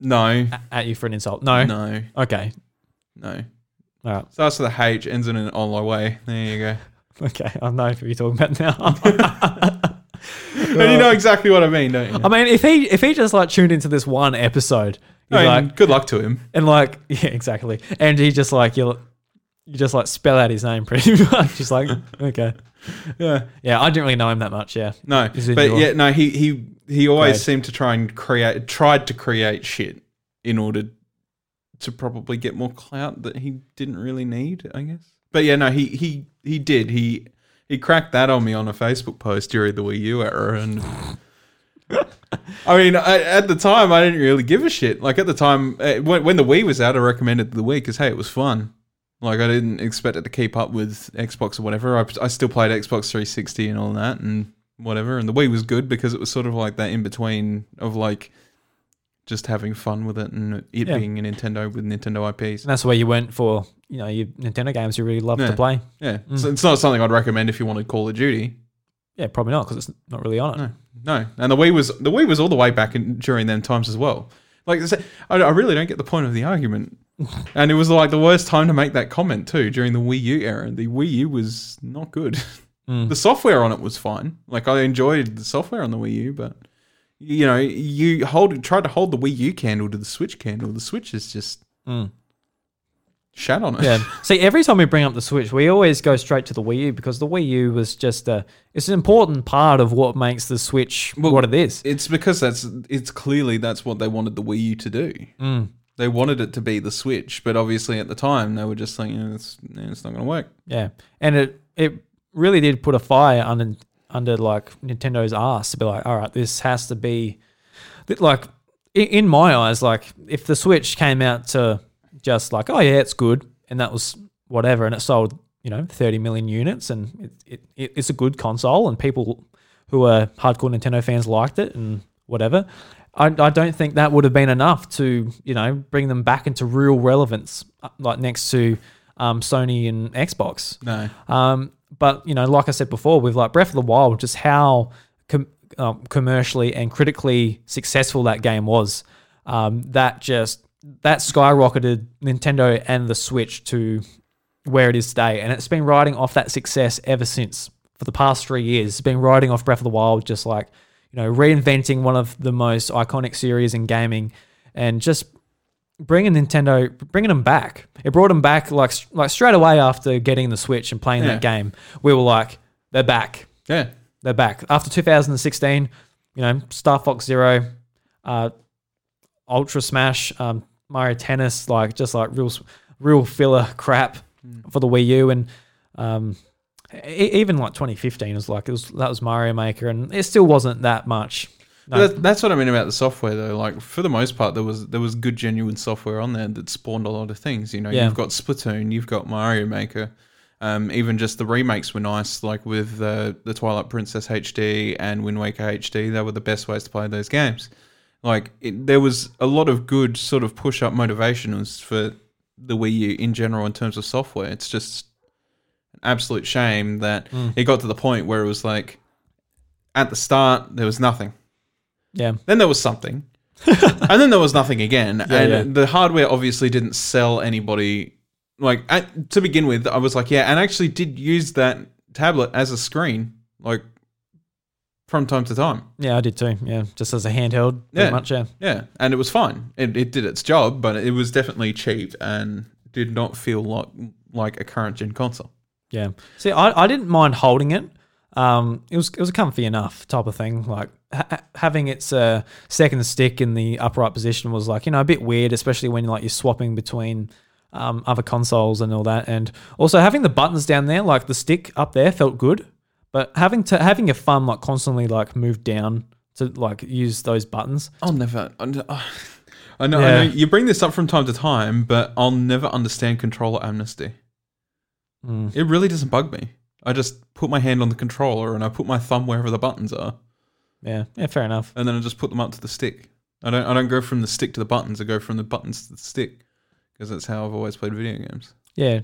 No. at you for an insult. No. No. Okay. No. All right. Starts with a H, ends in an on my way. There you go. Okay. I know who you're talking about now. and you know exactly what I mean, don't you? I mean, if he if he just like tuned into this one episode, I mean, like good luck to him. and like yeah, exactly, and he just like you you just like spell out his name pretty much. Just like okay, Yeah. yeah, I didn't really know him that much. Yeah. No. But your- yeah, no, he he he always Grade. seemed to try and create tried to create shit in order to probably get more clout that he didn't really need, I guess. But yeah, no, he he he did. He he cracked that on me on a Facebook post during the Wii U era and I mean, I, at the time, I didn't really give a shit. Like at the time, uh, when, when the Wii was out, I recommended the Wii because hey, it was fun. Like I didn't expect it to keep up with Xbox or whatever. I, I still played Xbox 360 and all that and whatever. And the Wii was good because it was sort of like that in between of like just having fun with it and it Yeah. being a Nintendo with Nintendo IPs. And that's where you went for, you know, your Nintendo games you really love Yeah. to play. Yeah, so it's not something I'd recommend if you wanted Call of Duty. Yeah, probably not because it's not really on it. No, no. And the Wii was the Wii was all the way back in, during them times as well. Like I I, I really don't get the point of the argument. and it was like the worst time to make that comment too during the Wii U era. The Wii U was not good. Mm. The software on it was fine. Like I enjoyed the software on the Wii U, but you know, you hold try to hold the Wii U candle to the Switch candle. The Switch is just Mm. shat on it. Yeah. See, every time we bring up the Switch, we always go straight to the Wii U because the Wii U was just a it's an important part of what makes the Switch Well, what it is. It's because that's it's clearly that's what they wanted the Wii U to do. Mm. They wanted it to be the Switch, but obviously at the time they were just know, it's, it's not going to work. Yeah. And it it really did put a fire under under like Nintendo's ass to be like, all right, this has to be like in, my eyes, like if the Switch came out to just like, oh yeah, it's good, and that was whatever, and it sold you know 30 million units, and it, it, it it's a good console, and people who are hardcore Nintendo fans liked it, and whatever. I, I don't think that would have been enough to you know bring them back into real relevance, uh, like next to um, Sony and Xbox. No. Um, but you know, like I said before, with like Breath of the Wild, just how com- um, commercially and critically successful that game was, um, that just that skyrocketed Nintendo and the Switch to where it is today, and it's been riding off that success ever since for the past three years. It's been riding off Breath of the Wild, just like you know, reinventing one of the most iconic series in gaming, and just bringing Nintendo, bringing them back. It brought them back like like straight away after getting the Switch and playing Yeah. that game. We were like, they're back, Yeah. they're back. After 2016, you know, Star Fox Zero, uh, Ultra Smash, um, Mario Tennis, like just like real real filler crap for the Wii U, and um, even like 2015 was like it was that was Mario Maker, and it still wasn't that much. No. That, that's what I mean about the software, though. Like for the most part, there was there was good, genuine software on there that spawned a lot of things. You know, Yeah. you've got Splatoon, you've got Mario Maker. Um, even just the remakes were nice, like with uh, the Twilight Princess HD and Wind Waker HD. They were the best ways to play those games. Like it, there was a lot of good sort of push up motivations for the Wii U in general in terms of software. It's just an absolute shame that it got to the point where it was like at the start there was nothing. Yeah, Then there was something. and then there was nothing again. and yeah. the hardware obviously didn't sell anybody. Like, at, to begin with, I was like, yeah, and I actually did use that tablet as a screen, like, from time to time. yeah, I did too. Yeah, just as a handheld, Yeah. much. Yeah, Yeah. And it was fine. It, it did its job, but it was definitely cheap and did not feel like, like a current gen console. Yeah. See, I, I didn't mind holding it. Um, it was it was a comfy enough type of thing. Like ha- having its uh, second stick in the upright position was like you know a bit weird, especially when like you're swapping between um, other consoles and all that. And also having the buttons down there, like the stick up there, felt good. But having to having your thumb like constantly like move down to like use those buttons. I'll never. I know, I know, Yeah. I know you bring this up from time to time, but I'll never understand controller amnesty. Mm. It really doesn't bug me. I just put my hand on the controller and I put my thumb wherever the buttons are, Yeah, yeah, fair enough. and then I just put them up to the stick. I don't. I don't go from the stick to the buttons. I go from the buttons to the stick because that's how I've always played video games. Yeah.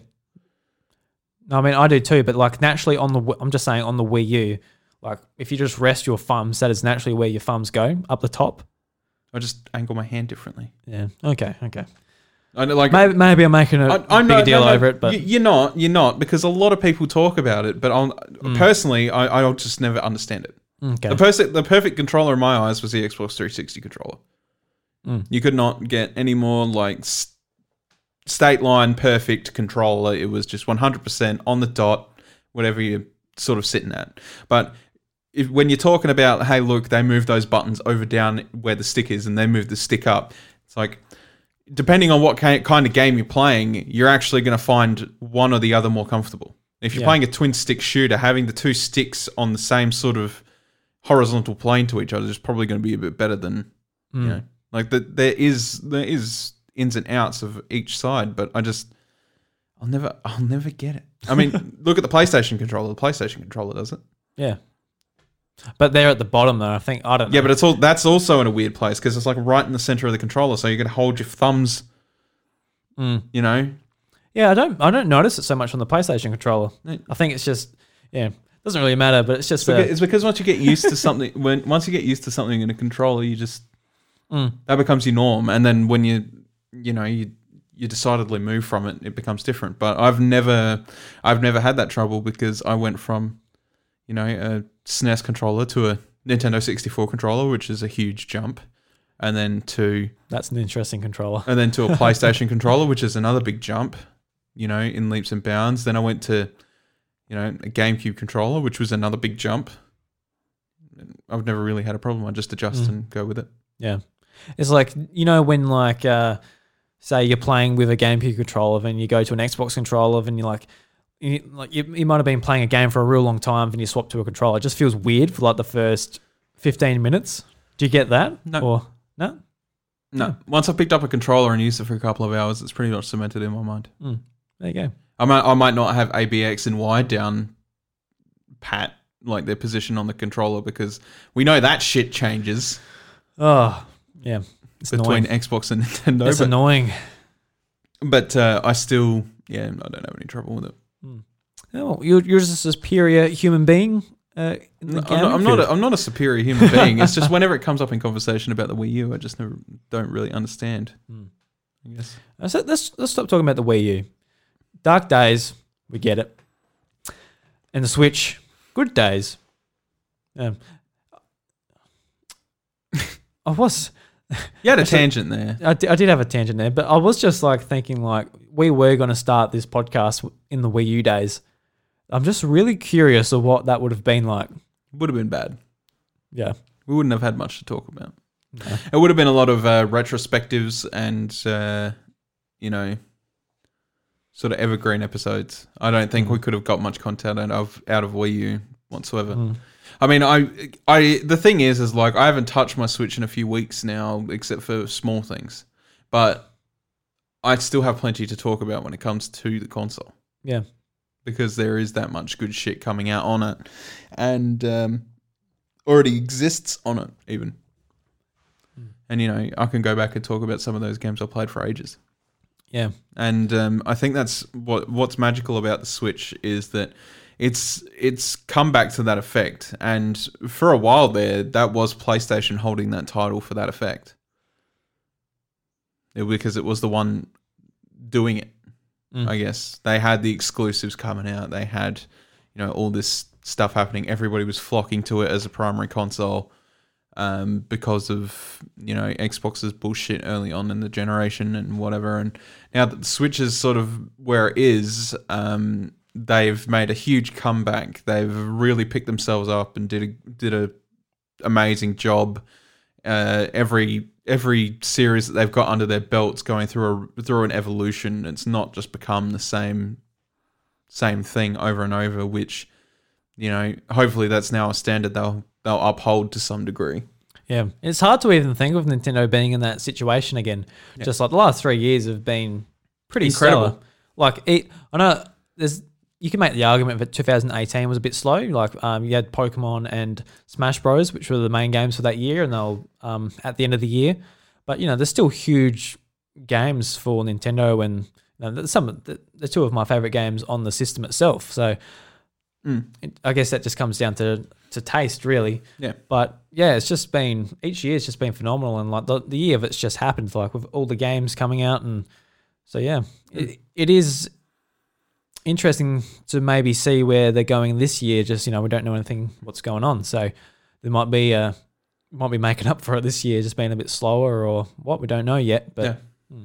No, I mean I do too, but like naturally on the I'm just saying on the Wii U, like if you just rest your thumbs, that is naturally where your thumbs go up the top. I just angle my hand differently. Yeah. Okay. Okay. I know, like Maybe maybe I'm making a I, I know, big deal no, no, over it, but y- you're not. You're not because a lot of people talk about it, but I'll, Mm. personally, I, I'll just never understand it. Okay. The perfect, the perfect controller in my eyes was the Xbox 360 controller. Mm. You could not get any more like s- state line perfect controller. It was just 100% on the dot, whatever you're sort of sitting at. But if, when you're talking about, hey, look, they move those buttons over down where the stick is, and they move the stick up. It's like depending on what ki- kind of game you're playing, you're actually going to find one or the other more comfortable. If you're Yeah. playing a twin stick shooter, having the two sticks on the same sort of horizontal plane to each other is probably going to be a bit better than Mm. you know, like the, there is there is ins and outs of each side, but I just I'll never I'll never get it. I mean, look at the PlayStation controller. The PlayStation controller does it. yeah. But they're at the bottom though. I think I don't know. Yeah, but it's all that's also in a weird place because it's like right in the center of the controller, so you're going to hold your thumbs. Mm. You know, yeah, I don't I don't notice it so much on the PlayStation controller. I think it's just yeah, doesn't really matter. But it's just It's uh, because, it's because once you get used to something, when once you get used to something in a controller, you just Mm. that becomes your norm, and then when you you know you you decidedly move from it, it becomes different. But I've never I've never had that trouble because I went from you know a SNES controller to a Nintendo 64 controller, which is a huge jump, and then to that's an interesting controller. and then to a PlayStation controller, which is another big jump, you know, in leaps and bounds. Then I went to, you know, a GameCube controller, which was another big jump. I've never really had a problem. I just adjust Mm. and go with it. Yeah. It's like, you know, when like, uh, say you're playing with a GameCube controller and you go to an Xbox controller and you're like, you, like you, you might have been playing a game for a real long time, and you swap to a controller. It just feels weird for like the first fifteen minutes. Do you get that? No. Or no? No, once I've picked up a controller and used it for a couple of hours, it's pretty much cemented in my mind. There you go. I might, I might not have ABX and Y down pat like their position on the controller because we know that shit changes Oh, yeah. It's between annoying. Xbox and Nintendo. It's but annoying. but uh, I still, yeah, I don't have any trouble with it. Oh, you're, you're just a superior human being uh, in the I'm not, I'm not, a, I'm not a superior human being. It's just whenever it comes up in conversation about the Wii U, I just never, don't really understand. I guess. Uh, so let's let's stop talking about the Wii U. Dark days, we get it. And the Switch, good days. Um, I was You had a tangent there. I di- I did have a tangent there, but I was just like thinking like we were going to start this podcast in the Wii U days. I'm just really curious of what that would have been like. Would have been bad. Yeah. We wouldn't have had much to talk about. It would have been a lot of uh, retrospectives and, uh, you know, sort of evergreen episodes. I don't think we mm. could have got much content out of out of Wii U whatsoever. Mm. I mean, I, I, the thing is, is like I haven't touched my Switch in a few weeks now, except for small things, but I still have plenty to talk about when it comes to the console Yeah. because there is that much good shit coming out on it, and um, already exists on it even. Mm. And you know, I can go back and talk about some of those games I played for ages. Yeah. And um, I think that's what what's magical about the Switch is that it's it's come back to that effect. And for a while there, that was PlayStation holding that title for that effect. It- because it was the one doing it. I guess they had the exclusives coming out. They had, you know, all this stuff happening. Everybody was flocking to it as a primary console um, because of you know Xbox's bullshit early on in the generation and whatever. And now that the Switch is sort of where it is, um, they've made a huge comeback. They've really picked themselves up and did a did a amazing job. Uh, every every series that they've got under their belts going through a through an evolution. It's not just become the same same thing over and over, which you know, hopefully that's now a standard they'll they'll uphold to some degree. Yeah, it's hard to even think of Nintendo being in that situation again. Just like the last three years have been pretty Incredible. stellar. Like it, I know there's you can make the argument that 2018 was a bit slow. Like um, you had Pokemon and Smash Bros, which were the main games for that year, and they'll um, at the end of the year. But you know, there's still huge games for Nintendo, and you know, some of the, the two of my favorite games on the system itself. So it, I guess that just comes down to to taste, really. Yeah. But yeah, it's just been each year's just been phenomenal, and like the, the year of it's just happened, like with all the games coming out, and so yeah, it, it is interesting to maybe see where they're going this year. Just you know, we don't know anything what's going on, so there might be uh might be making up for it this year, just being a bit slower or what we don't know yet. But Yeah. hmm.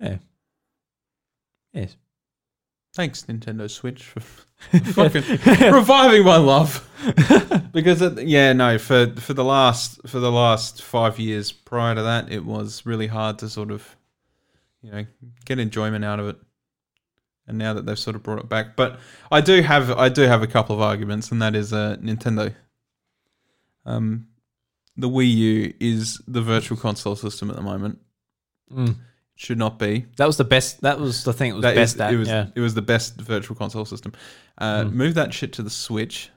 yeah, yes. Thanks, Nintendo Switch, for fucking reviving my love. because it, yeah, no, for for the last for the last five years prior to that, it was really hard to sort of, you know, get enjoyment out of it. And now that they've sort of brought it back, but I do have I do have a couple of arguments, and that is uh, Nintendo. Um, the Wii U is the virtual console system at the moment. Mm. Should not be. That was the best. That was the thing. It was That best is- at. it was yeah. it was the best virtual console system. Uh, Mm. Move that shit to the Switch.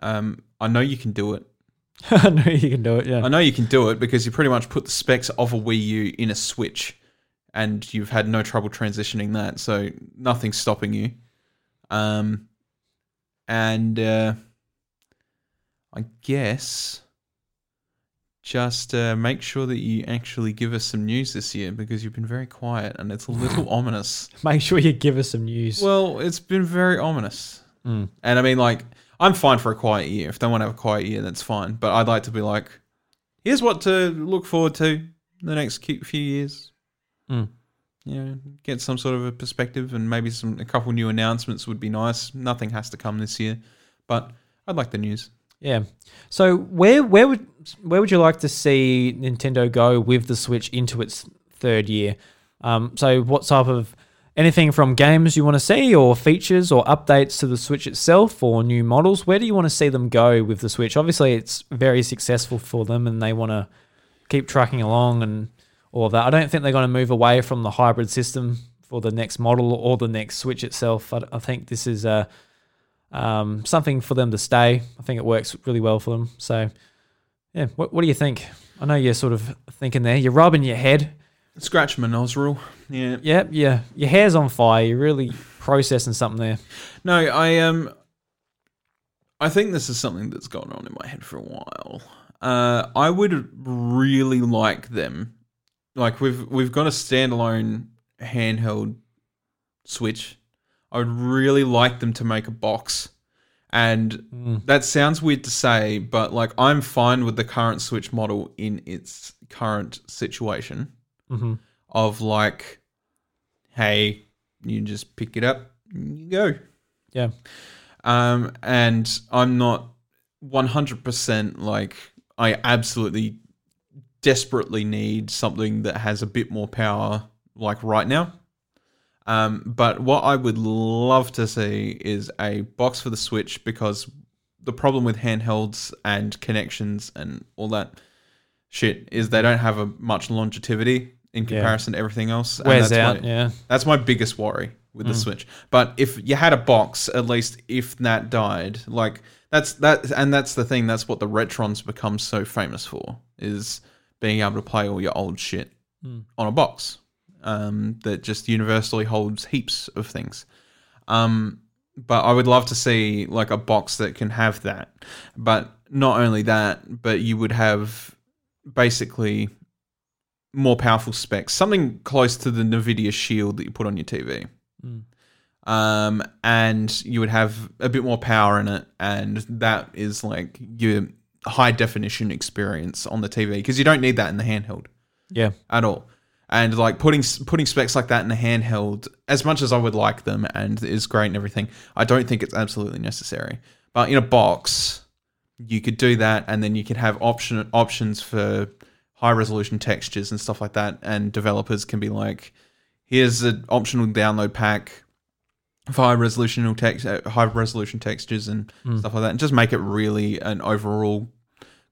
Um, I know you can do it. I know you can do it. Yeah. I know you can do it because you pretty much put the specs of a Wii U in a Switch, and you've had no trouble transitioning that. So nothing's stopping you. Um, and uh, I guess just uh, make sure that you actually give us some news this year because you've been very quiet and it's a little ominous. Make sure you give us some news. Well, it's been very ominous. Mm. And I mean, like, I'm fine for a quiet year. If they want to have a quiet year, that's fine. But I'd like to be like, here's what to look forward to in the next few years. Mm. You know, get some sort of a perspective and maybe some a couple new announcements would be nice. Nothing has to come this year, but I'd like the news. Yeah. So where where would where would you like to see Nintendo go with the Switch into its third year? Um, so what type of anything from games you want to see, or features, or updates to the Switch itself, or new models? Where do you want to see them go with the Switch? Obviously, it's very successful for them, and they want to keep trucking along and all of that. I don't think they're going to move away from the hybrid system for the next model or the next Switch itself. I, I think this is uh, um, something for them to stay. I think it works really well for them. So, yeah, what, what do you think? I know you're sort of thinking there. You're rubbing your head. Scratch my nostril. Yeah. Yep, yeah. Your hair's on fire. You're really processing something there. No, I um I think this is something that's gone on in my head for a while. Uh I would really like them. Like we've we've got a standalone handheld Switch. I would really like them to make a box. And that sounds weird to say, but like I'm fine with the current Switch model in its current situation Mm-hmm. of like, hey, you just pick it up, you go. Yeah. Um, and I'm not 100% like, I absolutely desperately need something that has a bit more power, like right now. Um, but what I would love to see is a box for the Switch because the problem with handhelds and connections and all that shit is they don't have a much longevity in Yeah. comparison to everything else. and Wears that's out, my- yeah. That's my biggest worry with the Mm. Switch. But if you had a box, at least if that died, like that's that, and that's the thing. That's what the Retrons become so famous for is being able to play all your old shit Mm. on a box um, that just universally holds heaps of things. Um, but I would love to see like a box that can have that. But not only that, but you would have basically more powerful specs, something close to the Nvidia Shield that you put on your TV. Mm. Um, and you would have a bit more power in it, and that is like your high definition experience on the TV because you don't need that in the handheld Yeah. at all. And like putting putting specs like that in a handheld, as much as I would like them and is great and everything, I don't think it's absolutely necessary. But in a box, you could do that, and then you could have option options for high resolution textures and stuff like that. And developers can be like, "Here's an optional download pack for high resolution text, uh, high resolution textures and Mm. stuff like that," and just make it really an overall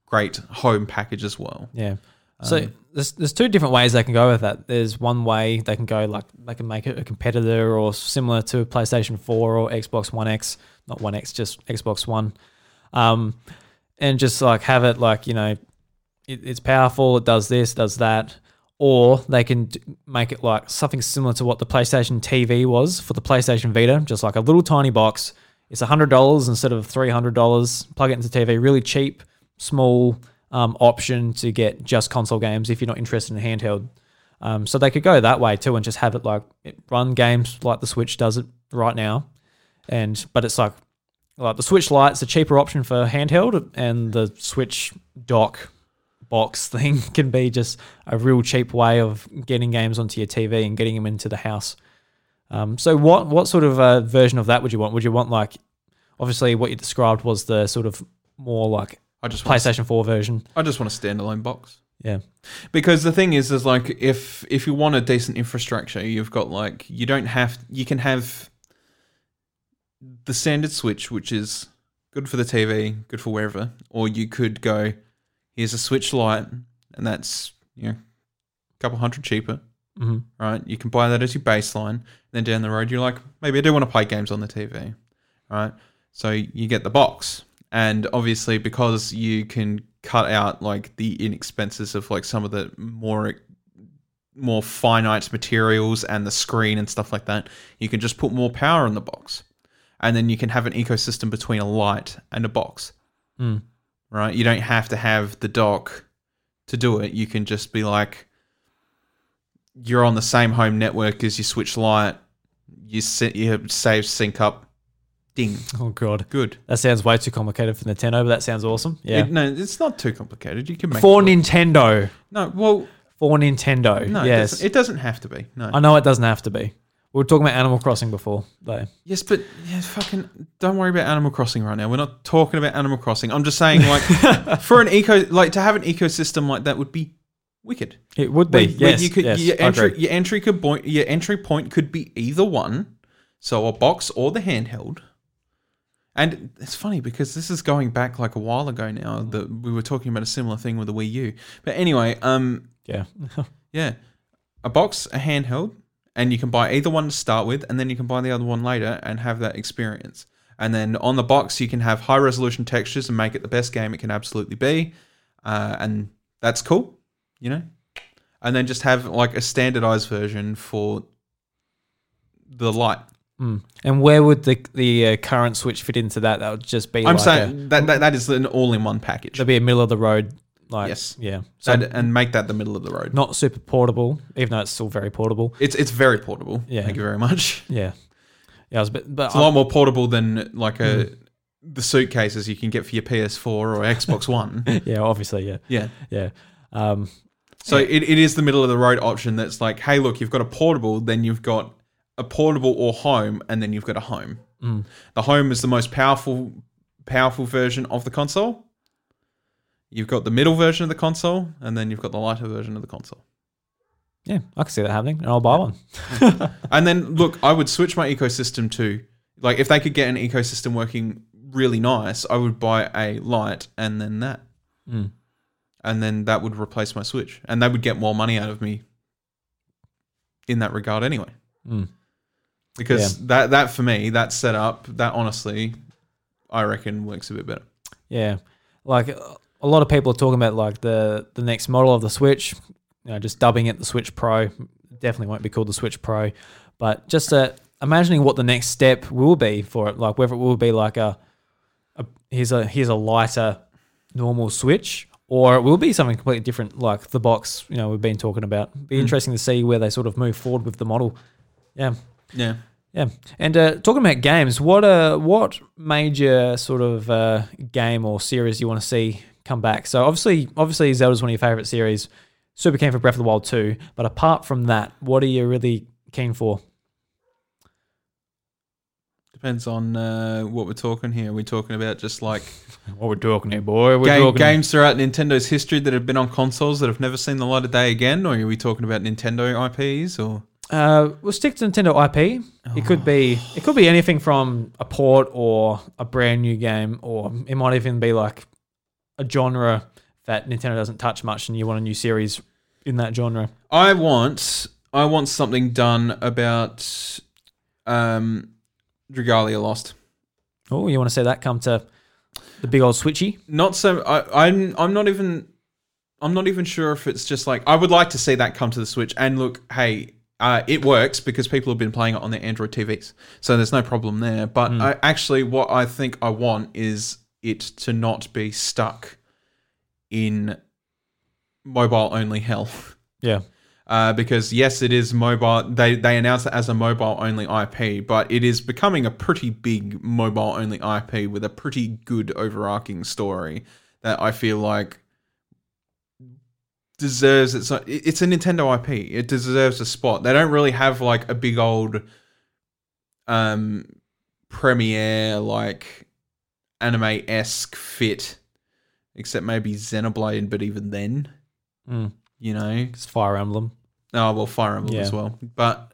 great home package as well. Yeah. So Um, there's there's two different ways they can go with that. There's one way they can go like they can make it a competitor or similar to PlayStation 4 or Xbox One X, not One X, just Xbox One, um, and just like have it like you know, it, it's powerful. It does this, does that, or they can d- make it like something similar to what the PlayStation TV was for the PlayStation Vita, just like a little tiny box. It's hundred dollars instead of three hundred dollars. Plug it into TV, really cheap, small um, option to get just console games if you're not interested in handheld. Um, so they could go that way too and just have it like run games like the Switch does it right now, and but it's like like the Switch Lite's a cheaper option for handheld, and the Switch dock box thing can be just a real cheap way of getting games onto your TV and getting them into the house. Um, so what what sort of uh, version of that would you want? Would you want like obviously what you described was the sort of more like I just want PlayStation 4 version. I just want a standalone box. Yeah. Because the thing is, is like if if you want a decent infrastructure, you've got like you don't have you can have the standard Switch, which is good for the TV, good for wherever, or you could go, here's a Switch Lite, and that's you know a couple hundred cheaper, Mhm. right? You can buy that as your baseline. Then down the road, you're like, maybe I do want to play games on the TV, right? So you get the box, and obviously because you can cut out like the inexpenses of like some of the more more finite materials and the screen and stuff like that, you can just put more power in the box, and then you can have an ecosystem between a light and a box, Mm. right? You don't have to have the dock to do it. You can just be like, you're on the same home network as your Switch Lite. You set you save sync up, ding. Oh god, good. That sounds way too complicated for Nintendo, but that sounds awesome. Yeah. It- no, it's not too complicated. You can make for it work. Nintendo. No, well, for Nintendo. No, it yes, doesn't- it doesn't have to be. No. I know it doesn't have to be. We were talking about Animal Crossing before, though. Yes, but yeah, fucking don't worry about Animal Crossing right now. We're not talking about Animal Crossing. I'm just saying, like, for an eco, like to have an ecosystem like that would be Wicked. It would be. where yes, you could, yes, your entry your entry could point your entry point could be either one, so a box or the handheld. And it's funny because this is going back like a while ago now that we were talking about a similar thing with the Wii U. But anyway, um, Yeah. yeah, a box, a handheld, and you can buy either one to start with, and then you can buy the other one later and have that experience. And then on the box, you can have high resolution textures and make it the best game it can absolutely be, uh, and that's cool, you know. And then just have like a standardized version for the light. Mm. And where would the the uh, current Switch fit into that? That would just be. I'm like saying a, that, that that is an all-in-one package. that'd be a middle of the road. Like Yes. yeah. So and make that the middle of the road. not super portable, even though it's still very portable. It's it's very portable. Yeah. Thank you very much. Yeah. Yeah. I was, but but It's a lot more portable than like a Hmm. the suitcases you can get for your PS4 or Xbox One. yeah, obviously, yeah, Yeah. yeah. Um, So it, it is the middle of the road option that's like, hey, look, you've got a portable, then you've got a portable or home, and then you've got a home. Mm. The home is the most powerful powerful version of the console. You've got the middle version of the console, and then you've got the lighter version of the console. yeah, I can see that happening, and I'll buy one. And then look, I would switch my ecosystem to like if they could get an ecosystem working really nice, I would buy a light and then that. Mm. And then that would replace my Switch. And they would get more money out of me in that regard anyway. Mm. Because that that for me, that setup, that honestly, I reckon works a bit better. Yeah, like a lot of people are talking about like the the next model of the Switch, you know, just dubbing it the Switch Pro. Definitely won't be called the Switch Pro, but just uh, imagining what the next step will be for it, like whether it will be like a, a here's a here's a lighter normal Switch, or it will be something completely different, like the box. You know, we've been talking about. Be Mm. interesting to see where they sort of move forward with the model. Yeah. Yeah. Yeah, and uh, talking about games, what uh, what major sort of uh, game or series do you want to see come back? So obviously, obviously Zelda's one of your favorite series. Super keen for Breath of the Wild 2, but apart from that, what are you really keen for? Depends on uh, what we're talking here. We're we talking about just like What we're talking here, boy? We're game, talking games throughout Nintendo's history that have been on consoles that have never seen the light of day again? Or are we talking about Nintendo IPs or Uh, we'll stick to Nintendo IP. It could be it could be anything from a port or a brand new game, or it might even be like a genre that Nintendo doesn't touch much, and you want a new series in that genre. I want I want something done about um Dragalia Lost. Oh, you want to see that come to the big old switchy? Not so I I'm I'm not even I'm not even sure if it's just like I would like to see that come to the Switch and look, hey, uh, it works because people have been playing it on their Android TVs. So there's no problem there. But I, actually what I think I want is it to not be stuck in mobile only hell. Yeah. uh, because yes, it is mobile. They they announced it as a mobile only IP, but it is becoming a pretty big mobile only IP with a pretty good overarching story that I feel like deserves its. It's a Nintendo IP. It deserves a spot. They don't really have like a big old um premiere like anime esque fit, except maybe Xenoblade. But even then, Mm. you know, It's Fire Emblem. Oh well, Fire Emblem Yeah. as well, but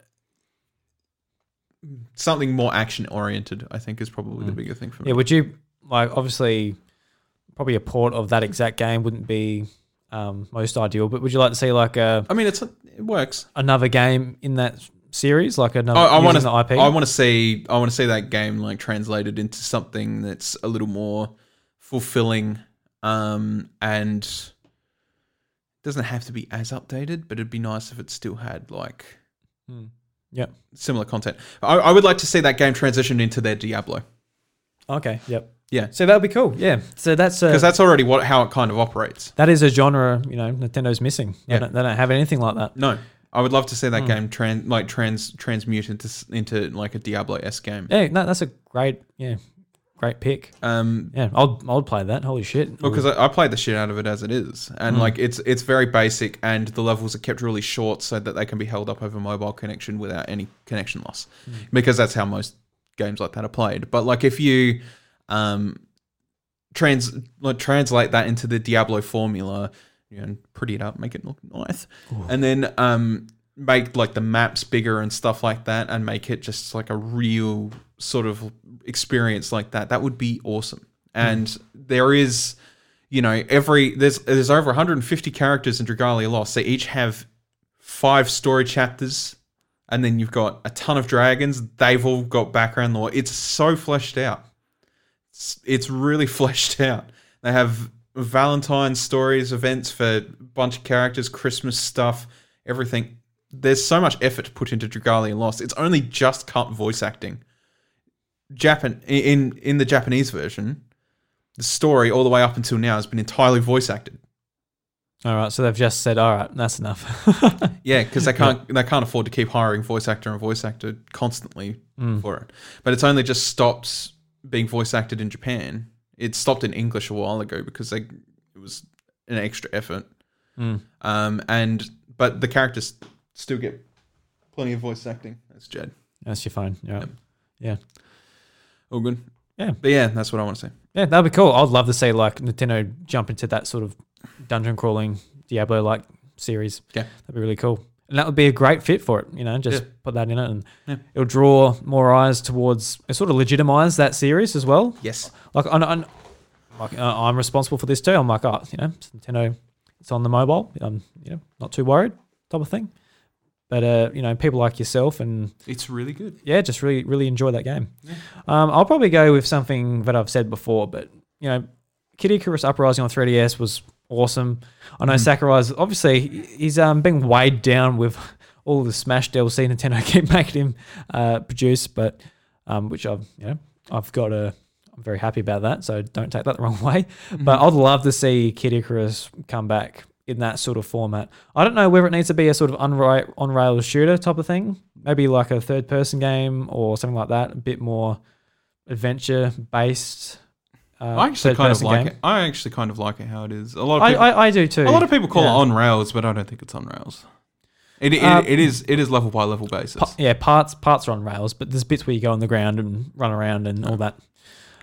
something more action oriented, I think, is probably the Mm. bigger thing for me. Yeah, would you like obviously probably a port of that exact game wouldn't be um, most ideal, but would you like to see like a I mean, it's it works. another game in that series, like another I, I want to. the IP? I want to see. I want to see that game like translated into something that's a little more fulfilling, um, and doesn't have to be as updated, but it'd be nice if it still had like Hmm. Yep. similar content. I, I would like to see that game transition into their Diablo Okay. Yep. Yeah. So that'll be cool. Yeah. So that's because that's already what how it kind of operates. that is a genre you know Nintendo's missing. They, Yeah. don't, they don't have anything like that. No, I would love to see that Hmm. game trans like trans transmute into into like a Diablo s game. Yeah. No, that's a great yeah, great pick. Um, Yeah, I'll I'll play that. Holy shit. Well, because I, I played the shit out of it as it is, and Mm. like it's it's very basic, and the levels are kept really short so that they can be held up over mobile connection without any connection loss, Mm. because that's how most games like that are played. But like if you um trans like translate that into the Diablo formula, you know, pretty it up, make it look nice, and then um, make like the maps bigger and stuff like that, and make it just like a real sort of experience like that. That would be awesome. And there is, you know, every there's there's over 150 characters in Dragalia Lost. They each have five story chapters, and then you've got a ton of dragons. They've all got background lore. It's so fleshed out. It's, it's really fleshed out. They have Valentine's stories, events for a bunch of characters, Christmas stuff, everything. There's so much effort put into Dragalia Lost. It's only just cut voice acting. Japan in in the Japanese version, the story all the way up until now has been entirely voice acted. All right, so they've just said, all right, that's enough. Yeah, because they can't they can't afford to keep hiring voice actor and voice actor constantly Mm. for it. But it's only just stopped being voice acted in Japan. It stopped in English a while ago because they it was an extra effort. Mm. Um, and but the characters still get plenty of voice acting. That's Jed. That's your phone. Yeah. Yep. Yeah. All good. Yeah. But yeah, that's what I want to say. Yeah, that'd be cool. I'd love to see like Nintendo jump into that sort of dungeon crawling Diablo like series. Yeah. That'd be really cool. And that would be a great fit for it, you know, just Yeah. put that in it and Yeah. it'll draw more eyes towards it sort of legitimize that series as well. Yes. Like I'm, I'm, like, uh, I'm responsible for this too. I'm like, oh, you know, it's Nintendo, it's on the mobile. I'm, you know, not too worried, type of thing. But uh, you know, people like yourself and It's really good. yeah, just really, really enjoy that game. Yeah. Um, I'll probably go with something that I've said before, but you know, Kid Icarus Uprising on 3DS was awesome. I know Sakurai's obviously he's um being weighed down with all the Smash DLC Nintendo keep making him uh, produce, but um, which I've you know I've got a I'm very happy about that, so don't take that the wrong way. But I'd love to see Kid Icarus come back in that sort of format. I don't know whether it needs to be a sort of unri- on rails shooter type of thing, maybe like a third person game or something like that, a bit more adventure based. Uh, I actually kind of like game. it. I actually kind of like it how it is. A lot of I, people, I, I do too. a lot of people call Yeah. it on rails, but I don't think it's on rails. It, it, Uh, it is it is level by level basis. Pa- yeah, parts parts are on rails, but there's bits where you go on the ground and run around and all that.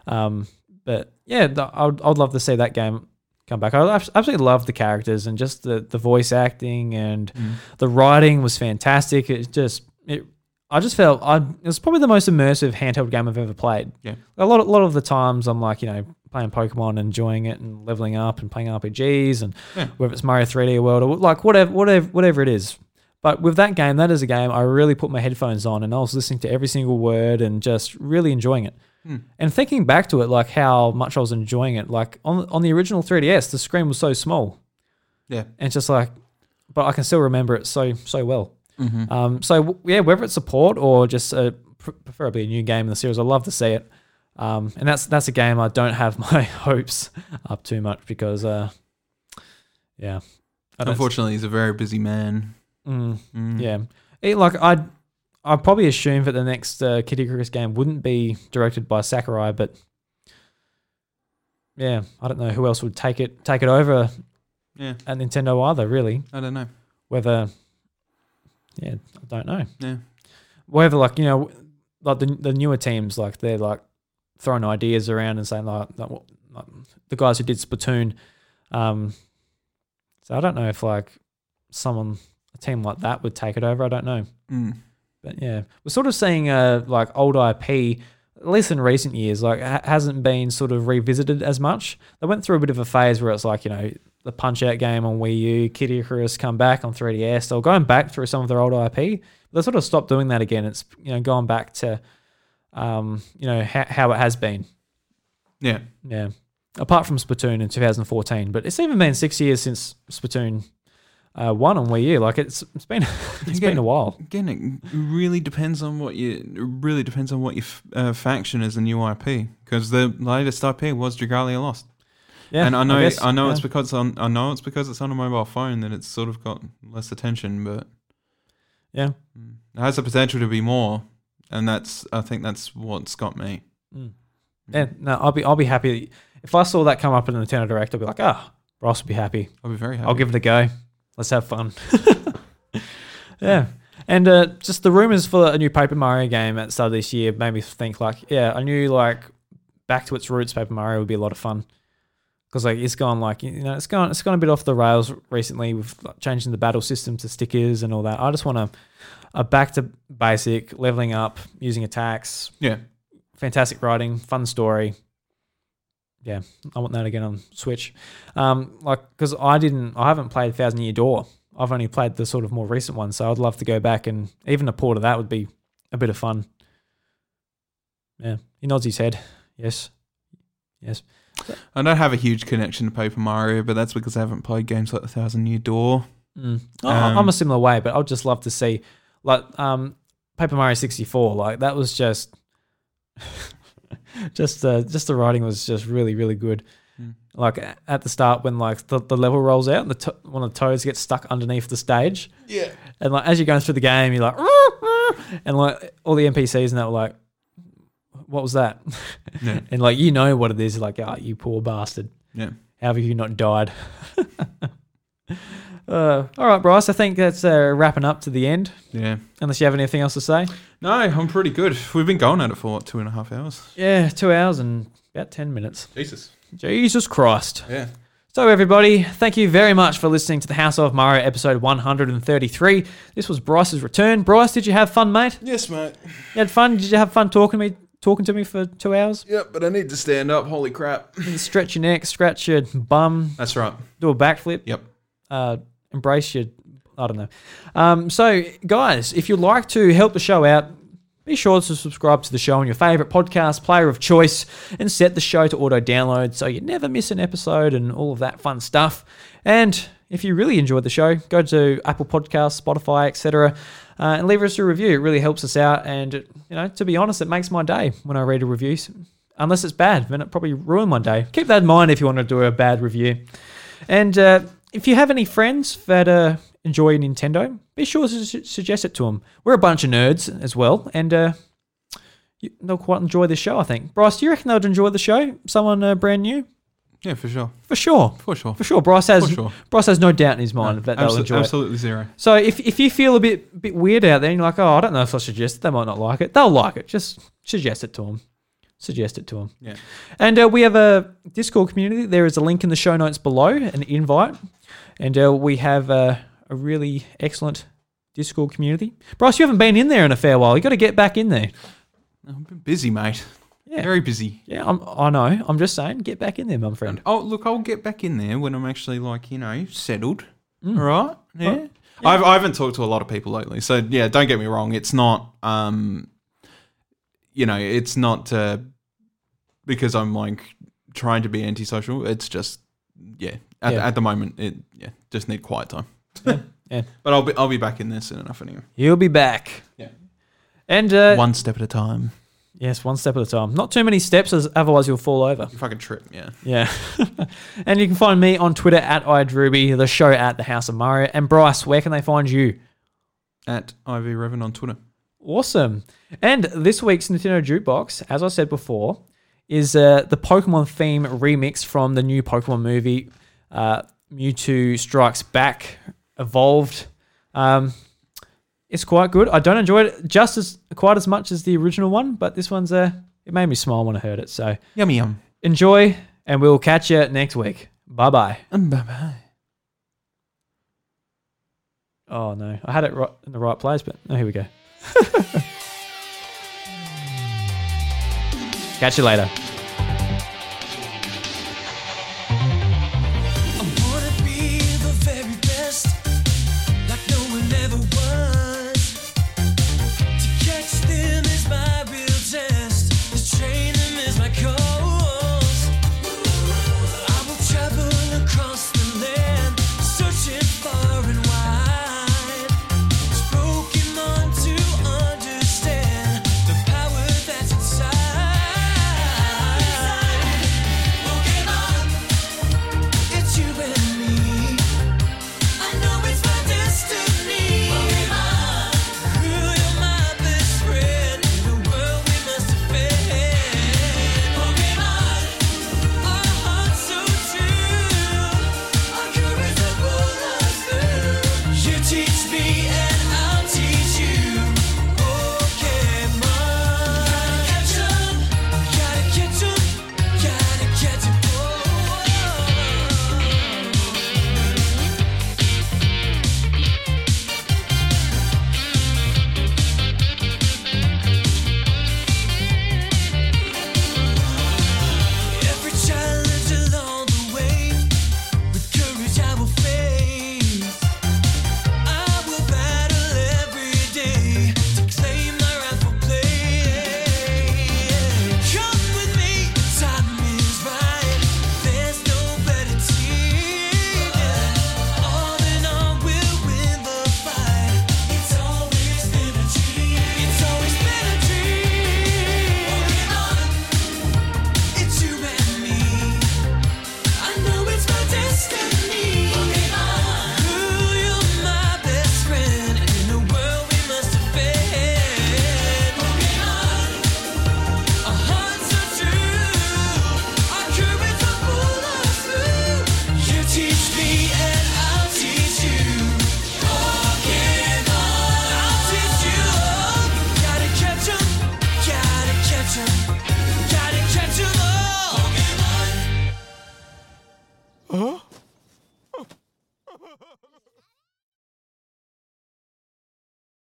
Um, but yeah, th- I'd, I'd love to see that game come back. I absolutely love the characters and just the, the voice acting and Mm. the writing was fantastic. It just it, I just felt I it was probably the most immersive handheld game I've ever played. Yeah. a lot a lot of the times I'm like you know playing Pokemon, enjoying it and leveling up and playing RPGs and Yeah. whether it's Mario 3D World or like whatever whatever whatever it is. But with that game, that is a game I really put my headphones on and I was listening to every single word and just really enjoying it. Hmm. And thinking back to it, like how much I was enjoying it, like on on the original 3DS, the screen was so small, Yeah. and it's just like, but I can still remember it so so well. Mhm. Um, so yeah, whether it's support or just a, preferably a new game in the series, I'd love to see it. Um, and that's that's a game I don't have my hopes up too much because, uh, yeah, I Unfortunately, he's a very busy man. Mm, Mm. yeah, it, like I'd I'd probably assume that the next uh, Kid Icarus game wouldn't be directed by Sakurai, but yeah, I don't know who else would take it take it over Yeah. at Nintendo either. Really, I don't know. whether yeah, I don't know. Yeah. Whether like you know, like the the newer teams, like they're like throwing ideas around and saying like, like, like the guys who did Splatoon. Um, so I don't know if like someone a team like that would take it over. I don't know. Mm. But yeah, we're sort of seeing uh like old IP, at least in recent years, like ha- hasn't been sort of revisited as much. They went through a bit of a phase where it's like you know the Punch Out game on Wii U, Kid Icarus come back on 3DS. They're going back through some of their old IP. They sort of stopped doing that again. It's you know going back to um you know ha- how it has been. Yeah. Yeah. Apart from Splatoon in 2014, but it's even been six years since Splatoon uh, one on Wii U. Like it's it's been it's been a while. Again, it really depends on what you. Really depends on what your f- uh, faction is and new IP. Because the latest IP was Dragalia Lost. Yeah, and I know, I, guess, know yeah. it's because on, I know it's because it's on a mobile phone that it's sort of got less attention, but Yeah. Mm. it has the potential to be more, and that's I think that's what's got me. Mm. Yeah, no, I'll be I'll be happy if I saw that come up in the Nintendo Direct. I'll be like, ah, Ross will be happy. I'll be very happy. I'll give it a go. Let's have fun. yeah, and uh, just the rumors for a new Paper Mario game at the start of this year made me think like, yeah, I knew like back to its roots, Paper Mario would be a lot of fun. because like it's gone like you know it's gone it's gone a bit off the rails recently with changing the battle system to stickers and all that. I just want a a back to basic leveling up using attacks. Yeah. Fantastic writing, fun story. Yeah, I want that again on Switch. Um, like because I didn't, I haven't played Thousand Year Door. I've only played the sort of more recent one, so I'd love to go back and even a port of that would be a bit of fun. Yeah, he nods his head. Yes, yes. I don't have a huge connection to Paper Mario, but that's because I haven't played games like The Thousand Year Door. Mm. Um, I'm a similar way, but I'd just love to see like um, Paper Mario 64. Like that was just, just uh, just the writing was just really really good. Mm. Like at the start when like the, the level rolls out and the to- one of the toads gets stuck underneath the stage. Yeah. And like as you're going through the game, you're like, and like all the NPCs and that were like, what was that? Yeah. and like you know what it is. Like, oh, you poor bastard. Yeah. How have you not died? uh, all right, Bryce. I think that's uh, wrapping up to the end. Yeah. Unless you have anything else to say. No, I'm pretty good. We've been going at it for what, two and a half hours? Yeah, two hours and about ten minutes. Jesus. Jesus Christ. Yeah. So, everybody, thank you very much for listening to the House of Mario episode 133. This was Bryce's return. Bryce, did you have fun, mate? Yes, mate. You had fun? Did you have fun talking to me? Talking to me for two hours? Yep, but I need to stand up. Holy crap. You stretch your neck, scratch your bum, That's right. do a backflip. Yep. Uh, embrace your, I don't know. Um, so, guys, if you'd like to help the show out, be sure to subscribe to the show on your favorite podcast player of choice and set the show to auto download so you never miss an episode and all of that fun stuff. And if you really enjoyed the show, go to Apple Podcasts, Spotify, etc., uh, and leave us a review. It really helps us out. And, you know, to be honest, it makes my day when I read a review. Unless it's bad, then it probably ruined my day. Keep that in mind if you want to do a bad review. And uh, if you have any friends that uh, enjoy Nintendo, be sure to su- suggest it to them. We're a bunch of nerds as well, and uh, you- they'll quite enjoy the show, I think. Bryce, do you reckon they'd enjoy the show? Someone uh, brand new? Yeah, for sure. For sure. For sure. For sure. Bryce has, sure. Bryce has no doubt in his mind that they'll Absol- enjoy it. absolutely zero. So if, if you feel a bit bit weird out there and you're like, oh, I don't know if I suggest it, they might not like it. They'll like it. Just suggest it to them. Suggest it to them. Yeah. And uh, we have a Discord community. There is a link in the show notes below, an invite. And uh, we have uh, a really excellent Discord community. Bryce, you haven't been in there in a fair while. you got to get back in there. I've been busy, mate. Yeah. Very busy. Yeah, I'm, I know. I'm just saying, get back in there, my friend. Oh, look, I'll get back in there when I'm actually like, you know, settled. Mm. All right. Yeah. I've, I haven't talked to a lot of people lately. So, yeah, don't get me wrong. It's not, um, you know, it's not uh, because I'm like trying to be antisocial. It's just, yeah, at, Yeah. at the moment, it, yeah, just need quiet time. Yeah. But I'll be, I'll be back in there soon enough anyway. You'll be back. Yeah. And uh, One step at a time. yes, one step at a time. Not too many steps, as otherwise you'll fall over. You fucking trip, yeah. Yeah. and you can find me on Twitter at idrewby, the show at the House of Mario. And Bryce, where can they find you? At Ivy Revan on Twitter. Awesome. And this week's Nintendo Jukebox, as I said before, is uh, the Pokemon theme remix from the new Pokemon movie, uh, Mewtwo Strikes Back, Evolved. Um, it's quite good. I don't enjoy it just as quite as much as the original one, but this one's uh, it made me smile when I heard it. So Yummy yum. enjoy, and we'll catch you next week. Bye bye. Bye bye. Oh no, I had it right in the right place, but oh, here we go. Catch you later.